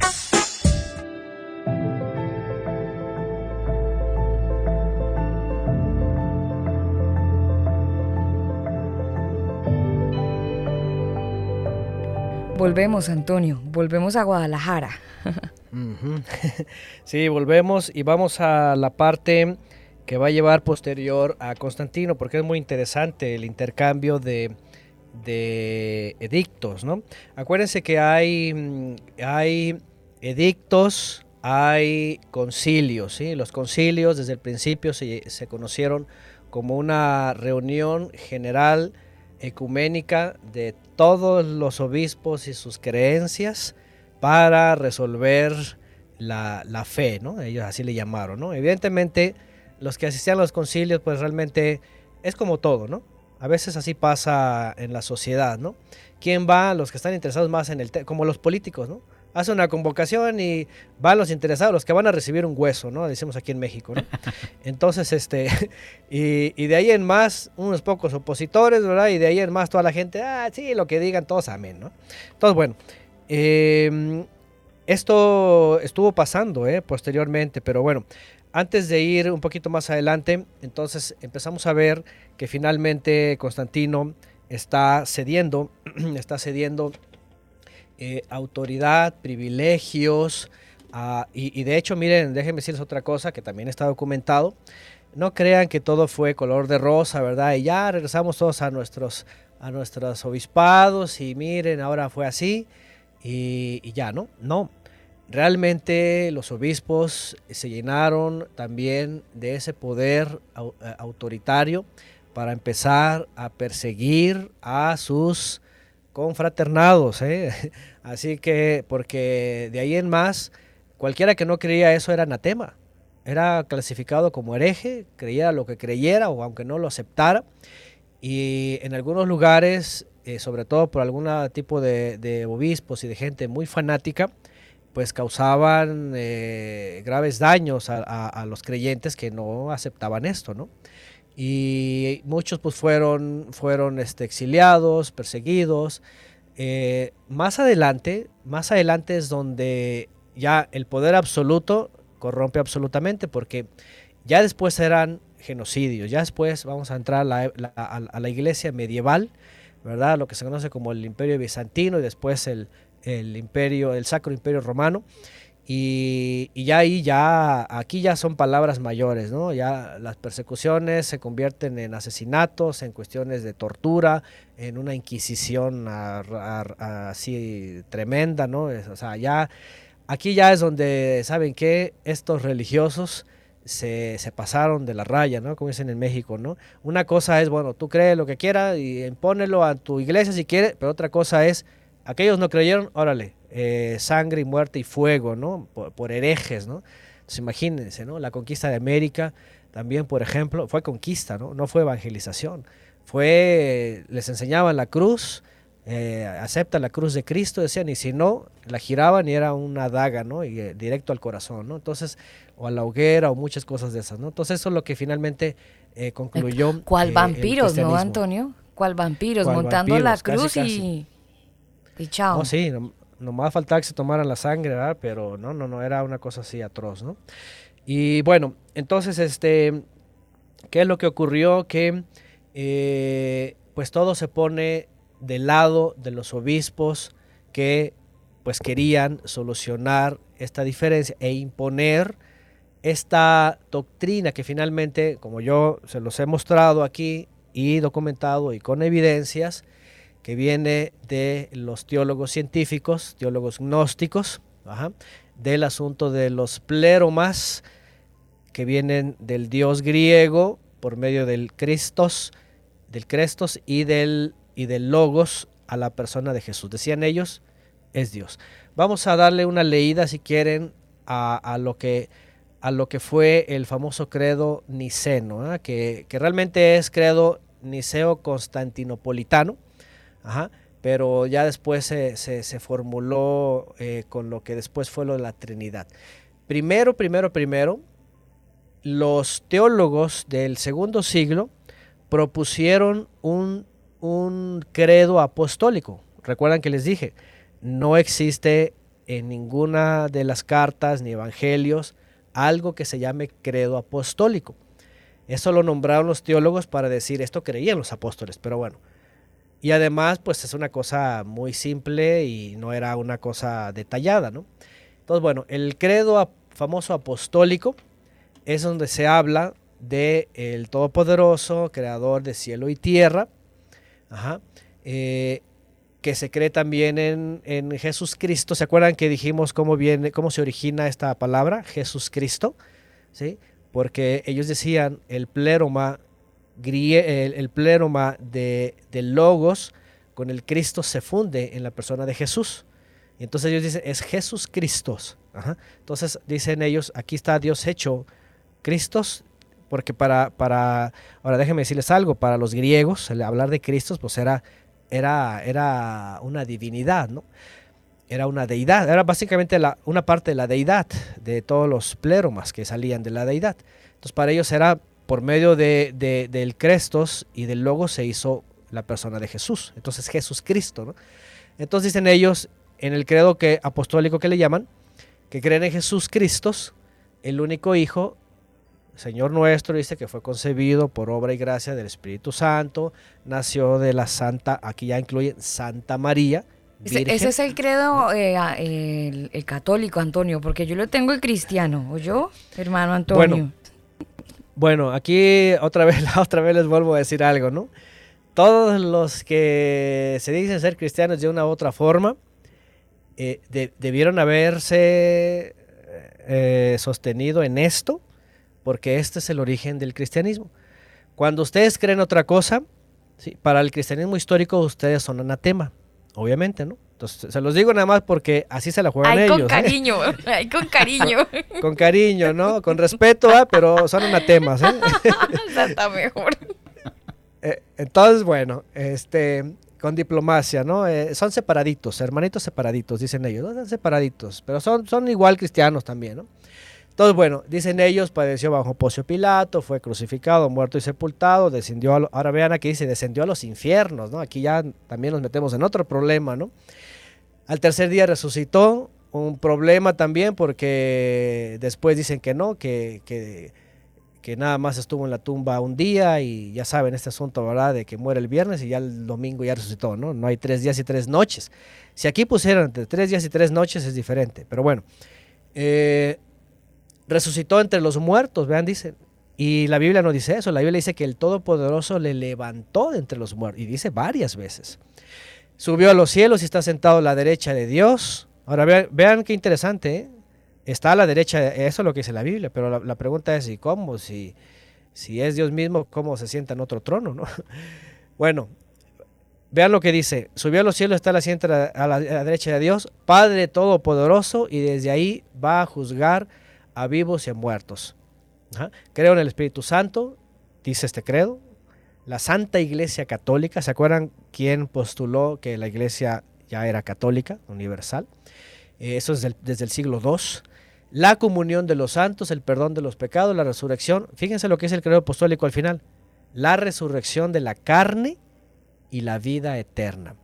Volvemos, Antonio, volvemos a Guadalajara. sí, volvemos y vamos a la parte que va a llevar posterior a Constantino, porque es muy interesante el intercambio de, edictos, ¿no? Acuérdense que hay, mm, hay edictos, hay concilios, ¿sí? Los concilios desde el principio se, se conocieron como una reunión general ecuménica de todos los obispos y sus creencias para resolver la, la fe, ¿no? Ellos así le llamaron, ¿no? Evidentemente, los que asistían a los concilios, pues realmente es como todo, ¿no? A veces así pasa en la sociedad, ¿no? ¿Quién va? Los que están interesados más en el tema, como los políticos, ¿no? Hace una convocación y van los interesados, los que van a recibir un hueso, ¿no? Decimos aquí en México, ¿no? Entonces, este, y, y, de ahí en más, unos pocos opositores, ¿verdad? Y de ahí en más toda la gente, ah, sí, lo que digan todos, amén, ¿no? Entonces, bueno, eh, esto estuvo pasando, ¿eh? Posteriormente, pero bueno, antes de ir un poquito más adelante, entonces empezamos a ver que finalmente Constantino está cediendo, está cediendo eh, autoridad, privilegios, uh, y, de hecho, miren, déjenme decirles otra cosa que también está documentado. No crean que todo fue color de rosa, ¿verdad? Y ya regresamos todos a nuestros, a nuestros obispados y miren, ahora fue así y, y ya, ¿no? No, Realmente los obispos se llenaron también de ese poder autoritario para empezar a perseguir a sus confraternados. ¿eh? Así que, porque de ahí en más, cualquiera que no creía eso era anatema. Era clasificado como hereje, creía lo que creyera o aunque no lo aceptara. Y en algunos lugares, eh, sobre todo por algún tipo de, obispos y de gente muy fanática, pues causaban eh, graves daños a, los creyentes que no aceptaban esto, ¿no? Y muchos pues fueron, fueron este, exiliados, perseguidos. Eh, más adelante, más adelante es donde ya el poder absoluto corrompe absolutamente porque ya después eran genocidios, ya después vamos a entrar a la, la, a la iglesia medieval, ¿verdad? Lo que se conoce como el imperio bizantino y después el, el imperio, el Sacro Imperio Romano. Y, ya ahí, ya, aquí ya son palabras mayores, ¿no? Ya las persecuciones se convierten en asesinatos, en cuestiones de tortura, en una inquisición así tremenda, ¿no? o sea, ya, aquí ya es donde, ¿saben qué? Estos religiosos se, se, pasaron de la raya, ¿no? Como dicen en México, ¿no? Una cosa es, bueno, tú crees lo que quieras y impónelo a tu iglesia si quieres, pero otra cosa es aquellos no creyeron, órale, eh, sangre y muerte y fuego, ¿no? Por, por, herejes, ¿no? Entonces imagínense, ¿no? La conquista de América también, por ejemplo, fue conquista, ¿no? No fue evangelización. Fue, les enseñaban la cruz, eh, acepta la cruz de Cristo, decían, y si no, la giraban y era una daga, ¿no? Y eh, directo al corazón, ¿no? Entonces, o a la hoguera o muchas cosas de esas, ¿no? Entonces eso es lo que finalmente eh, concluyó. ¿Cuál vampiros, no, Antonio? ¿Cuál vampiros? ¿Cuál Montando vampiros? la cruz casi, y... Y chao. No, sí, no, nomás faltaba que se tomaran la sangre. Pero no, no, no, era una cosa así atroz, ¿no? Y bueno, entonces, este, ¿qué es lo que ocurrió? Que eh, pues todo se pone del lado de los obispos que pues querían solucionar esta diferencia e imponer esta doctrina que finalmente, como yo se los he mostrado aquí y documentado y con evidencias, que viene de los teólogos científicos, teólogos gnósticos, del asunto de los pleromas, que vienen del dios griego por medio del Cristos, del Crestos y del, y del Logos a la persona de Jesús. Decían ellos, es Dios. Vamos a darle una leída, si quieren, a, lo que a lo que fue el famoso credo niceno, ¿eh? que, que realmente es credo niceo constantinopolitano, Ajá, pero ya después se, se, formuló eh, con lo que después fue lo de la Trinidad. Primero, primero, primero, los teólogos del segundo siglo propusieron un, un credo apostólico. Recuerdan que les dije, no existe en ninguna de las cartas ni evangelios algo que se llame credo apostólico. Eso lo nombraron los teólogos para decir, esto creían los apóstoles, pero bueno, y además, pues es una cosa muy simple y no era una cosa detallada, ¿no? Entonces, bueno, el credo famoso apostólico es donde se habla de el Todopoderoso, creador de cielo y tierra, eh, que se cree también en, en, Jesús Cristo. ¿Se acuerdan que dijimos cómo viene, cómo se origina esta palabra, Jesús Cristo? ¿Sí? Porque ellos decían el el, el pleroma de, Logos con el Cristo se funde en la persona de Jesús. Y entonces ellos dicen, es Jesús Cristo, Entonces dicen ellos, aquí está Dios hecho Cristos, porque para, para, ahora déjenme decirles algo, para los griegos, hablar de Cristos, pues era, era, era una divinidad, ¿no? Era una deidad, era básicamente la, una parte de la deidad, de todos los pléromas que salían de la deidad. Entonces para ellos era por medio de, del Crestos y del Logo se hizo la persona de Jesús. Entonces Jesús Cristo, ¿no? Entonces dicen ellos, en el credo que, apostólico que le llaman, que creen en Jesús Cristo, el único Hijo, Señor nuestro, dice que fue concebido por obra y gracia del Espíritu Santo, nació de la Santa, aquí ya incluye Santa María. Ese, es el credo, eh, el, católico, Antonio, porque yo lo tengo el cristiano, ¿o yo, hermano Antonio? Bueno, bueno, aquí otra vez, otra vez les vuelvo a decir algo, ¿no? Todos los que se dicen ser cristianos de una u otra forma, eh, debieron haberse eh, sostenido en esto, porque este es el origen del cristianismo. Cuando ustedes creen otra cosa, para el cristianismo histórico ustedes son anatema, obviamente, ¿no? Entonces, se los digo nada más porque así se la juegan ellos. Con ¿eh? cariño, con cariño. con cariño, ¿no? Con respeto, pero son anatemas, ¿eh? Está mejor. entonces, bueno, este, con diplomacia, ¿no? Eh, son separaditos, hermanitos separaditos, dicen ellos, ¿no? Son separaditos, pero son, son igual cristianos también, ¿no? Entonces, bueno, dicen ellos, padeció bajo Pocio Pilato, fue crucificado, muerto y sepultado, descendió, a ahora vean aquí dice, descendió a los infiernos, ¿no? Aquí ya también nos metemos en otro problema, ¿no? Al tercer día resucitó, un problema también porque después dicen que no, que, que nada más estuvo en la tumba un día y ya saben este asunto, ¿verdad? De que muere el viernes y ya el domingo ya resucitó, ¿no? No hay tres días y tres noches. Si aquí pusieran entre tres días y tres noches es diferente, pero bueno. Eh, resucitó entre los muertos, vean, dicen. Y la Biblia no dice eso, la Biblia dice que el Todopoderoso le levantó de entre los muertos, y dice varias veces. Subió a los cielos y está sentado a la derecha de Dios. Ahora vean, qué interesante, ¿eh? está a la derecha, eso es lo que dice la Biblia, pero la, pregunta es, ¿y cómo? Si, si es Dios mismo, ¿cómo se sienta en otro trono? ¿no? Bueno, vean lo que dice, subió a los cielos, está a la, derecha de Dios, Padre Todopoderoso, y desde ahí va a juzgar a vivos y a muertos. Creo en el Espíritu Santo, dice este credo, la Santa Iglesia Católica, ¿se acuerdan quién postuló que la Iglesia ya era católica, universal? Eh, eso es desde el siglo II la comunión de los santos, el perdón de los pecados, la resurrección. Fíjense lo que es el credo apostólico al final. La resurrección de la carne y la vida eterna.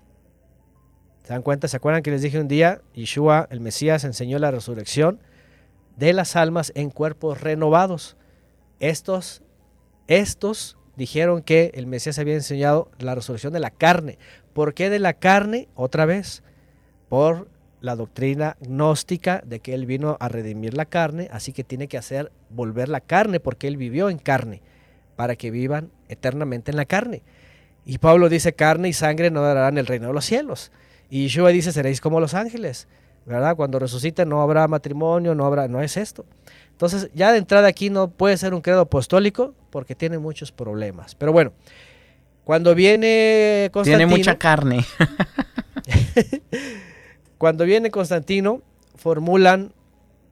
¿Se dan cuenta? ¿Se acuerdan que les dije un día? Yeshua, el Mesías, enseñó la resurrección de las almas en cuerpos renovados. Estos, estos dijeron que el Mesías había enseñado la resurrección de la carne. ¿Por qué de la carne? Otra vez, por la doctrina gnóstica de que Él vino a redimir la carne, así que tiene que hacer volver la carne porque Él vivió en carne, para que vivan eternamente en la carne. Y Pablo dice, carne y sangre no darán el reino de los cielos. Y Yeshua dice, seréis como los ángeles, ¿verdad? Cuando resuciten no habrá matrimonio, no habrá, no es esto. Entonces, ya de entrada aquí no puede ser un credo apostólico porque tiene muchos problemas. Pero bueno, cuando viene Constantino... Tiene mucha carne. Cuando viene Constantino, formulan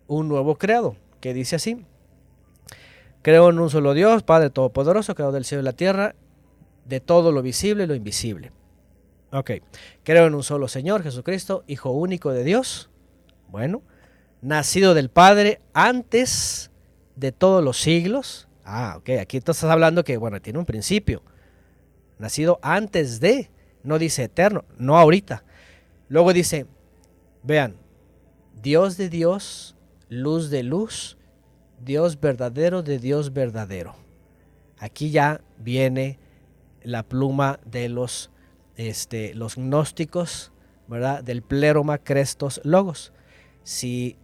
un nuevo credo que dice así. Creo en un solo Dios, Padre Todopoderoso, creador del cielo y la tierra, de todo lo visible y lo invisible. Ok. Creo en un solo Señor, Jesucristo, Hijo único de Dios. Bueno. Nacido del Padre antes de todos los siglos. Ah, ok. Aquí tú estás hablando que, bueno, tiene un principio. Nacido antes de, no dice eterno, no ahorita. Luego dice, Vean, Dios de Dios, luz de luz, Dios verdadero de Dios verdadero. Aquí ya viene la pluma de los, este, los gnósticos, ¿verdad? Del pleroma crestos logos. Si,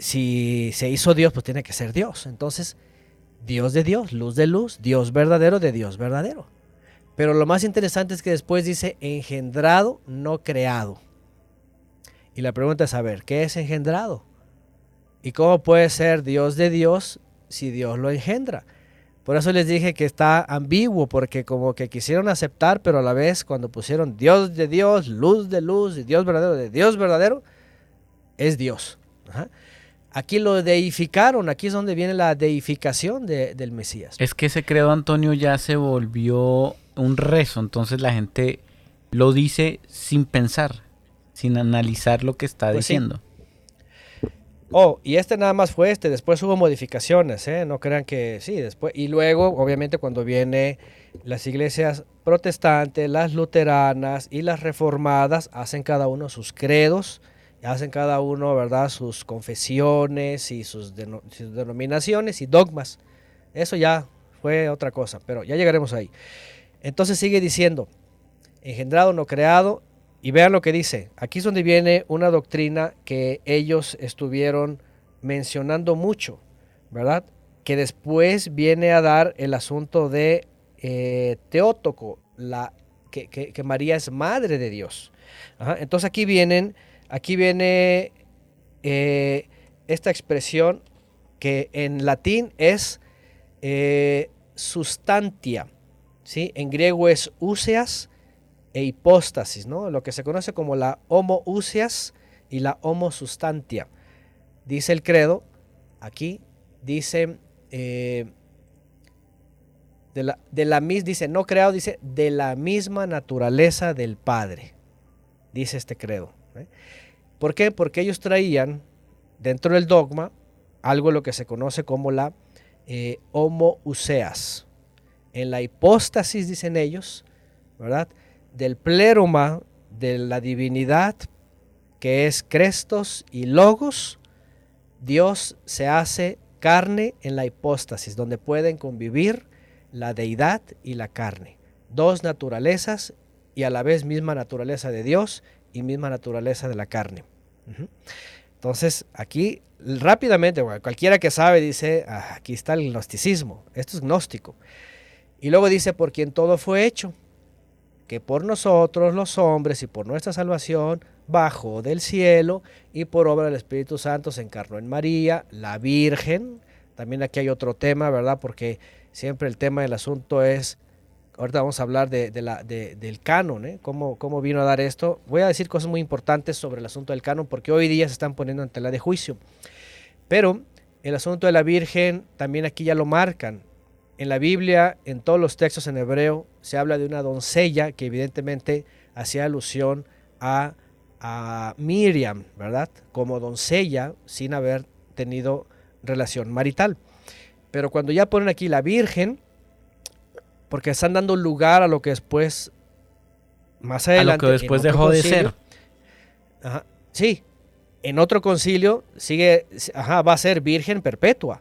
si se hizo Dios, pues tiene que ser Dios. Entonces, Dios de Dios, luz de luz, Dios verdadero de Dios verdadero. Pero lo más interesante es que después dice engendrado, no creado. Y la pregunta es, saber ¿qué es engendrado? ¿Y cómo puede ser Dios de Dios si Dios lo engendra? Por eso les dije que está ambiguo, porque como que quisieron aceptar, pero a la vez cuando pusieron Dios de Dios, luz de luz, Dios verdadero de Dios verdadero, es Dios. Aquí lo deificaron, aquí es donde viene la deificación del Mesías. Es que ese credo, Antonio, ya se volvió un rezo, entonces la gente lo dice sin pensar, sin analizar lo que está pues diciendo. Oh, y este nada más fue este, después hubo modificaciones, ¿eh? no crean que sí, después. Y luego, obviamente, cuando viene las iglesias protestantes, las luteranas y las reformadas, hacen cada uno sus credos, hacen cada uno, ¿verdad?, sus confesiones y sus, denominaciones y dogmas. Eso ya fue otra cosa, pero ya llegaremos ahí. Entonces sigue diciendo, engendrado, no creado, y vean lo que dice. Aquí es donde viene una doctrina que ellos estuvieron mencionando mucho, ¿verdad? Que después viene a dar el asunto de eh, Teótoco, la, que, María es madre de Dios. Entonces aquí vienen, aquí viene eh, esta expresión que en latín es eh, sustantia, ¿sí? En griego es úseas e hipóstasis, ¿no? lo que se conoce como la homoousias y la homosustantia. Dice el credo, aquí dice, eh, de la, de la dice, no creado, dice, de la misma naturaleza del Padre, dice este credo. ¿Por qué? Porque ellos traían dentro del dogma algo lo que se conoce como la eh, homoouseas. En la hipóstasis, dicen ellos, ¿verdad? del pleroma de la divinidad, que es Crestos y Logos, Dios se hace carne en la hipóstasis, donde pueden convivir la deidad y la carne. Dos naturalezas y a la vez misma naturaleza de Dios y misma naturaleza de la carne. Entonces, aquí rápidamente, cualquiera que sabe dice, ah, aquí está el gnosticismo, esto es gnóstico. Y luego dice, por quien todo fue hecho, que por nosotros los hombres y por nuestra salvación bajó del cielo y por obra del Espíritu Santo se encarnó en María, la Virgen. También aquí hay otro tema, ¿verdad? Porque siempre el tema del asunto es, ahorita vamos a hablar de, la, del canon, ¿eh? ¿Cómo, ¿Cómo vino a dar esto? Voy a decir cosas muy importantes sobre el asunto del canon porque hoy día se están poniendo en tela de juicio. Pero el asunto de la Virgen también aquí ya lo marcan. En la Biblia, en todos los textos en hebreo, se habla de una doncella que evidentemente hacía alusión a, Miriam, ¿verdad? Como doncella sin haber tenido relación marital. Pero cuando ya ponen aquí la Virgen, porque están dando lugar a lo que después, más adelante. A lo que después dejó de ser. sí, en otro concilio sigue, va a ser Virgen perpetua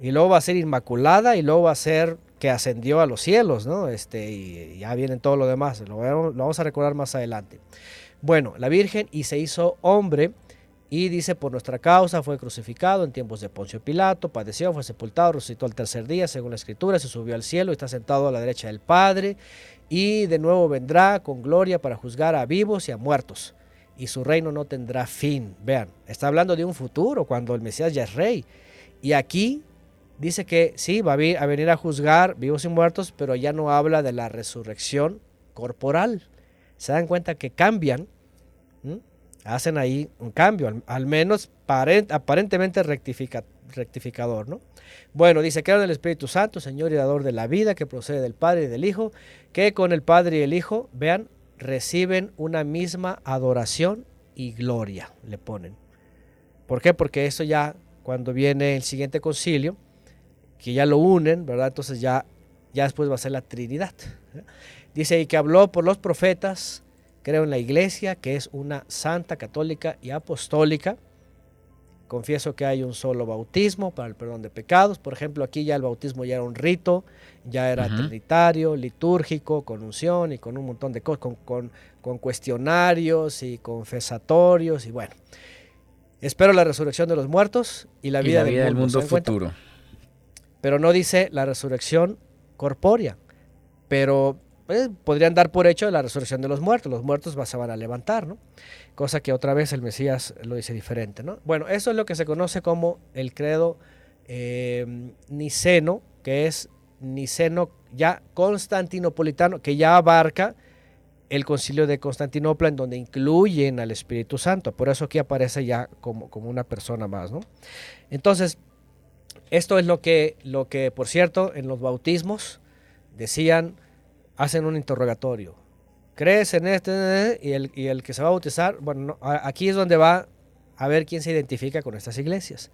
y luego va a ser inmaculada y luego va a ser que ascendió a los cielos, ¿no? Este, y ya vienen todo lo demás, lo, vamos a recordar más adelante. Bueno, la Virgen y se hizo hombre y dice, por nuestra causa fue crucificado en tiempos de Poncio Pilato, padeció, fue sepultado, resucitó al tercer día, según la escritura, se subió al cielo y está sentado a la derecha del Padre y de nuevo vendrá con gloria para juzgar a vivos y a muertos. Y su reino no tendrá fin. Vean, está hablando de un futuro cuando el Mesías ya es rey. Y aquí dice que sí, va a venir a juzgar vivos y muertos, pero ya no habla de la resurrección corporal. Se dan cuenta que cambian, hacen ahí un cambio, al, menos aparentemente rectificador. ¿no? Bueno, dice que era del Espíritu Santo, Señor y dador de la vida, que procede del Padre y del Hijo, que con el Padre y el Hijo, vean, reciben una misma adoración y gloria, le ponen. ¿Por qué? Porque eso ya, cuando viene el siguiente concilio, que ya lo unen, ¿verdad? Entonces ya, ya después va a ser la Trinidad. Dice, y que habló por los profetas, creo en la iglesia, que es una santa, católica y apostólica. Confieso que hay un solo bautismo para el perdón de pecados. Por ejemplo, aquí ya el bautismo ya era un rito, ya era trinitario, litúrgico, con unción y con un montón de cosas, con, con cuestionarios y confesatorios y bueno. Espero la resurrección de los muertos y la vida, del mundo, futuro pero no dice la resurrección corpórea. Pero pues, podrían dar por hecho la resurrección de los muertos. Los muertos se van a levantar, ¿no? Cosa que otra vez el Mesías lo dice diferente, ¿no? Bueno, eso es lo que se conoce como el credo eh, niceno, que es niceno ya constantinopolitano, que ya abarca el concilio de Constantinopla en donde incluyen al Espíritu Santo. Por eso aquí aparece ya como, como una persona más. ¿no? Entonces, esto es lo que, lo que, por cierto, en los bautismos decían, hacen un interrogatorio. ¿Crees en este? Y el, y el que se va a bautizar, bueno, aquí es donde va a ver quién se identifica con estas iglesias.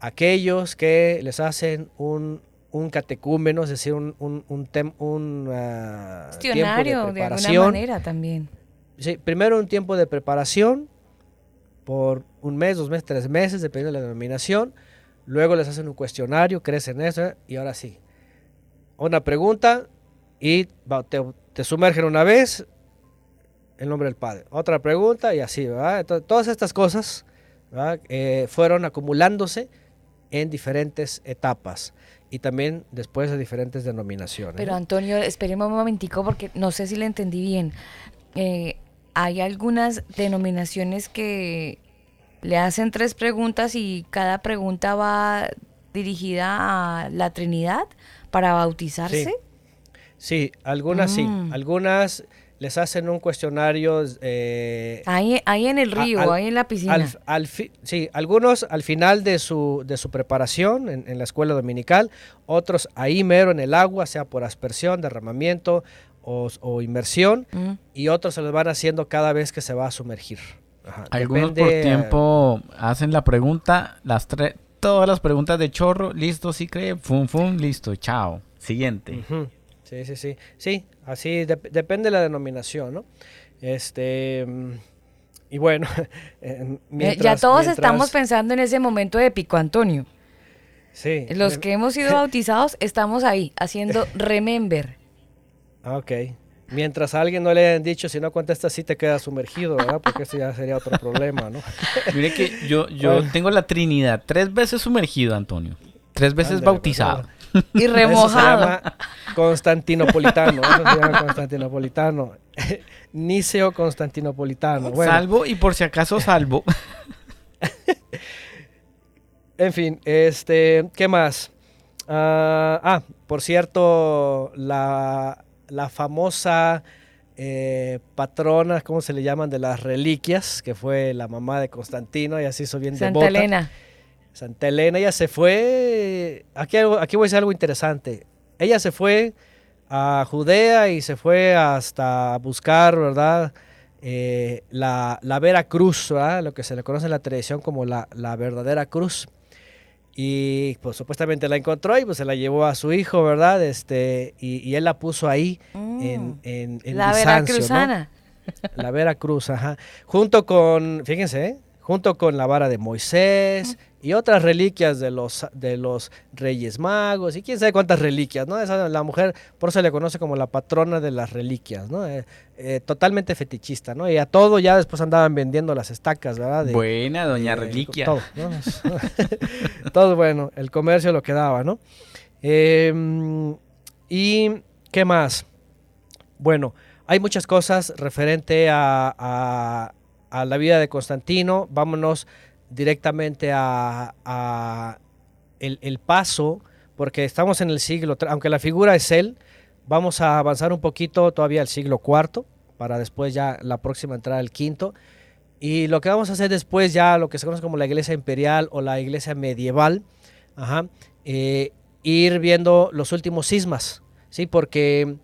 Aquellos que les hacen un, un catecúmeno, es decir, un, un, un, un uh, tiempo de preparación. de alguna manera también. Sí, primero un tiempo de preparación por un mes, dos meses, tres meses, dependiendo de la denominación. Luego les hacen un cuestionario, crees en eso, y ahora sí. Una pregunta y te, te sumergen una vez el nombre del Padre. Otra pregunta y así, ¿verdad? todas estas cosas eh, fueron acumulándose en diferentes etapas y también después de diferentes denominaciones. Pero Antonio, esperemos un momentico porque no sé si le entendí bien. Eh, hay algunas denominaciones que le hacen tres preguntas y cada pregunta va dirigida a la Trinidad para bautizarse. Sí, algunas sí, mm. algunas les hacen un cuestionario. Eh, ahí, ahí, en el río, ahí en la piscina. sí, algunos al final de su, de su preparación en, la escuela dominical, otros ahí mero en el agua, sea por aspersión, derramamiento o, inmersión, mm. y otros se los van haciendo cada vez que se va a sumergir. algunos por tiempo hacen la pregunta, las tres, todas las preguntas de chorro, listo, sí cree, fum, fum, listo, chao. Siguiente. Sí, sí, sí. Sí, así depende de la denominación, ¿no? Este. Y bueno, eh, ya todos estamos pensando en ese momento épico, Antonio. Sí. Los que hemos sido bautizados estamos ahí, haciendo remember. Ah, ok. Mientras a alguien no le hayan dicho, si no contestas, sí te quedas sumergido, ¿verdad? Porque eso ya sería otro problema, ¿no? Mire que yo, yo tengo la Trinidad tres veces sumergido, Antonio. Tres veces bautizado. Y remojado. Constantinopolitano. Eso se llama Constantinopolitano. Niceo Constantinopolitano. Salvo y por si acaso salvo. en fin, este, ¿qué más? ah, ah por cierto, la, la famosa eh, patrona, ¿cómo se le llaman? De las reliquias, que fue la mamá de Constantino, y así hizo bien Santa Elena. Santa Elena, ella se fue, aquí, aquí voy a decir algo interesante, ella se fue a Judea y se fue hasta buscar, ¿verdad? Eh, la, la, vera cruz, ¿verdad? lo que se le conoce en la tradición como la, la, verdadera cruz. Y pues supuestamente la encontró y pues se la llevó a su hijo, ¿verdad? Este, y, él la puso ahí en, mm. en, en, La vera cruzana. La vera cruz, ajá. Junto con, fíjense, ¿eh? junto con la vara de Moisés y otras reliquias de los, de los reyes magos y quién sabe cuántas reliquias, ¿no? Esa, la mujer, por eso se le conoce como la patrona de las reliquias, ¿no? Eh, eh, totalmente fetichista, ¿no? Y a todo ya después andaban vendiendo las estacas, ¿verdad? Buena, doña Reliquia. Todo, todo, bueno, el comercio lo quedaba, ¿no? Em, y, ¿qué más? Bueno, hay muchas cosas referente a a la vida de Constantino, vámonos directamente a, el, paso, porque estamos en el siglo, aunque la figura es él, vamos a avanzar un poquito todavía al siglo IV, para después ya la próxima entrada al quinto. Y lo que vamos a hacer después ya, lo que se conoce como la iglesia imperial o la iglesia medieval, eh, ir viendo los últimos sismas, ¿sí? Porque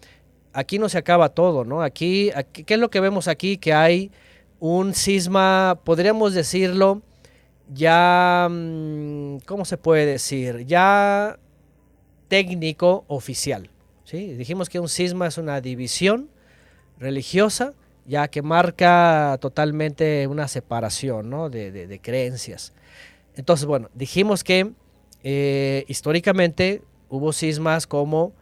aquí no se acaba todo, ¿no? Aquí, ¿qué es lo que vemos aquí? Que hay un cisma, podríamos decirlo, ya, mm, ¿cómo se puede decir? Ya técnico oficial. ¿sí? Dijimos que un cisma es una división religiosa, ya que marca totalmente una separación ¿no? de, creencias. Entonces, bueno, dijimos que eh, históricamente hubo cismas como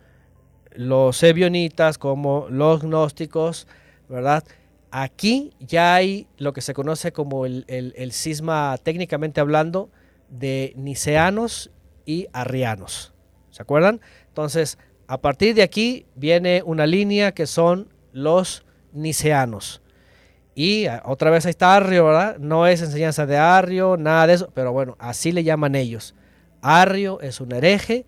los ebionitas, como los gnósticos, ¿verdad? Aquí ya hay lo que se conoce como el, cisma, técnicamente hablando, de niceanos y arrianos. ¿Se acuerdan? Entonces, a partir de aquí viene una línea que son los niceanos. Y ah, otra vez ahí está Arrio, ¿verdad? No es enseñanza de Arrio, nada de eso, pero bueno, así le llaman ellos. Arrio es un hereje,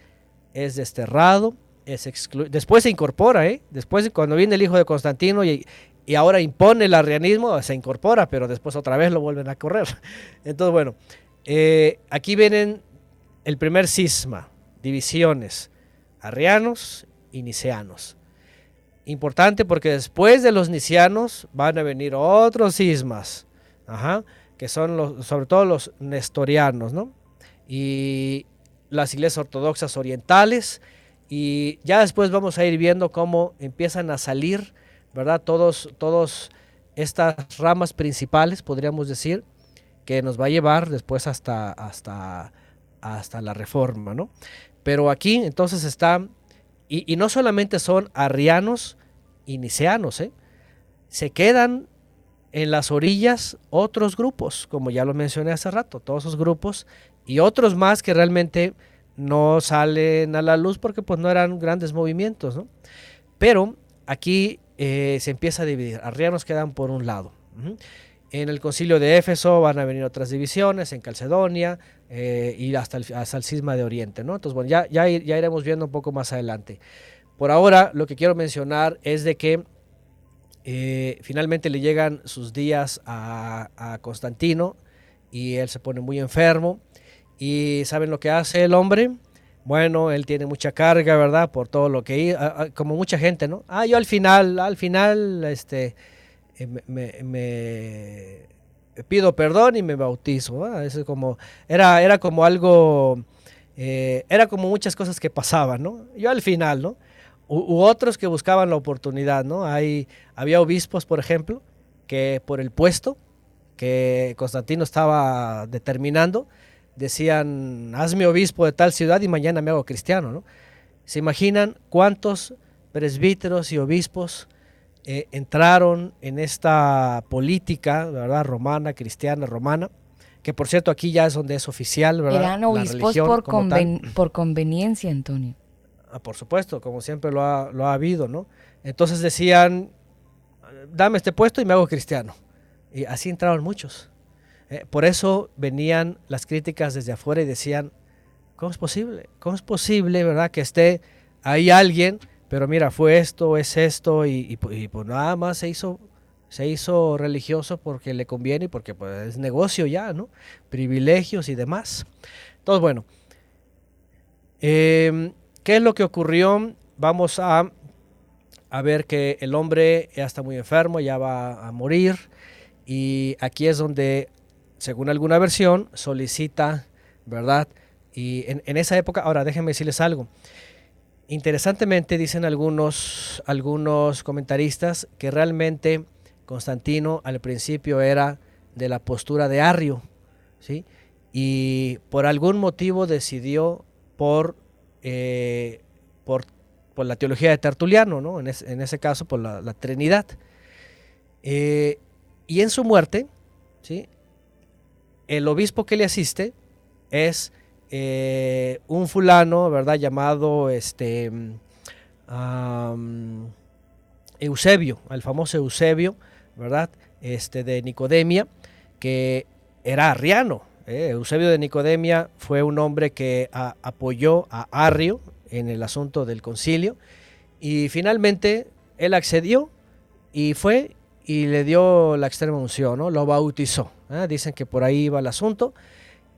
es desterrado, es exclu después se incorpora, ¿eh? Después cuando viene el hijo de Constantino y, y ahora impone el arrianismo, se incorpora, pero después otra vez lo vuelven a correr. Entonces, bueno, eh, aquí vienen el primer cisma, divisiones, arrianos y nicianos. Importante porque después de los nicianos van a venir otros cismas, que son sobre todo los nestorianos, ¿no? Y las iglesias ortodoxas orientales, y ya después vamos a ir viendo cómo empiezan a salir ¿verdad? Todos, todos estas ramas principales, podríamos decir, que nos va a llevar después hasta, hasta, hasta la reforma, ¿no? Pero aquí entonces está, y, no solamente son arrianos y niceanos, ¿eh? se quedan en las orillas otros grupos, como ya lo mencioné hace rato, todos esos grupos y otros más que realmente no salen a la luz porque pues no eran grandes movimientos, ¿no? Pero aquí eh, se empieza a dividir. Arrianos quedan por un lado. En el concilio de Éfeso van a venir otras divisiones, en Calcedonia eh, y hasta el, hasta el cisma de Oriente. ¿no? Entonces, bueno, ya, ya, ya iremos viendo un poco más adelante. Por ahora, lo que quiero mencionar es de que eh, finalmente le llegan sus días a, a, Constantino y él se pone muy enfermo. ¿Y saben lo que hace el hombre? Bueno, él tiene mucha carga, ¿verdad? Por todo lo que como mucha gente, ¿no? Ah, yo al final, al final, este, eh, me, pido perdón y me bautizo. Eso como, era, era como algo, eh, era como muchas cosas que pasaban, ¿no? Yo al final, ¿no? U, otros que buscaban la oportunidad, ¿no? Hay, había obispos, por ejemplo, que por el puesto que Constantino estaba determinando, decían, hazme obispo de tal ciudad y mañana me hago cristiano, ¿no? ¿Se imaginan cuántos presbíteros y obispos eh, entraron en esta política, ¿verdad? Romana, cristiana, romana, que por cierto aquí ya es donde es oficial, ¿verdad? Eran obispos por, por conveniencia, Antonio. Ah, por supuesto, como siempre lo ha, lo ha habido, ¿no? Entonces decían, dame este puesto y me hago cristiano. Y así entraron muchos. Eh, por eso venían las críticas desde afuera y decían, ¿cómo es posible? ¿Cómo es posible, verdad, que esté ahí alguien, pero mira, fue esto, es esto, y, pues nada más se hizo, se hizo religioso porque le conviene y porque pues, es negocio ya, ¿no? Privilegios y demás. Entonces, bueno, em, ¿qué es lo que ocurrió? Vamos a, a ver que el hombre ya está muy enfermo, ya va a morir. Y aquí es donde según alguna versión, solicita, ¿verdad? Y en, esa época, ahora déjenme decirles algo. Interesantemente dicen algunos, algunos comentaristas que realmente Constantino al principio era de la postura de Arrio, ¿sí? Y por algún motivo decidió por, eh, por, la teología de Tertuliano, ¿no? En, ese caso por la, Trinidad. Eh, y en su muerte, ¿sí? El obispo que le asiste es eh, un fulano, ¿verdad? Llamado este, Eusebio, el famoso Eusebio, ¿verdad? Este, de Nicodemia, que era arriano. ¿eh? Eusebio de Nicodemia fue un hombre que apoyó a Arrio en el asunto del concilio y finalmente él accedió y fue y le dio la extrema unción, ¿no? Lo bautizó. ¿eh? Dicen que por ahí iba el asunto.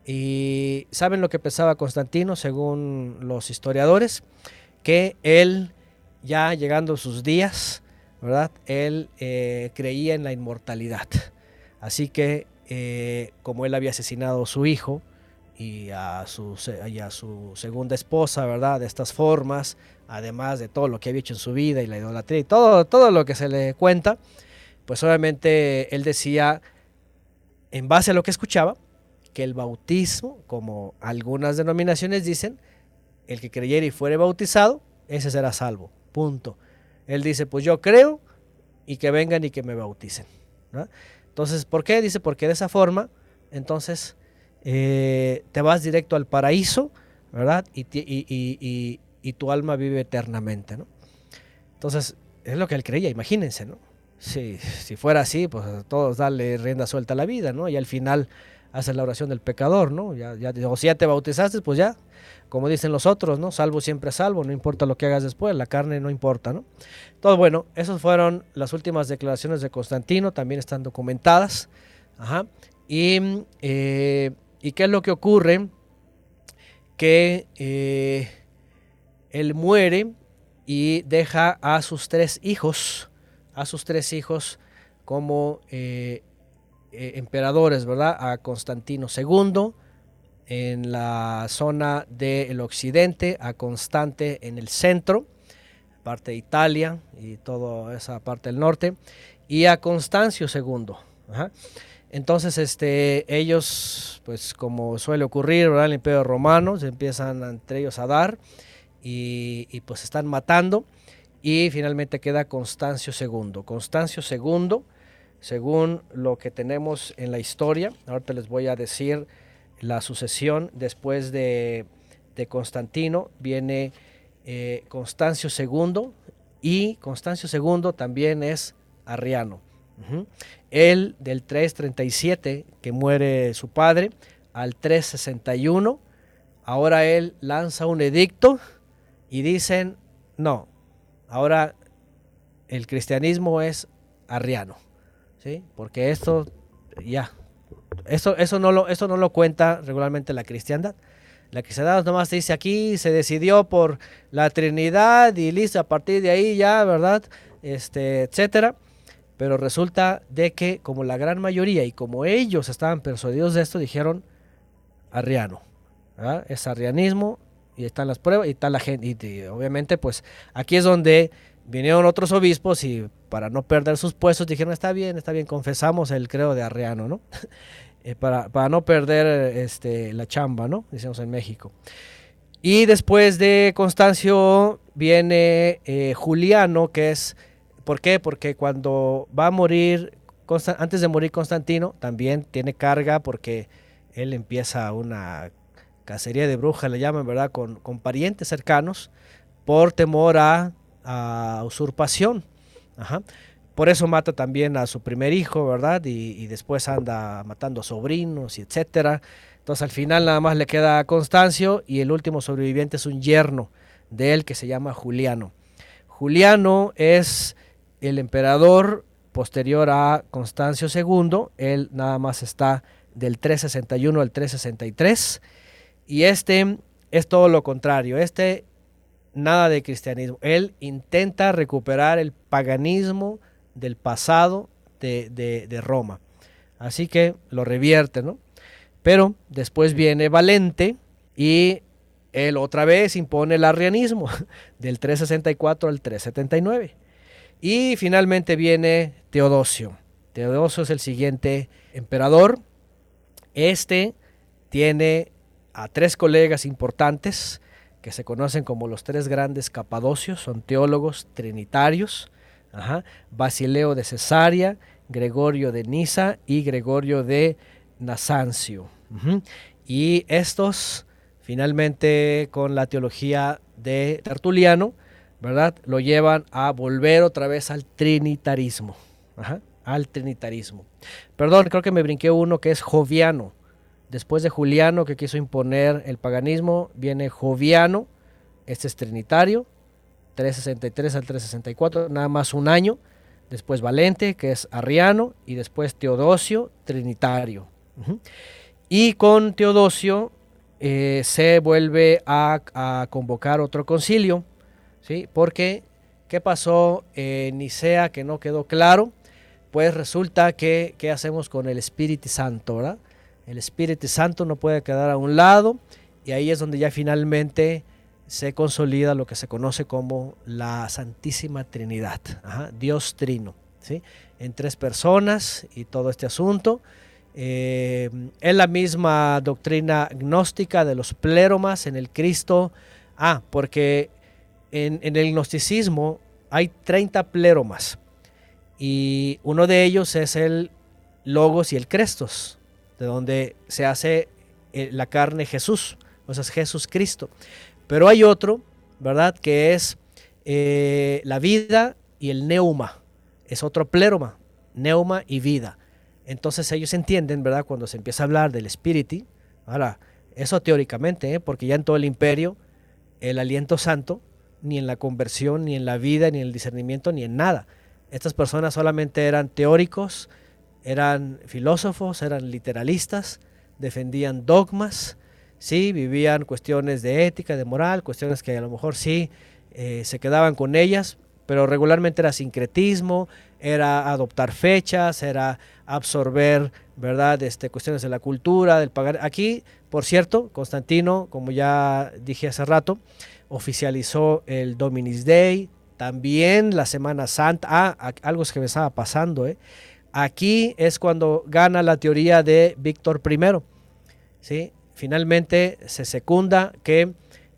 Y saben lo que pensaba Constantino, según los historiadores, que él, ya llegando sus días, ¿verdad? Él eh, creía en la inmortalidad. Así que, eh, como él había asesinado a su hijo y a su, y a su segunda esposa, ¿verdad? De estas formas, además de todo lo que había hecho en su vida y la idolatría y todo, todo lo que se le cuenta, pues obviamente él decía, en base a lo que escuchaba, que el bautismo, como algunas denominaciones dicen, el que creyera y fuere bautizado, ese será salvo. Punto. Él dice, pues yo creo y que vengan y que me bauticen. Entonces, ¿por qué? Dice, porque de esa forma, entonces, eh, te vas directo al paraíso, ¿verdad? Y, y, tu alma vive eternamente, ¿no? Entonces, es lo que él creía, imagínense, ¿no? Si fuera así, pues todos darle rienda suelta a la vida, ¿no? Y al final haces la oración del pecador, ¿no? Ya, ya, o si ya te bautizaste, pues ya, como dicen los otros, ¿no? Salvo siempre salvo, no importa lo que hagas después, la carne no importa, ¿no? Todo bueno, esas fueron las últimas declaraciones de Constantino, también están documentadas. Ajá. Y, eh, ¿y qué es lo que ocurre? Que eh, él muere y deja a sus tres hijos, a sus tres hijos como eh, emperadores, ¿verdad? A Constantino II, en la zona del occidente, a Constante en el centro, parte de Italia y toda esa parte del norte, y a Constancio II. Entonces, este, ellos, pues como suele ocurrir, ¿verdad? el Imperio Romano, se empiezan entre ellos a dar y, y pues están matando y finalmente queda Constancio II. Constancio II, según lo que tenemos en la historia, ahorita les voy a decir la sucesión después de, Constantino viene eh, Constancio II y Constancio II también es arriano. Él del 337 que muere su padre al 361, ahora él lanza un edicto y dicen, no, ahora el cristianismo es arriano, ¿sí? porque esto ya eso, no lo, eso no lo cuenta regularmente la cristiandad. La cristiandad nomás dice aquí se decidió por la Trinidad y listo, a partir de ahí ya, ¿verdad? Este, etcétera. Pero resulta de que como la gran mayoría y como ellos estaban persuadidos de esto, dijeron arriano. Es arrianismo y están las pruebas y está la gente. Y, obviamente pues aquí es donde vinieron otros obispos y para no perder sus puestos dijeron está bien, está bien, confesamos el creo de arriano, ¿no? Eh, para, no perder este, la chamba, ¿no? Decimos en México. Y después de Constancio viene eh, Juliano, que es, ¿por qué? Porque cuando va a morir, antes de morir Constantino, también tiene carga porque él empieza una cacería de brujas, le llaman, ¿verdad? Con, con parientes cercanos, por temor a, usurpación. Ajá. Por eso mata también a su primer hijo, ¿verdad? Y, después anda matando a sobrinos y etcétera. Entonces al final nada más le queda a Constancio y el último sobreviviente es un yerno de él que se llama Juliano. Juliano es el emperador posterior a Constancio II. Él nada más está del 361 al 363. Y este es todo lo contrario. Este nada de cristianismo. Él intenta recuperar el paganismo del pasado de, Roma. Así que lo revierte, ¿no? Pero después viene Valente y él otra vez impone el arrianismo del 364 al 379. Y finalmente viene Teodosio. Teodosio es el siguiente emperador. Este tiene a tres colegas importantes que se conocen como los tres grandes capadocios, son teólogos trinitarios. Basileo de Cesarea, Gregorio de Niza y Gregorio de Nasancio. Y estos, finalmente, con la teología de Tertuliano, ¿verdad? Lo llevan a volver otra vez al trinitarismo. al trinitarismo. Perdón, creo que me brinqué uno que es Joviano. Después de Juliano, que quiso imponer el paganismo, viene Joviano, este es trinitario, 363 al 364, nada más un año. Después Valente, que es arriano, y después Teodosio, trinitario. Y con Teodosio eh, se vuelve a, convocar otro concilio, ¿sí? Porque, ¿qué pasó en Nicea que no quedó claro? Pues resulta que, ¿qué hacemos con el Espíritu Santo, verdad? El Espíritu Santo no puede quedar a un lado, y ahí es donde ya finalmente se consolida lo que se conoce como la Santísima Trinidad, Dios Trino, ¿sí? en tres personas y todo este asunto. Eh, es la misma doctrina gnóstica de los pléromas en el Cristo. Ah, porque en, el gnosticismo hay 30 pléromas y uno de ellos es el Logos y el Crestos, de donde se hace eh, la carne Jesús, o sea, es Jesús Cristo. Pero hay otro, ¿verdad? Que es eh, la vida y el neuma. Es otro pleroma, neuma y vida. Entonces ellos entienden, ¿verdad? Cuando se empieza a hablar del espíritu, ahora, eso teóricamente, ¿eh? porque ya en todo el imperio, el aliento santo, ni en la conversión, ni en la vida, ni en el discernimiento, ni en nada. Estas personas solamente eran teóricos, eran filósofos, eran literalistas, defendían dogmas, sí, vivían cuestiones de ética, de moral, cuestiones que a lo mejor sí eh, se quedaban con ellas, pero regularmente era sincretismo, era adoptar fechas, era absorber, ¿verdad?, este, cuestiones de la cultura, del pagar. Aquí, por cierto, Constantino, como ya dije hace rato, oficializó el Dominis Day, también la Semana Santa. Ah, algo es que me estaba pasando, ¿eh? Aquí es cuando gana la teoría de Víctor I. ¿sí? Finalmente se secunda que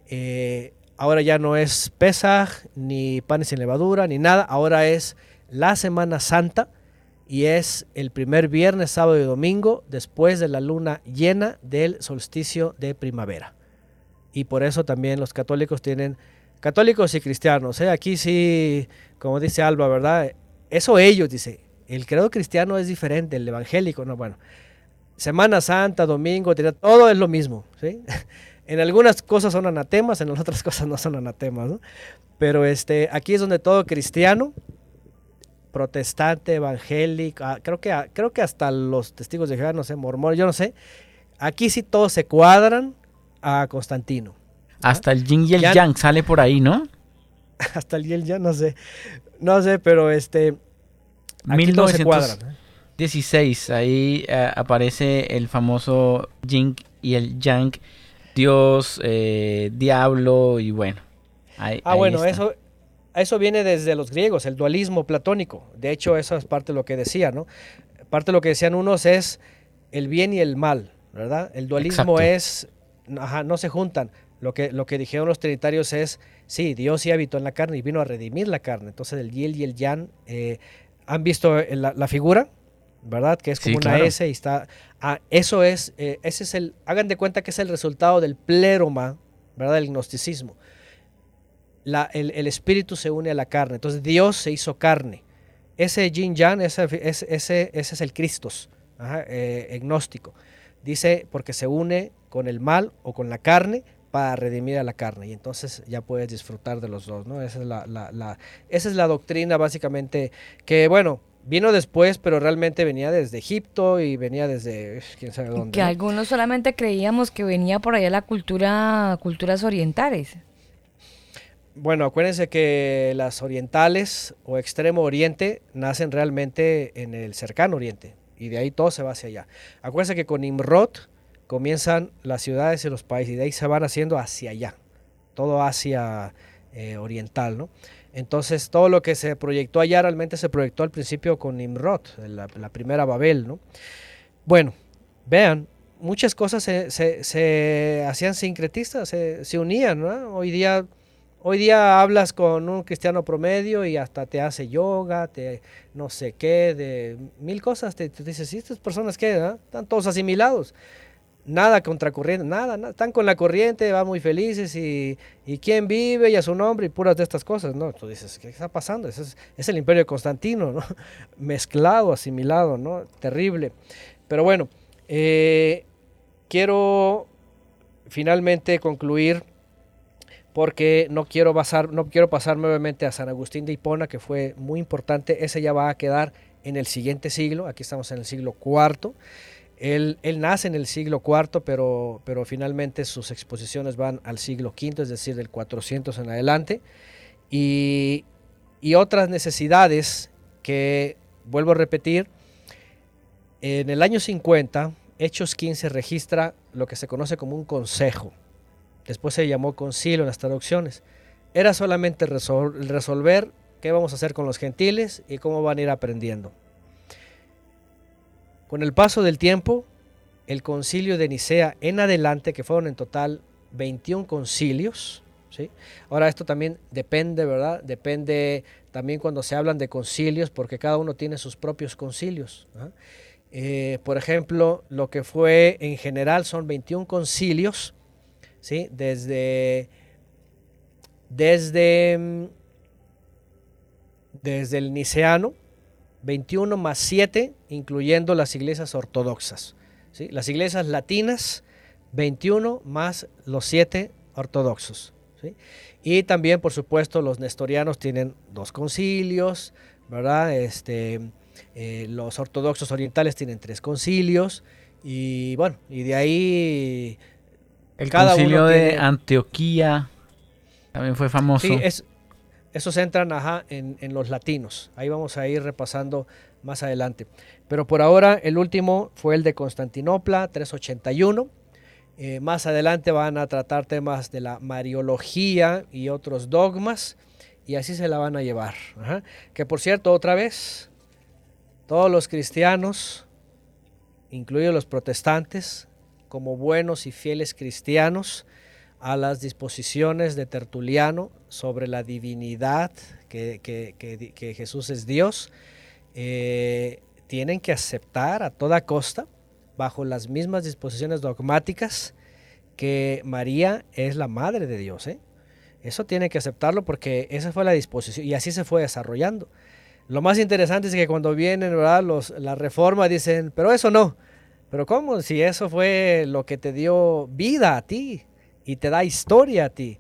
eh, ahora ya no es Pesaj, ni panes sin levadura, ni nada. Ahora es la Semana Santa y es el primer viernes, sábado y domingo después de la luna llena del solsticio de primavera. Y por eso también los católicos tienen, católicos y cristianos, ¿eh? aquí sí, como dice Alba, ¿verdad? Eso ellos, dice, el credo cristiano es diferente, el evangélico, no, bueno. Semana Santa, domingo, todo es lo mismo, ¿sí? En algunas cosas son anatemas, en otras cosas no son anatemas, ¿no? Pero este, aquí es donde todo cristiano, protestante, evangélico, ah, creo que, creo que hasta los testigos de Jehová, no sé, mormón, yo no sé, aquí sí todos se cuadran a Constantino. Hasta el yin y el yang sale por ahí, ¿no? hasta el yin y el yang, no sé, no sé, pero este, 1916, ahí eh, aparece el famoso Yin y el Yang, Dios, eh, Diablo y bueno. ah, bueno, eso, eso viene desde los griegos, el dualismo platónico. De hecho, eso es parte de lo que decía, ¿no? Parte de lo que decían unos es el bien y el mal, ¿verdad? El dualismo es, ajá, no se juntan. Lo que, lo que dijeron los trinitarios es, sí, Dios sí habitó en la carne y vino a redimir la carne. Entonces el Yel y el Yan eh, han visto eh, la, figura, ¿verdad? Que es como una S y está... Ah, eso es, eh, ese es el, hagan de cuenta que es el resultado del pleroma, ¿verdad? Del gnosticismo. La, el, espíritu se une a la carne, entonces Dios se hizo carne. Ese yin yang, ese, ese, ese, es el Cristos, eh, gnóstico. Dice, porque se une con el mal o con la carne para redimir a la carne y entonces ya puedes disfrutar de los dos, ¿no? Esa es la, esa es la doctrina básicamente que, bueno, vino después, pero realmente venía desde Egipto y venía desde quién sabe dónde. Que algunos solamente creíamos que venía por allá la cultura, culturas orientales. Bueno, acuérdense que las orientales o extremo oriente nacen realmente en el cercano oriente y de ahí todo se va hacia allá. Acuérdense que con Imrod comienzan las ciudades y los países y de ahí se van haciendo hacia allá, todo hacia eh, oriental, ¿no? Entonces todo lo que se proyectó allá realmente se proyectó al principio con Nimrod, la, primera Babel, ¿no? Bueno, vean, muchas cosas se, hacían sincretistas, se, unían, ¿no? Hoy día, hoy día hablas con un cristiano promedio y hasta te hace yoga, te no sé qué, de mil cosas, te, dices, ¿y estas personas qué? Están todos asimilados nada contracorriente, nada, nada, están con la corriente, van muy felices y, y quién vive y a su nombre y puras de estas cosas, ¿no? Tú dices, ¿qué está pasando? Es, el imperio de Constantino, ¿no? Mezclado, asimilado, ¿no? Terrible. Pero bueno, eh, quiero finalmente concluir porque no quiero, pasar, no quiero pasar nuevamente a San Agustín de Hipona, que fue muy importante, ese ya va a quedar en el siguiente siglo, aquí estamos en el siglo IV. Él, nace en el siglo IV, pero, finalmente sus exposiciones van al siglo V, es decir, del 400 en adelante. Y, otras necesidades que, vuelvo a repetir, en el año 50, Hechos 15 registra lo que se conoce como un consejo. Después se llamó concilio en las traducciones. Era solamente resolver qué vamos a hacer con los gentiles y cómo van a ir aprendiendo. Con el paso del tiempo, el concilio de Nicea en adelante, que fueron en total 21 concilios, ¿sí? ahora esto también depende, ¿verdad? Depende también cuando se hablan de concilios, porque cada uno tiene sus propios concilios. Eh, por ejemplo, lo que fue en general son 21 concilios, ¿sí? desde, desde, desde el niceano, 21 más 7, incluyendo las iglesias ortodoxas. ¿sí? Las iglesias latinas, 21 más los 7 ortodoxos. ¿sí? Y también, por supuesto, los nestorianos tienen dos concilios, ¿verdad? Este, eh, los ortodoxos orientales tienen tres concilios. Y bueno, y de ahí... El concilio de Antioquía también fue famoso. Sí, es, esos entran en, los latinos. Ahí vamos a ir repasando más adelante. Pero por ahora el último fue el de Constantinopla, 381. Eh, más adelante van a tratar temas de la mariología y otros dogmas. Y así se la van a llevar. Que por cierto, otra vez, todos los cristianos, incluidos los protestantes, como buenos y fieles cristianos, a las disposiciones de Tertuliano sobre la divinidad, que, que, que, Jesús es Dios, eh, tienen que aceptar a toda costa, bajo las mismas disposiciones dogmáticas, que María es la madre de Dios. ¿eh? Eso tiene que aceptarlo porque esa fue la disposición y así se fue desarrollando. Lo más interesante es que cuando vienen ¿verdad? Los, la reforma dicen, pero eso no. Pero ¿cómo? Si eso fue lo que te dio vida a ti, y te da historia a ti.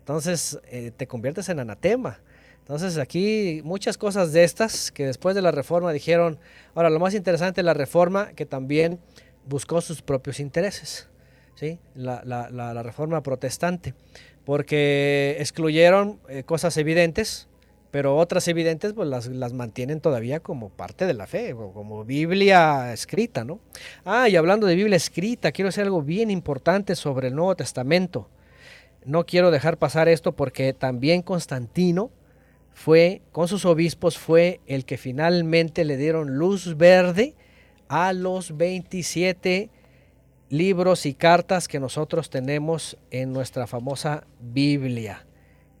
Entonces eh, te conviertes en anatema. Entonces aquí muchas cosas de estas que después de la reforma dijeron, ahora lo más interesante es la reforma que también buscó sus propios intereses, ¿sí? la, reforma protestante, porque excluyeron eh, cosas evidentes, pero otras evidentes pues las, las, mantienen todavía como parte de la fe, como Biblia escrita, ¿no? Ah, y hablando de Biblia escrita, quiero decir algo bien importante sobre el Nuevo Testamento. No quiero dejar pasar esto porque también Constantino fue, con sus obispos, fue el que finalmente le dieron luz verde a los 27 libros y cartas que nosotros tenemos en nuestra famosa Biblia.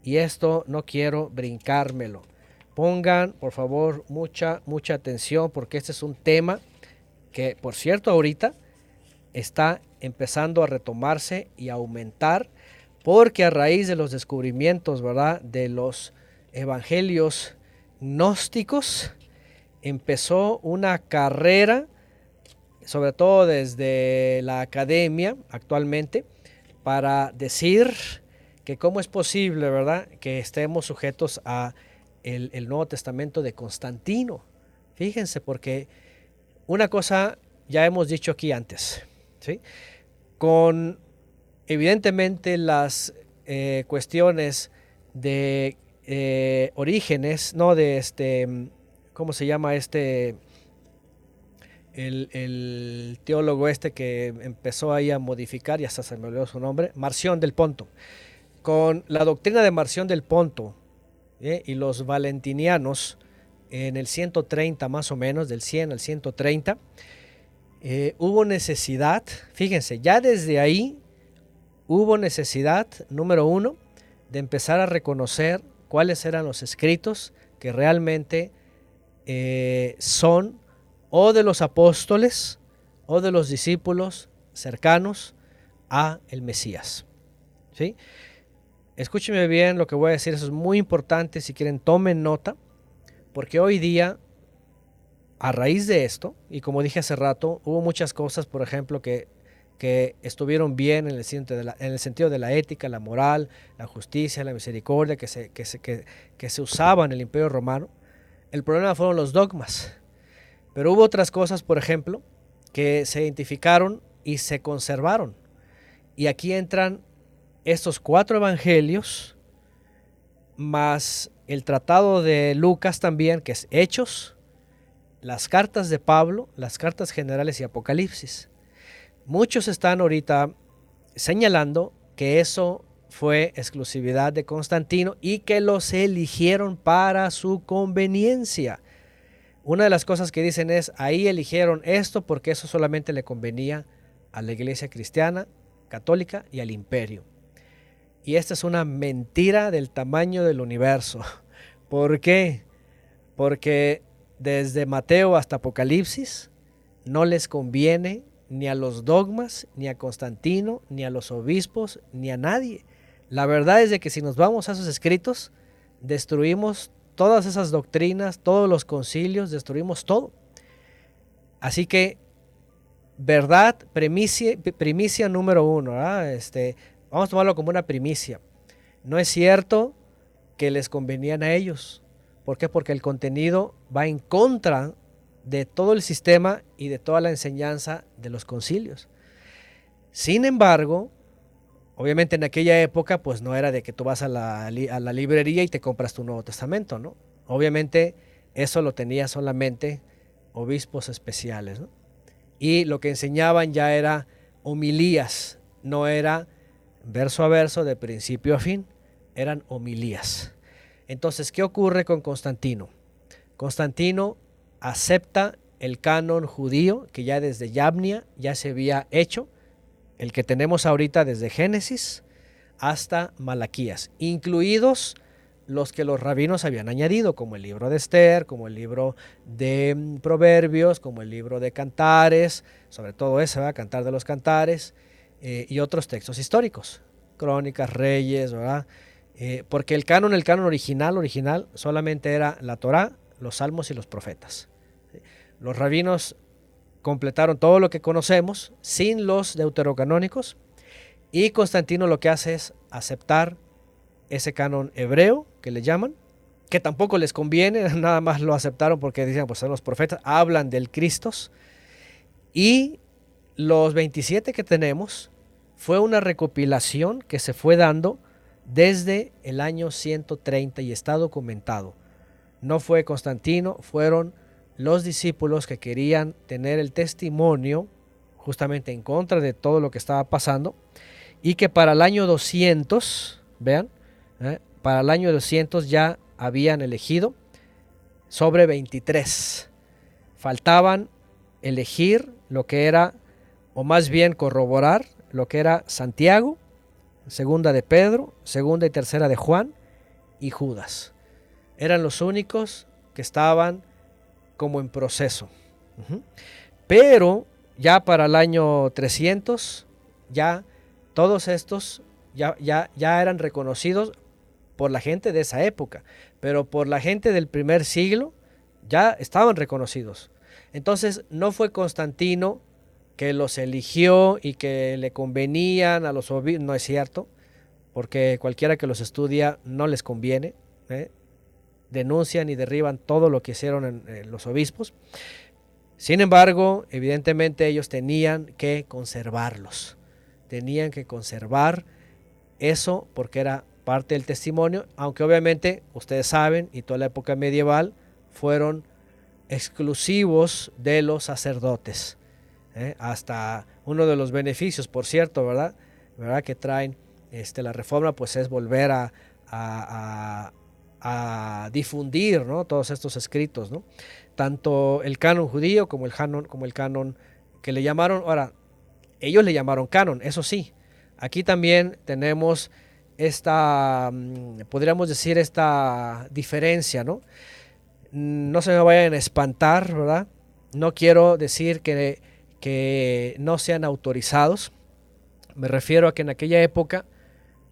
Y esto no quiero brincármelo. Pongan, por favor, mucha, mucha atención porque este es un tema que, por cierto, ahorita está empezando a retomarse y a aumentar porque a raíz de los descubrimientos, ¿verdad?, de los evangelios gnósticos, empezó una carrera, sobre todo desde la academia actualmente, para decir que cómo es posible, ¿verdad?, que estemos sujetos a el, Nuevo Testamento de Constantino. Fíjense, porque una cosa ya hemos dicho aquí antes, ¿sí? Con evidentemente las eh, cuestiones de eh, orígenes, ¿no? De este, ¿cómo se llama este? El, el, teólogo este que empezó ahí a modificar, y hasta se me olvidó su nombre, Marción del Ponto con la doctrina de Marción del Ponto ¿eh? y los valentinianos en el 130 más o menos, del 100 al 130, eh, hubo necesidad, fíjense, ya desde ahí hubo necesidad, número uno, de empezar a reconocer cuáles eran los escritos que realmente eh, son o de los apóstoles o de los discípulos cercanos a el Mesías. ¿sí? Escúcheme bien lo que voy a decir, eso es muy importante, si quieren tomen nota, porque hoy día, a raíz de esto, y como dije hace rato, hubo muchas cosas, por ejemplo, que, que estuvieron bien en el, sentido de la, ética, la moral, la justicia, la misericordia, que se, que se, que, que se usaba en el imperio romano. El problema fueron los dogmas. Pero hubo otras cosas, por ejemplo, que se identificaron y se conservaron. Y aquí entran estos cuatro evangelios, más el tratado de Lucas también, que es Hechos, las cartas de Pablo, las cartas generales y Apocalipsis. Muchos están ahorita señalando que eso fue exclusividad de Constantino y que los eligieron para su conveniencia. Una de las cosas que dicen es, ahí eligieron esto porque eso solamente le convenía a la iglesia cristiana, católica y al imperio. Y esta es una mentira del tamaño del universo. ¿Por qué? Porque desde Mateo hasta Apocalipsis no les conviene ni a los dogmas, ni a Constantino, ni a los obispos, ni a nadie. La verdad es de que si nos vamos a esos escritos, destruimos todas esas doctrinas, todos los concilios, destruimos todo. Así que, verdad, primicia, número uno, este, vamos a tomarlo como una primicia. No es cierto que les convenían a ellos. ¿Por qué? Porque el contenido va en contra de todo el sistema y de toda la enseñanza de los concilios. Sin embargo, obviamente en aquella época pues no era de que tú vas a la, librería y te compras tu Nuevo Testamento, ¿no? Obviamente eso lo tenía solamente obispos especiales, ¿no? Y lo que enseñaban ya era homilías, no era verso a verso de principio a fin, eran homilías. Entonces, ¿qué ocurre con Constantino? Constantino acepta el canon judío que ya desde Yabnia ya se había hecho, el que tenemos ahorita desde Génesis hasta Malaquías, incluidos los que los rabinos habían añadido, como el libro de Esther, como el libro de mm, Proverbios, como el libro de Cantares, sobre todo ese, a Cantar de los Cantares, eh, y otros textos históricos, crónicas, reyes, ¿verdad? Eh, porque el canon, el canon original, original, solamente era la Torá, los salmos y los profetas. Los rabinos completaron todo lo que conocemos sin los deuterocanónicos y Constantino lo que hace es aceptar ese canon hebreo que le llaman, que tampoco les conviene, nada más lo aceptaron porque decían, pues son los profetas, hablan del Cristo. Y los 27 que tenemos fue una recopilación que se fue dando desde el año 130 y está documentado. No fue Constantino, fueron los discípulos que querían tener el testimonio justamente en contra de todo lo que estaba pasando y que para el año 200, vean, ¿eh? para el año 200 ya habían elegido sobre 23. Faltaban elegir lo que era, o más bien corroborar lo que era Santiago, segunda de Pedro, segunda y tercera de Juan y Judas. Eran los únicos que estaban como en proceso. Pero ya para el año 300, ya todos estos ya, ya, ya eran reconocidos por la gente de esa época, pero por la gente del primer siglo ya estaban reconocidos. Entonces no fue Constantino que los eligió y que le convenían a los obispos, no es cierto, porque cualquiera que los estudia no les conviene, ¿eh? denuncian y derriban todo lo que hicieron los obispos. Sin embargo, evidentemente ellos tenían que conservarlos, tenían que conservar eso porque era parte del testimonio, aunque obviamente ustedes saben, y toda la época medieval fueron exclusivos de los sacerdotes. ¿Eh? hasta uno de los beneficios, por cierto, ¿verdad? ¿verdad? Que traen este, la reforma, pues es volver a, a, difundir ¿no? todos estos escritos, ¿no? tanto el canon judío como el canon, como el canon que le llamaron, ahora, ellos le llamaron canon, eso sí, aquí también tenemos esta, mm, podríamos decir, esta diferencia, ¿no? No se me vayan a espantar, ¿verdad? No quiero decir que que no sean autorizados. Me refiero a que en aquella época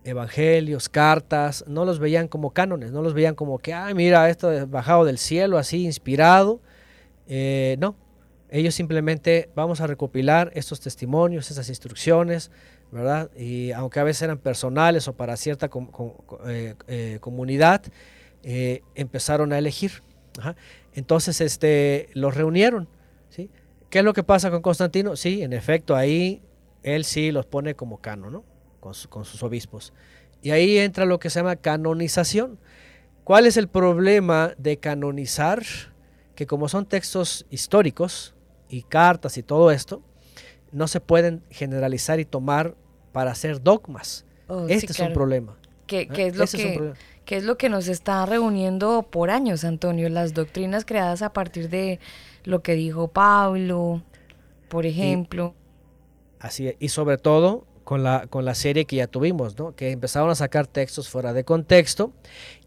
evangelios, cartas, no los veían como cánones, no los veían como que, mira, esto es bajado del cielo, así inspirado. Eh, no, ellos simplemente vamos a recopilar estos testimonios, esas instrucciones, ¿verdad? Y aunque a veces eran personales o para cierta eh, eh, comunidad, empezaron a elegir. Entonces, este, los reunieron. ¿Qué es lo que pasa con Constantino? Sí, en efecto, ahí él sí los pone como canon, ¿no? Con, sus obispos. Y ahí entra lo que se llama canonización. ¿Cuál es el problema de canonizar? Que como son textos históricos y cartas y todo esto, no se pueden generalizar y tomar para hacer dogmas. Oh, este es un problema. ¿Qué, ¿eh? es lo que, ¿Qué es lo que nos está reuniendo por años, Antonio? Las doctrinas creadas a partir de lo que dijo Pablo, por ejemplo. así y sobre todo con la, con la serie que ya tuvimos, ¿no? que empezaron a sacar textos fuera de contexto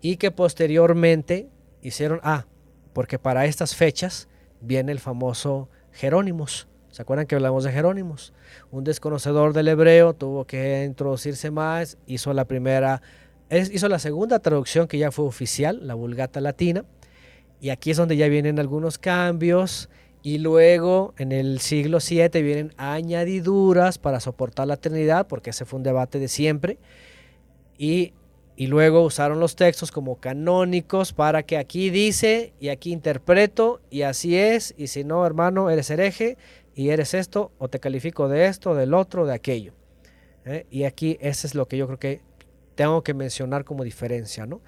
y que posteriormente hicieron, ah, porque para estas fechas viene el famoso Jerónimos. ¿Se acuerdan que hablamos de Jerónimos? Un desconocedor del hebreo tuvo que introducirse más, hizo la primera hizo la segunda traducción que ya fue oficial, la Vulgata Latina, y aquí es donde ya vienen algunos cambios. Y luego en el siglo VII vienen añadiduras para soportar la Trinidad, porque ese fue un debate de siempre. Y, y, luego usaron los textos como canónicos para que aquí dice y aquí interpreto y así es. Y si no, hermano, eres hereje y eres esto, o te califico de esto, del otro, de aquello. ¿eh? Y aquí ese es lo que yo creo que tengo que mencionar como diferencia. ¿no?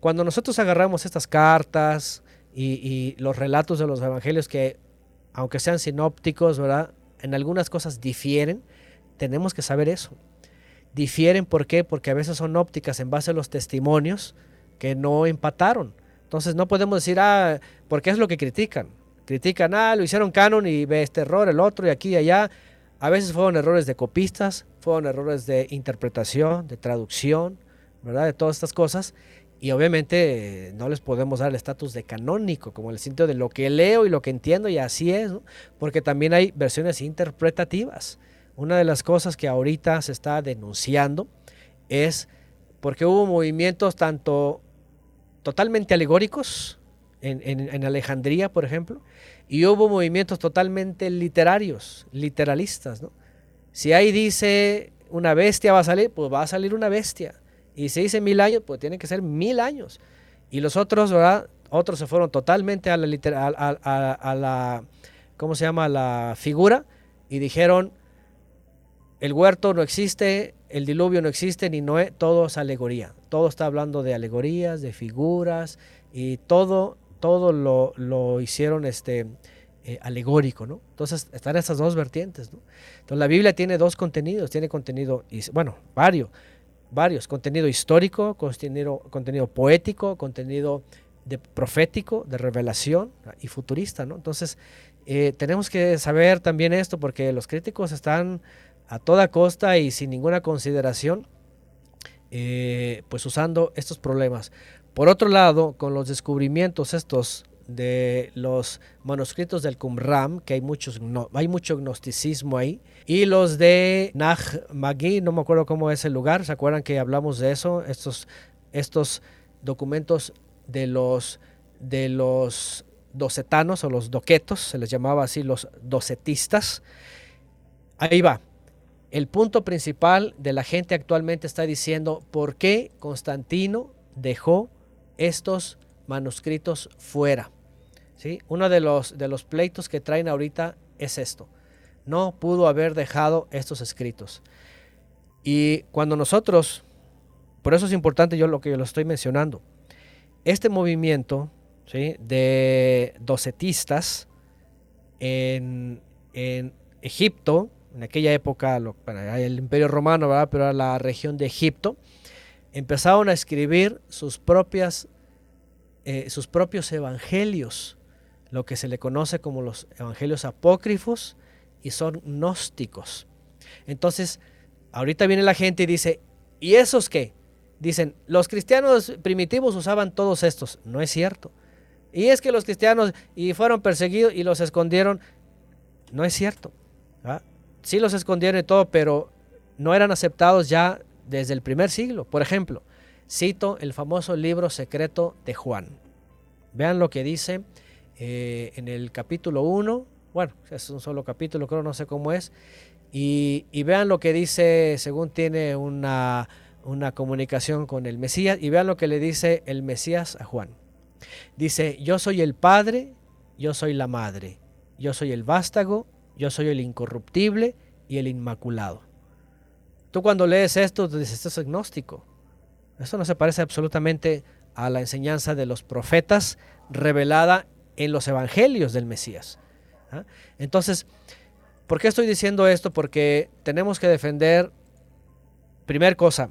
Cuando nosotros agarramos estas cartas y, los relatos de los evangelios que aunque sean sinópticos, ¿verdad? En algunas cosas difieren, tenemos que saber eso. Difieren, ¿por qué? Porque a veces son ópticas en base a los testimonios que no empataron. Entonces no podemos decir, ah, porque es lo que critican. Critican, ah, lo hicieron canon y ve este error, el otro, y aquí y allá. A veces fueron errores de copistas, fueron errores de interpretación, de traducción, ¿verdad? De todas estas cosas. Y obviamente eh, no les podemos dar el estatus de canónico, como el sentido de lo que leo y lo que entiendo, y así es, porque también hay versiones interpretativas. Una de las cosas que ahorita se está denunciando es porque hubo movimientos tanto totalmente alegóricos, en, en, Alejandría, por ejemplo, y hubo movimientos totalmente literarios, literalistas. ¿no? Si ahí dice una bestia va a salir, pues va a salir una bestia. Y se dice mil años, pues tiene que ser mil años. Y los otros, ¿verdad? Otros se fueron totalmente a la, a, a, la ¿cómo se llama? la figura y dijeron, el huerto no existe, el diluvio no existe, ni Noé, todo es alegoría. Todo está hablando de alegorías, de figuras, y todo, todo lo, lo hicieron este, eh, alegórico, ¿no? Entonces están esas dos vertientes, ¿no? Entonces la Biblia tiene dos contenidos, tiene contenido, bueno, varios varios, contenido histórico, contenido, poético, contenido de profético, de revelación y futurista, ¿no? Entonces, eh, tenemos que saber también esto porque los críticos están a toda costa y sin ninguna consideración, eh, pues usando estos problemas. Por otro lado, con los descubrimientos estos de los manuscritos del Qumran, que hay, muchos, no, hay mucho gnosticismo ahí, y los de Nag Magi, no me acuerdo cómo es el lugar, ¿se acuerdan que hablamos de eso? Estos, estos documentos de los, de los docetanos o los doquetos, se les llamaba así los docetistas. Ahí va. El punto principal de la gente actualmente está diciendo por qué Constantino dejó estos manuscritos fuera. ¿sí? Uno de los, de los pleitos que traen ahorita es esto. No pudo haber dejado estos escritos. Y cuando nosotros, por eso es importante yo lo que yo lo estoy mencionando, este movimiento ¿sí? de docetistas en, en, Egipto, en aquella época, el imperio romano, ¿verdad? pero era la región de Egipto, empezaron a escribir sus propias eh, sus propios evangelios, lo que se le conoce como los evangelios apócrifos y son gnósticos. Entonces, ahorita viene la gente y dice, ¿y esos qué? Dicen, los cristianos primitivos usaban todos estos. No es cierto. Y es que los cristianos y fueron perseguidos y los escondieron. No es cierto. Sí los escondieron y todo, pero no eran aceptados ya desde el primer siglo. Por ejemplo, Cito el famoso libro secreto de Juan. Vean lo que dice eh, en el capítulo 1. Bueno, es un solo capítulo, creo, no sé cómo es. Y, vean lo que dice, según tiene una, una comunicación con el Mesías, y vean lo que le dice el Mesías a Juan. Dice, yo soy el Padre, yo soy la Madre, yo soy el vástago, yo soy el incorruptible y el inmaculado. Tú cuando lees esto, dices, esto es agnóstico. Esto no se parece absolutamente a la enseñanza de los profetas revelada en los evangelios del Mesías. ¿ah? Entonces, ¿por qué estoy diciendo esto? Porque tenemos que defender, primer cosa,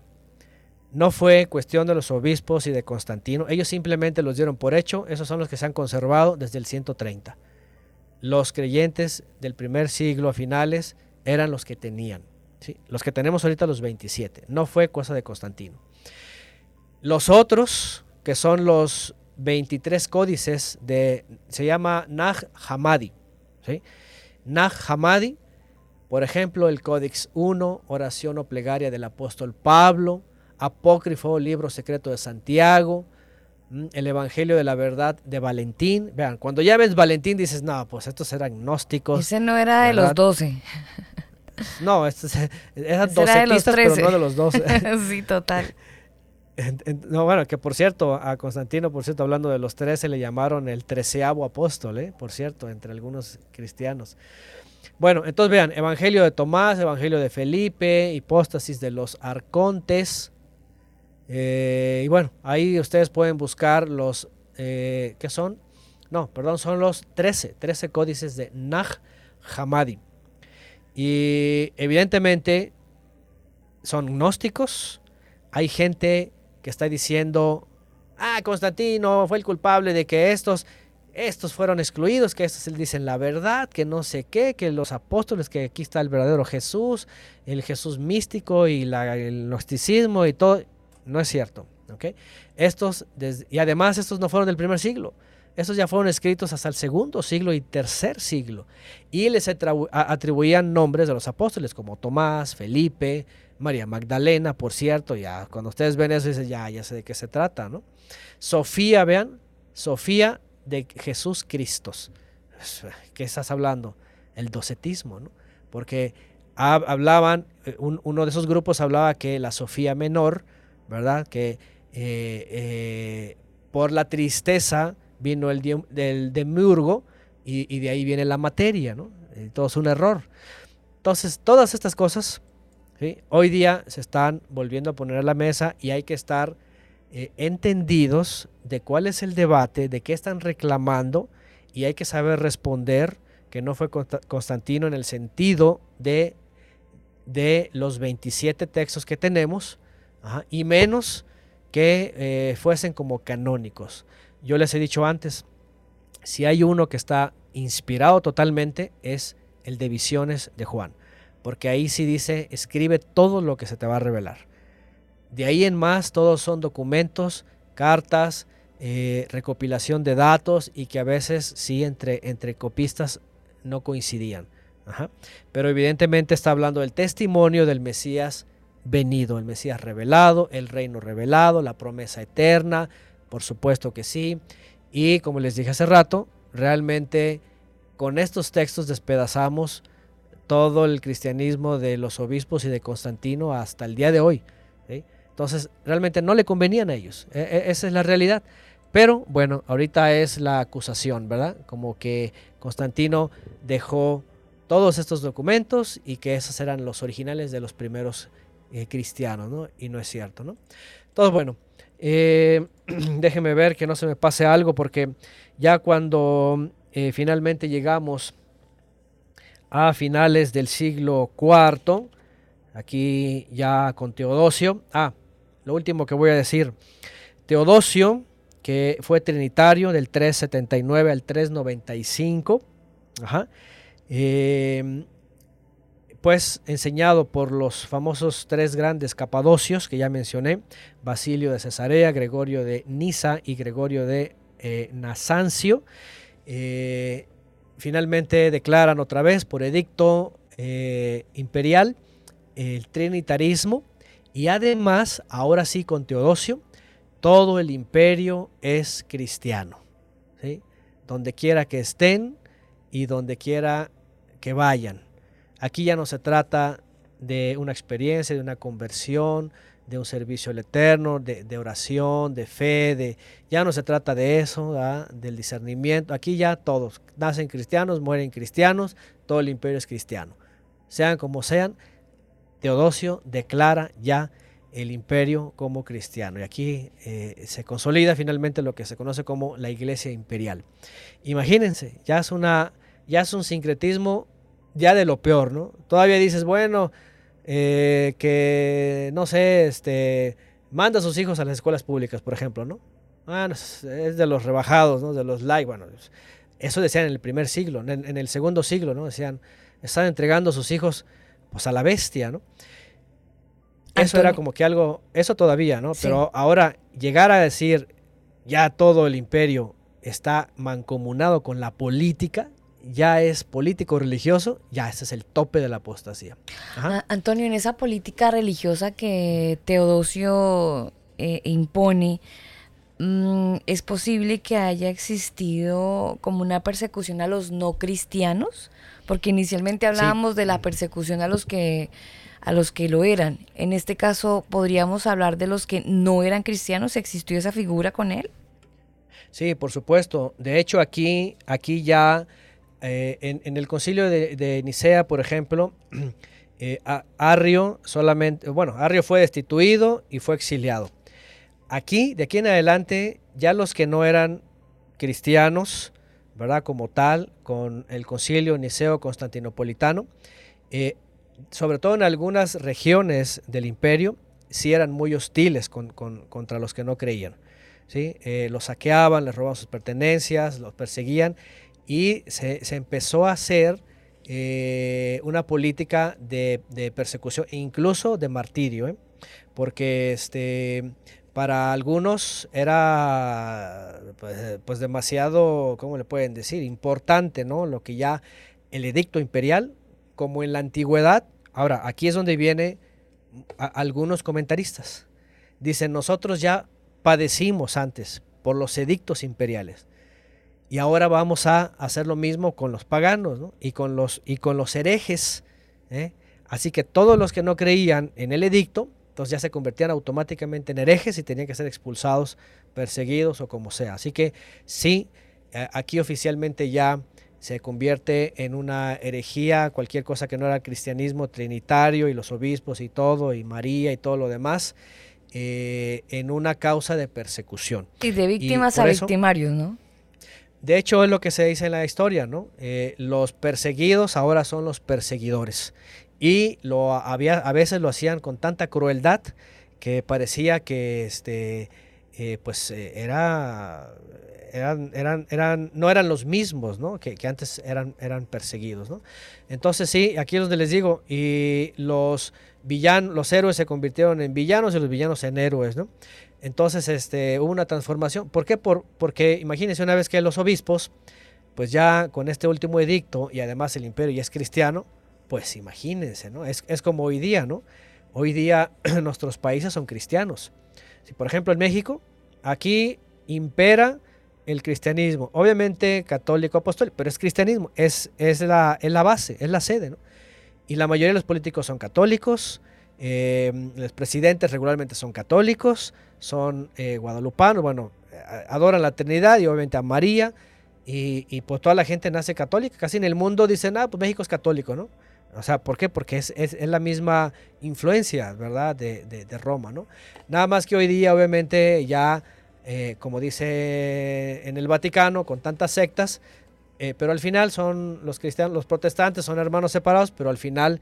no fue cuestión de los obispos y de Constantino, ellos simplemente los dieron por hecho, esos son los que se han conservado desde el 130. Los creyentes del primer siglo a finales eran los que tenían, ¿sí? los que tenemos ahorita los 27, no fue cosa de Constantino. Los otros, que son los 23 códices de, se llama Nag Hammadi. ¿sí? Nag Hammadi, por ejemplo, el Códex 1, oración o plegaria del apóstol Pablo, apócrifo, libro secreto de Santiago, el Evangelio de la Verdad de Valentín. Vean, cuando ya ves Valentín dices, no, pues estos eran gnósticos. Ese no era de los doce. No, estos eran docetistas, pero no de los doce. sí, total. No, bueno, que por cierto, a Constantino, por cierto, hablando de los trece, le llamaron el treceavo apóstol, ¿eh? por cierto, entre algunos cristianos. Bueno, entonces vean, Evangelio de Tomás, Evangelio de Felipe, hipóstasis de los arcontes. Eh, y bueno, ahí ustedes pueden buscar los, eh, ¿qué son? No, perdón, son los 13, 13 códices de Nag Hammadi. Y evidentemente son gnósticos. Hay gente que está diciendo, ah, Constantino fue el culpable de que estos, estos fueron excluidos, que estos dicen la verdad, que no sé qué, que los apóstoles, que aquí está el verdadero Jesús, el Jesús místico y el gnosticismo y todo. No es cierto. ¿okay? Estos, y además estos no fueron del primer siglo. Estos ya fueron escritos hasta el segundo siglo y tercer siglo. Y les atribuían nombres de los apóstoles como Tomás, Felipe, María Magdalena, por cierto, ya cuando ustedes ven eso dicen, ya, ya sé de qué se trata, ¿no? Sofía, vean, Sofía de Jesús Cristo. ¿Qué estás hablando? El docetismo, ¿no? Porque hablaban, eh, uno de esos grupos hablaba que la Sofía menor, ¿verdad? Que eh, eh, por la tristeza vino el del demiurgo y, y, de ahí viene la materia, ¿no? todo es un error. Entonces, todas estas cosas Hoy día se están volviendo a poner a la mesa y hay que estar eh, entendidos de cuál es el debate, de qué están reclamando y hay que saber responder que no fue Constantino en el sentido de, de los 27 textos que tenemos y menos que eh, fuesen como canónicos. Yo les he dicho antes, si hay uno que está inspirado totalmente es el de visiones de Juan porque ahí sí dice, escribe todo lo que se te va a revelar. De ahí en más, todos son documentos, cartas, eh, recopilación de datos y que a veces sí entre, entre copistas no coincidían. Pero evidentemente está hablando del testimonio del Mesías venido, el Mesías revelado, el reino revelado, la promesa eterna, por supuesto que sí. Y como les dije hace rato, realmente con estos textos despedazamos todo el cristianismo de los obispos y de Constantino hasta el día de hoy. Entonces, realmente no le convenían a ellos. E, e, esa es la realidad. Pero bueno, ahorita es la acusación, ¿verdad? Como que Constantino dejó todos estos documentos y que esos eran los originales de los primeros eh, cristianos, ¿no? Y no es cierto, ¿no? Entonces, bueno, eh, déjeme ver que no se me pase algo porque ya cuando eh, finalmente llegamos a finales del siglo IV, aquí ya con Teodosio. Ah, lo último que voy a decir, Teodosio, que fue trinitario del 379 al 395, em, pues enseñado por los famosos tres grandes capadocios que ya mencioné, Basilio de Cesarea, Gregorio de Nisa y Gregorio de eh, Nasancio. Eh, finalmente declaran otra vez por edicto eh, imperial el trinitarismo y además, ahora sí con Teodosio, todo el imperio es cristiano. Donde quiera que estén y donde quiera que vayan. Aquí ya no se trata de una experiencia, de una conversión, de un servicio al eterno, de, oración, de fe, de ya no se trata de eso, del discernimiento. Aquí ya todos nacen cristianos, mueren cristianos, todo el imperio es cristiano. Sean como sean, Teodosio declara ya el imperio como cristiano. Y aquí eh, se consolida finalmente lo que se conoce como la iglesia imperial. Imagínense, ya es, una, ya es un sincretismo ya de lo peor, ¿no? Todavía dices, bueno, eh, que, no sé, este, manda a sus hijos a las escuelas públicas, por ejemplo, ¿no? Ah, es de los rebajados, ¿no? De los like, bueno, eso decían en el primer siglo, en, el segundo siglo, ¿no? Decían, están entregando a sus hijos, pues, a la bestia, ¿no? Eso era como que algo, eso todavía, ¿no? Pero ahora llegar a decir, ya todo el imperio está mancomunado con la política, ya es político religioso, ya ese es el tope de la apostasía. Ah, Antonio, en esa política religiosa que Teodosio eh, impone, mm, ¿es posible que haya existido como una persecución a los no cristianos? Porque inicialmente hablábamos de la persecución a los que a los que lo eran. En este caso, ¿podríamos hablar de los que no eran cristianos? ¿Existió esa figura con él? Sí, por supuesto. De hecho, aquí, aquí ya eh, en, el concilio de, Nicea, por ejemplo, eh, Arrio solamente, bueno, Arrio fue destituido y fue exiliado. Aquí, de aquí en adelante, ya los que no eran cristianos, ¿verdad? Como tal, con el concilio niceo constantinopolitano, eh, sobre todo en algunas regiones del imperio, sí eran muy hostiles contra los que no creían. ¿sí? los saqueaban, les robaban sus pertenencias, los perseguían y se, empezó a hacer eh, una política de, persecución incluso de martirio, ¿eh? porque este, para algunos era pues, pues, demasiado, ¿cómo le pueden decir? Importante, ¿no? Lo que ya el edicto imperial, como en la antigüedad, ahora aquí es donde vienen algunos comentaristas. Dicen, nosotros ya padecimos antes por los edictos imperiales. Y ahora vamos a hacer lo mismo con los paganos y, con los, y con los herejes. ¿eh? Así que todos los que no creían en el edicto, entonces ya se convertían automáticamente en herejes y tenían que ser expulsados, perseguidos o como sea. Así que sí, eh, aquí oficialmente ya se convierte en una herejía, cualquier cosa que no era cristianismo trinitario y los obispos y todo, y María y todo lo demás, eh, en una causa de persecución. Y de víctimas a victimarios, ¿no? De hecho, es lo que se dice en la historia, ¿no? Eh, los perseguidos ahora son los perseguidores. Y lo había, a veces lo hacían con tanta crueldad que parecía que este, eh, pues eh, era, eran, eran, eran, no eran los mismos ¿no? que, que, antes eran, eran perseguidos. ¿no? Entonces sí, aquí es donde les digo, y los villanos, los héroes se convirtieron en villanos y los villanos en héroes. ¿no? Entonces este, hubo una transformación. ¿Por qué? Por, porque imagínense una vez que los obispos, pues ya con este último edicto y además el imperio ya es cristiano, pues imagínense, ¿no? Es, es como hoy día, ¿no? Hoy día nuestros países son cristianos. Si por ejemplo en México, aquí impera el cristianismo, obviamente católico apostólico, pero es cristianismo, es, es, la, es la base, es la sede, ¿no? Y la mayoría de los políticos son católicos, eh, los presidentes regularmente son católicos, son eh, guadalupanos, bueno, adoran la Trinidad y obviamente a María. Y, pues toda la gente nace católica. Casi en el mundo dicen, ah, pues México es católico, ¿no? O sea, ¿por qué? Porque es, la misma influencia, ¿verdad? De, Roma, ¿no? Nada más que hoy día, obviamente, ya, eh, como dice en el Vaticano, con tantas sectas, pero al final son los cristianos, los protestantes son hermanos separados, pero al final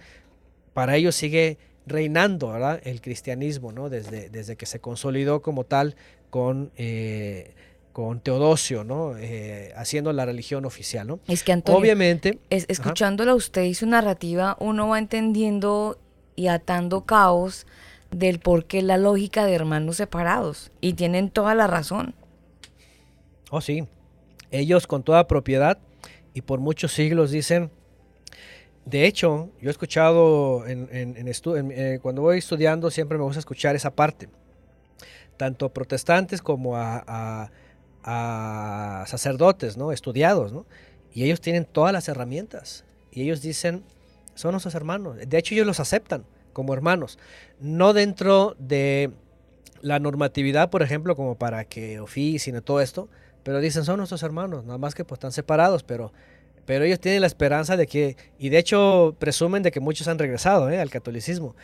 para ellos sigue reinando ¿verdad? el cristianismo, ¿no? Desde, desde que se consolidó como tal con, eh, con Teodosio, ¿no? Eh, haciendo la religión oficial, ¿no? Es que Antonio, obviamente, es, escuchándola usted y su narrativa, uno va entendiendo y atando caos del por qué la lógica de hermanos separados. Y tienen toda la razón. Oh, sí. Ellos con toda propiedad y por muchos siglos dicen, de hecho, yo he escuchado eh, cuando voy estudiando siempre me gusta escuchar esa parte, tanto protestantes como a, sacerdotes, ¿no? Estudiados, ¿no? Y ellos tienen todas las herramientas y ellos dicen, son nuestros hermanos. De hecho, ellos los aceptan como hermanos, no dentro de la normatividad, por ejemplo, como para que oficien y todo esto, pero dicen, son nuestros hermanos, nada más que pues están separados, pero pero ellos tienen la esperanza de que, y de hecho presumen de que muchos han regresado ¿eh? al catolicismo.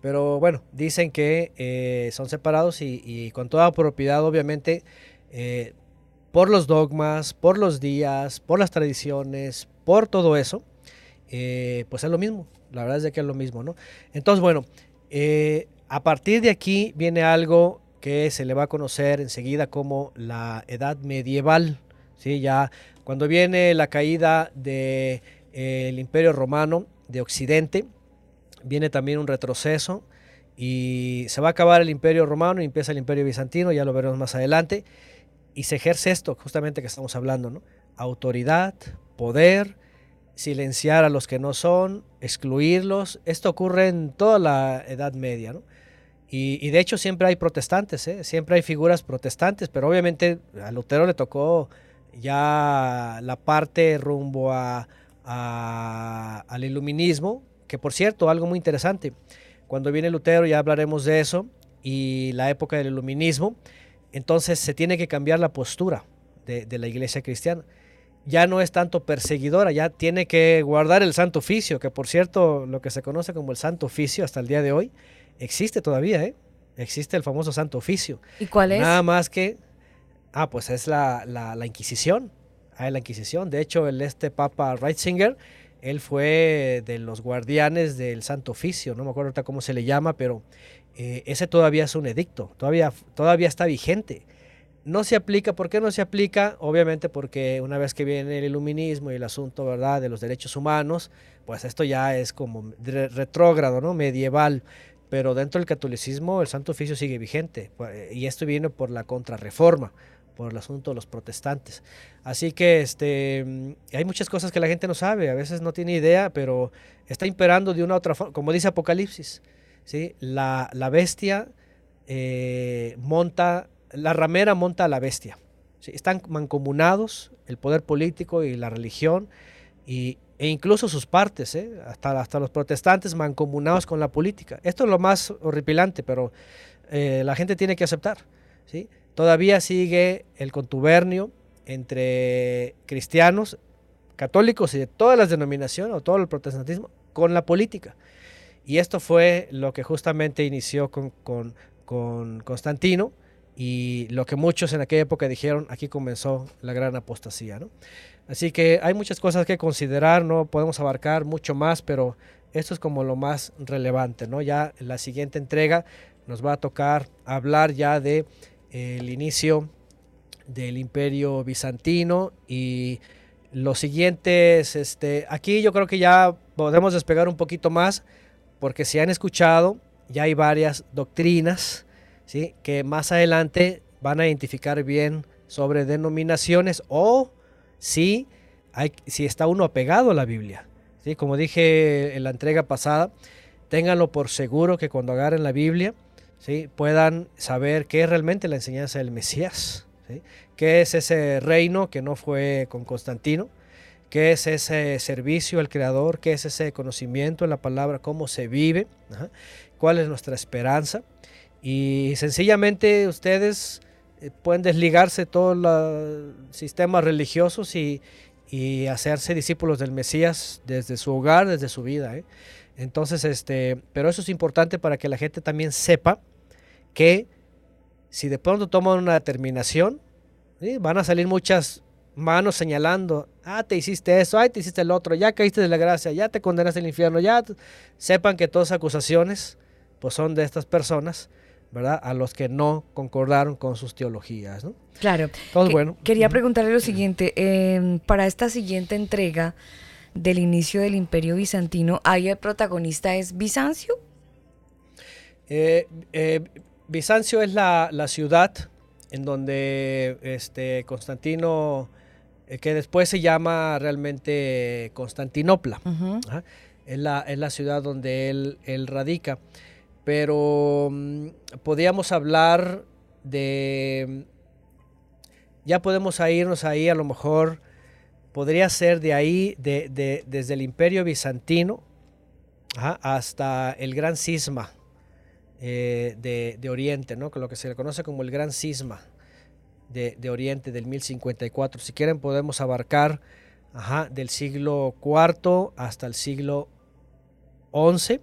Pero bueno, dicen que eh, son separados y, con toda propiedad, obviamente, eh, por los dogmas, por los días, por las tradiciones, por todo eso, pues es lo mismo. La verdad es que es lo mismo, ¿no? Entonces, bueno, a partir de aquí viene algo que se le va a conocer enseguida como la edad medieval. ¿sí? Ya cuando viene la caída del de, Imperio Romano de Occidente, viene también un retroceso y se va a acabar el Imperio Romano y empieza el Imperio Bizantino, ya lo veremos más adelante, y se ejerce esto justamente que estamos hablando, ¿no? Autoridad, poder, silenciar a los que no son, excluirlos. Esto ocurre en toda la Edad Media, ¿no? Y, de hecho siempre hay protestantes, ¿eh? siempre hay figuras protestantes, pero obviamente a Lutero le tocó ya la parte rumbo a, al iluminismo, que por cierto, algo muy interesante, cuando viene Lutero ya hablaremos de eso, y la época del iluminismo, entonces se tiene que cambiar la postura de, de la iglesia cristiana ya no es tanto perseguidora, ya tiene que guardar el santo oficio, que por cierto lo que se conoce como el santo oficio hasta el día de hoy existe todavía, ¿eh? Existe el famoso santo oficio. ¿Y cuál es? Nada más que, ah, pues es la, la, Inquisición, ah, la Inquisición. De hecho, el este Papa Reitzinger, él fue de los guardianes del santo oficio, no me acuerdo ahorita cómo se le llama, pero eh, ese todavía es un edicto, todavía, todavía está vigente no se aplica. ¿Por qué no se aplica? Obviamente porque una vez que viene el iluminismo y el asunto, ¿verdad?, de los derechos humanos, pues esto ya es como retrógrado, ¿no? Medieval. Pero dentro del catolicismo el Santo Oficio sigue vigente. Pues, y esto viene por la contrarreforma, por el asunto de los protestantes. Así que este, hay muchas cosas que la gente no sabe, a veces no tiene idea, pero está imperando de una u otra forma, como dice Apocalipsis. ¿sí? La, la bestia eh, monta la ramera monta a la bestia. Están mancomunados el poder político y la religión y, e incluso sus partes, ¿eh? hasta, hasta los protestantes mancomunados con la política. Esto es lo más horripilante, pero eh, la gente tiene que aceptar. ¿sí? Todavía sigue el contubernio entre cristianos, católicos y de todas las denominaciones o todo el protestantismo con la política. Y esto fue lo que justamente inició con, con, con Constantino y lo que muchos en aquella época dijeron, aquí comenzó la gran apostasía. ¿no? Así que hay muchas cosas que considerar, no podemos abarcar mucho más, pero esto es como lo más relevante. ¿no? Ya en la siguiente entrega nos va a tocar hablar ya de el inicio del imperio bizantino y los siguientes, este, aquí yo creo que ya podemos despegar un poquito más, porque si han escuchado, ya hay varias doctrinas, ¿sí? que más adelante van a identificar bien sobre denominaciones o si, hay, si está uno apegado a la Biblia. ¿sí? Como dije en la entrega pasada, ténganlo por seguro que cuando agarren la Biblia puedan saber qué es realmente la enseñanza del Mesías, ¿sí? qué es ese reino que no fue con Constantino, qué es ese servicio al Creador, qué es ese conocimiento en la palabra, cómo se vive, cuál es nuestra esperanza. Y sencillamente ustedes eh, pueden desligarse de todos los sistemas religiosos y, hacerse discípulos del Mesías desde su hogar, desde su vida. ¿eh? Entonces, este, pero eso es importante para que la gente también sepa que si de pronto toman una determinación, van a salir muchas manos señalando, ah, te hiciste eso, ay, te hiciste el otro, ya caíste de la gracia, ya te condenaste al infierno, ya sepan que todas acusaciones pues son de estas personas ¿verdad? A los que no concordaron con sus teologías, ¿no? Claro. bueno. Quería preguntarle lo siguiente, em, para esta siguiente entrega del inicio del Imperio Bizantino, ¿ahí el protagonista es Bizancio? Eh, eh, Bizancio es la, ciudad en donde este, Constantino, eh, que después se llama realmente Constantinopla, es, la, es, la, ciudad donde él, él radica. Pero mm, podríamos hablar de, ya podemos irnos ahí a lo mejor, podría ser de ahí, de, desde el imperio bizantino hasta el gran cisma eh, de, Oriente, ¿no? lo que se le conoce como el gran cisma de, Oriente del 1054. Si quieren podemos abarcar del siglo IV hasta el siglo XI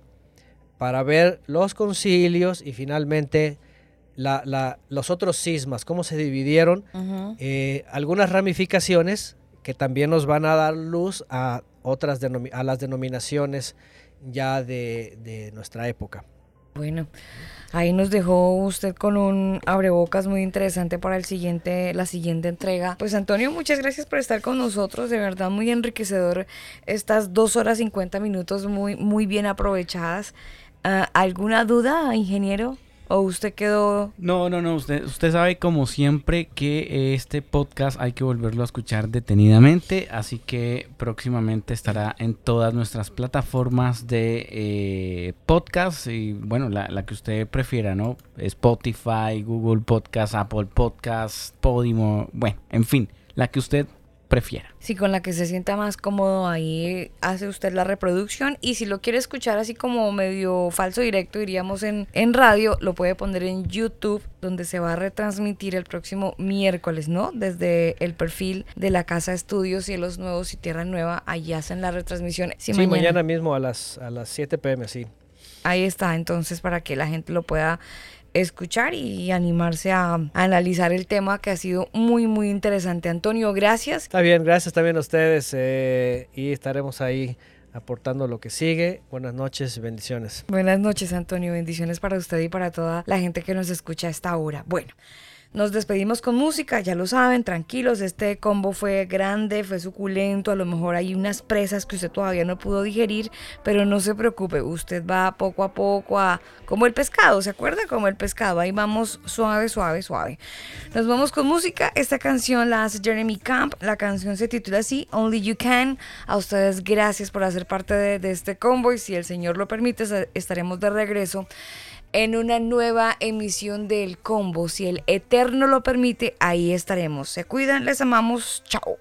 para ver los concilios y finalmente los otros cismas, cómo se dividieron, eh, algunas ramificaciones que también nos van a dar luz a otras a las denominaciones ya de, nuestra época. Bueno, ahí nos dejó usted con un abrebocas muy interesante para el siguiente, la siguiente entrega. Pues Antonio, muchas gracias por estar con nosotros, de verdad muy enriquecedor estas dos horas 50 minutos muy, muy bien aprovechadas. Ah, ¿Alguna duda, ingeniero ¿O usted quedó...? No, no, no. Usted, usted sabe como siempre que este podcast hay que volverlo a escuchar detenidamente. Así que próximamente estará en todas nuestras plataformas de eh, podcast. Y bueno, la, la, que usted prefiera, ¿no? Spotify, Google Podcast, Apple Podcast, Podimo. Bueno, en fin, la que usted prefiera. Sí, con la que se sienta más cómodo, ahí hace usted la reproducción. Y si lo quiere escuchar así como medio falso directo, diríamos en, en radio, lo puede poner en YouTube, donde se va a retransmitir el próximo miércoles, ¿no? Desde el perfil de la Casa Estudios Cielos Nuevos y Tierra Nueva, allí hacen la retransmisión. Sí, mañana. mañana mismo a las, a las 7 pm, sí. Ahí está, entonces para que la gente lo pueda escuchar y animarse a, analizar el tema que ha sido muy, muy interesante. Antonio, gracias. Está bien, gracias también a ustedes eh, y estaremos ahí aportando lo que sigue. Buenas noches, bendiciones. Buenas noches, Antonio. Bendiciones para usted y para toda la gente que nos escucha a esta hora. Bueno. Nos despedimos con música, ya lo saben, tranquilos, este combo fue grande, fue suculento, a lo mejor hay unas presas que usted todavía no pudo digerir, pero no se preocupe, usted va poco a poco a como el pescado, ¿se acuerda? Como el pescado, ahí vamos suave, suave, suave. Nos vamos con música, esta canción la hace Jeremy Camp, la canción se titula así, Only You Can. A ustedes gracias por hacer parte de, de este combo y si el Señor lo permite estaremos de regreso en una nueva emisión del combo. Si el Eterno lo permite, ahí estaremos. Se cuidan, les amamos. Chao.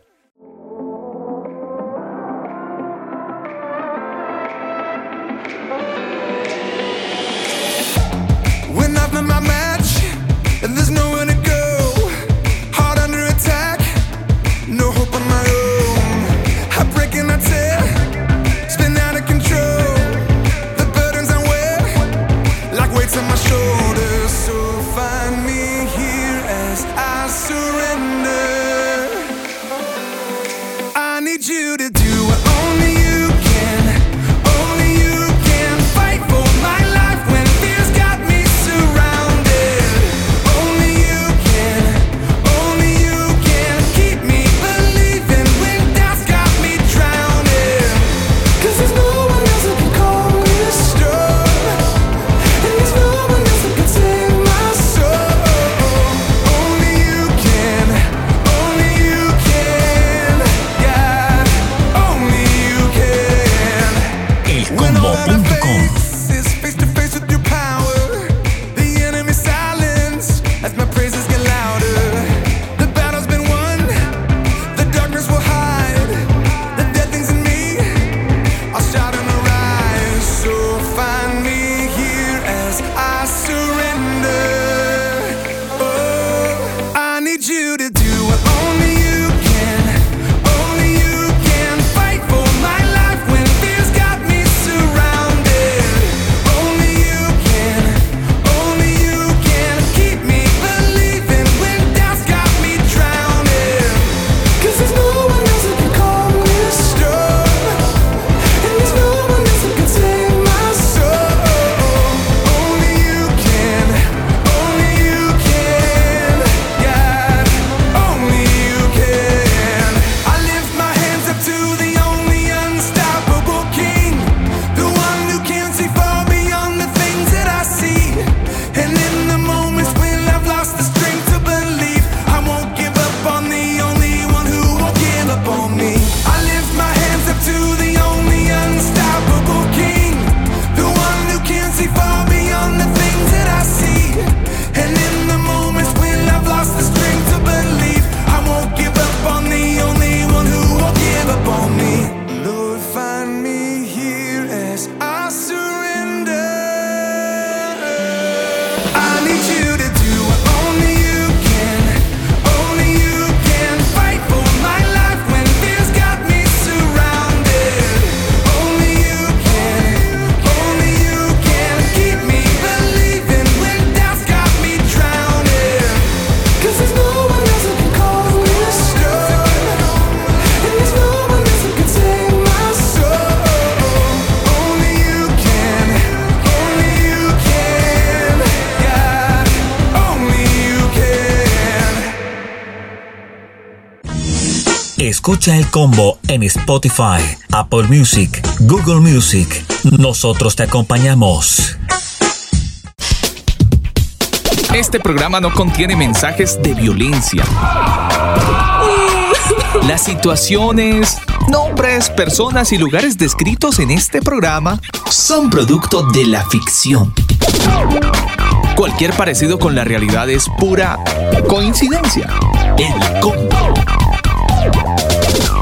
Escucha el combo en Spotify, Apple Music, Google Music. Nosotros te acompañamos. Este programa no contiene mensajes de violencia. Las situaciones, nombres, personas y lugares descritos en este programa son producto de la ficción. Cualquier parecido con la realidad es pura coincidencia. El combo.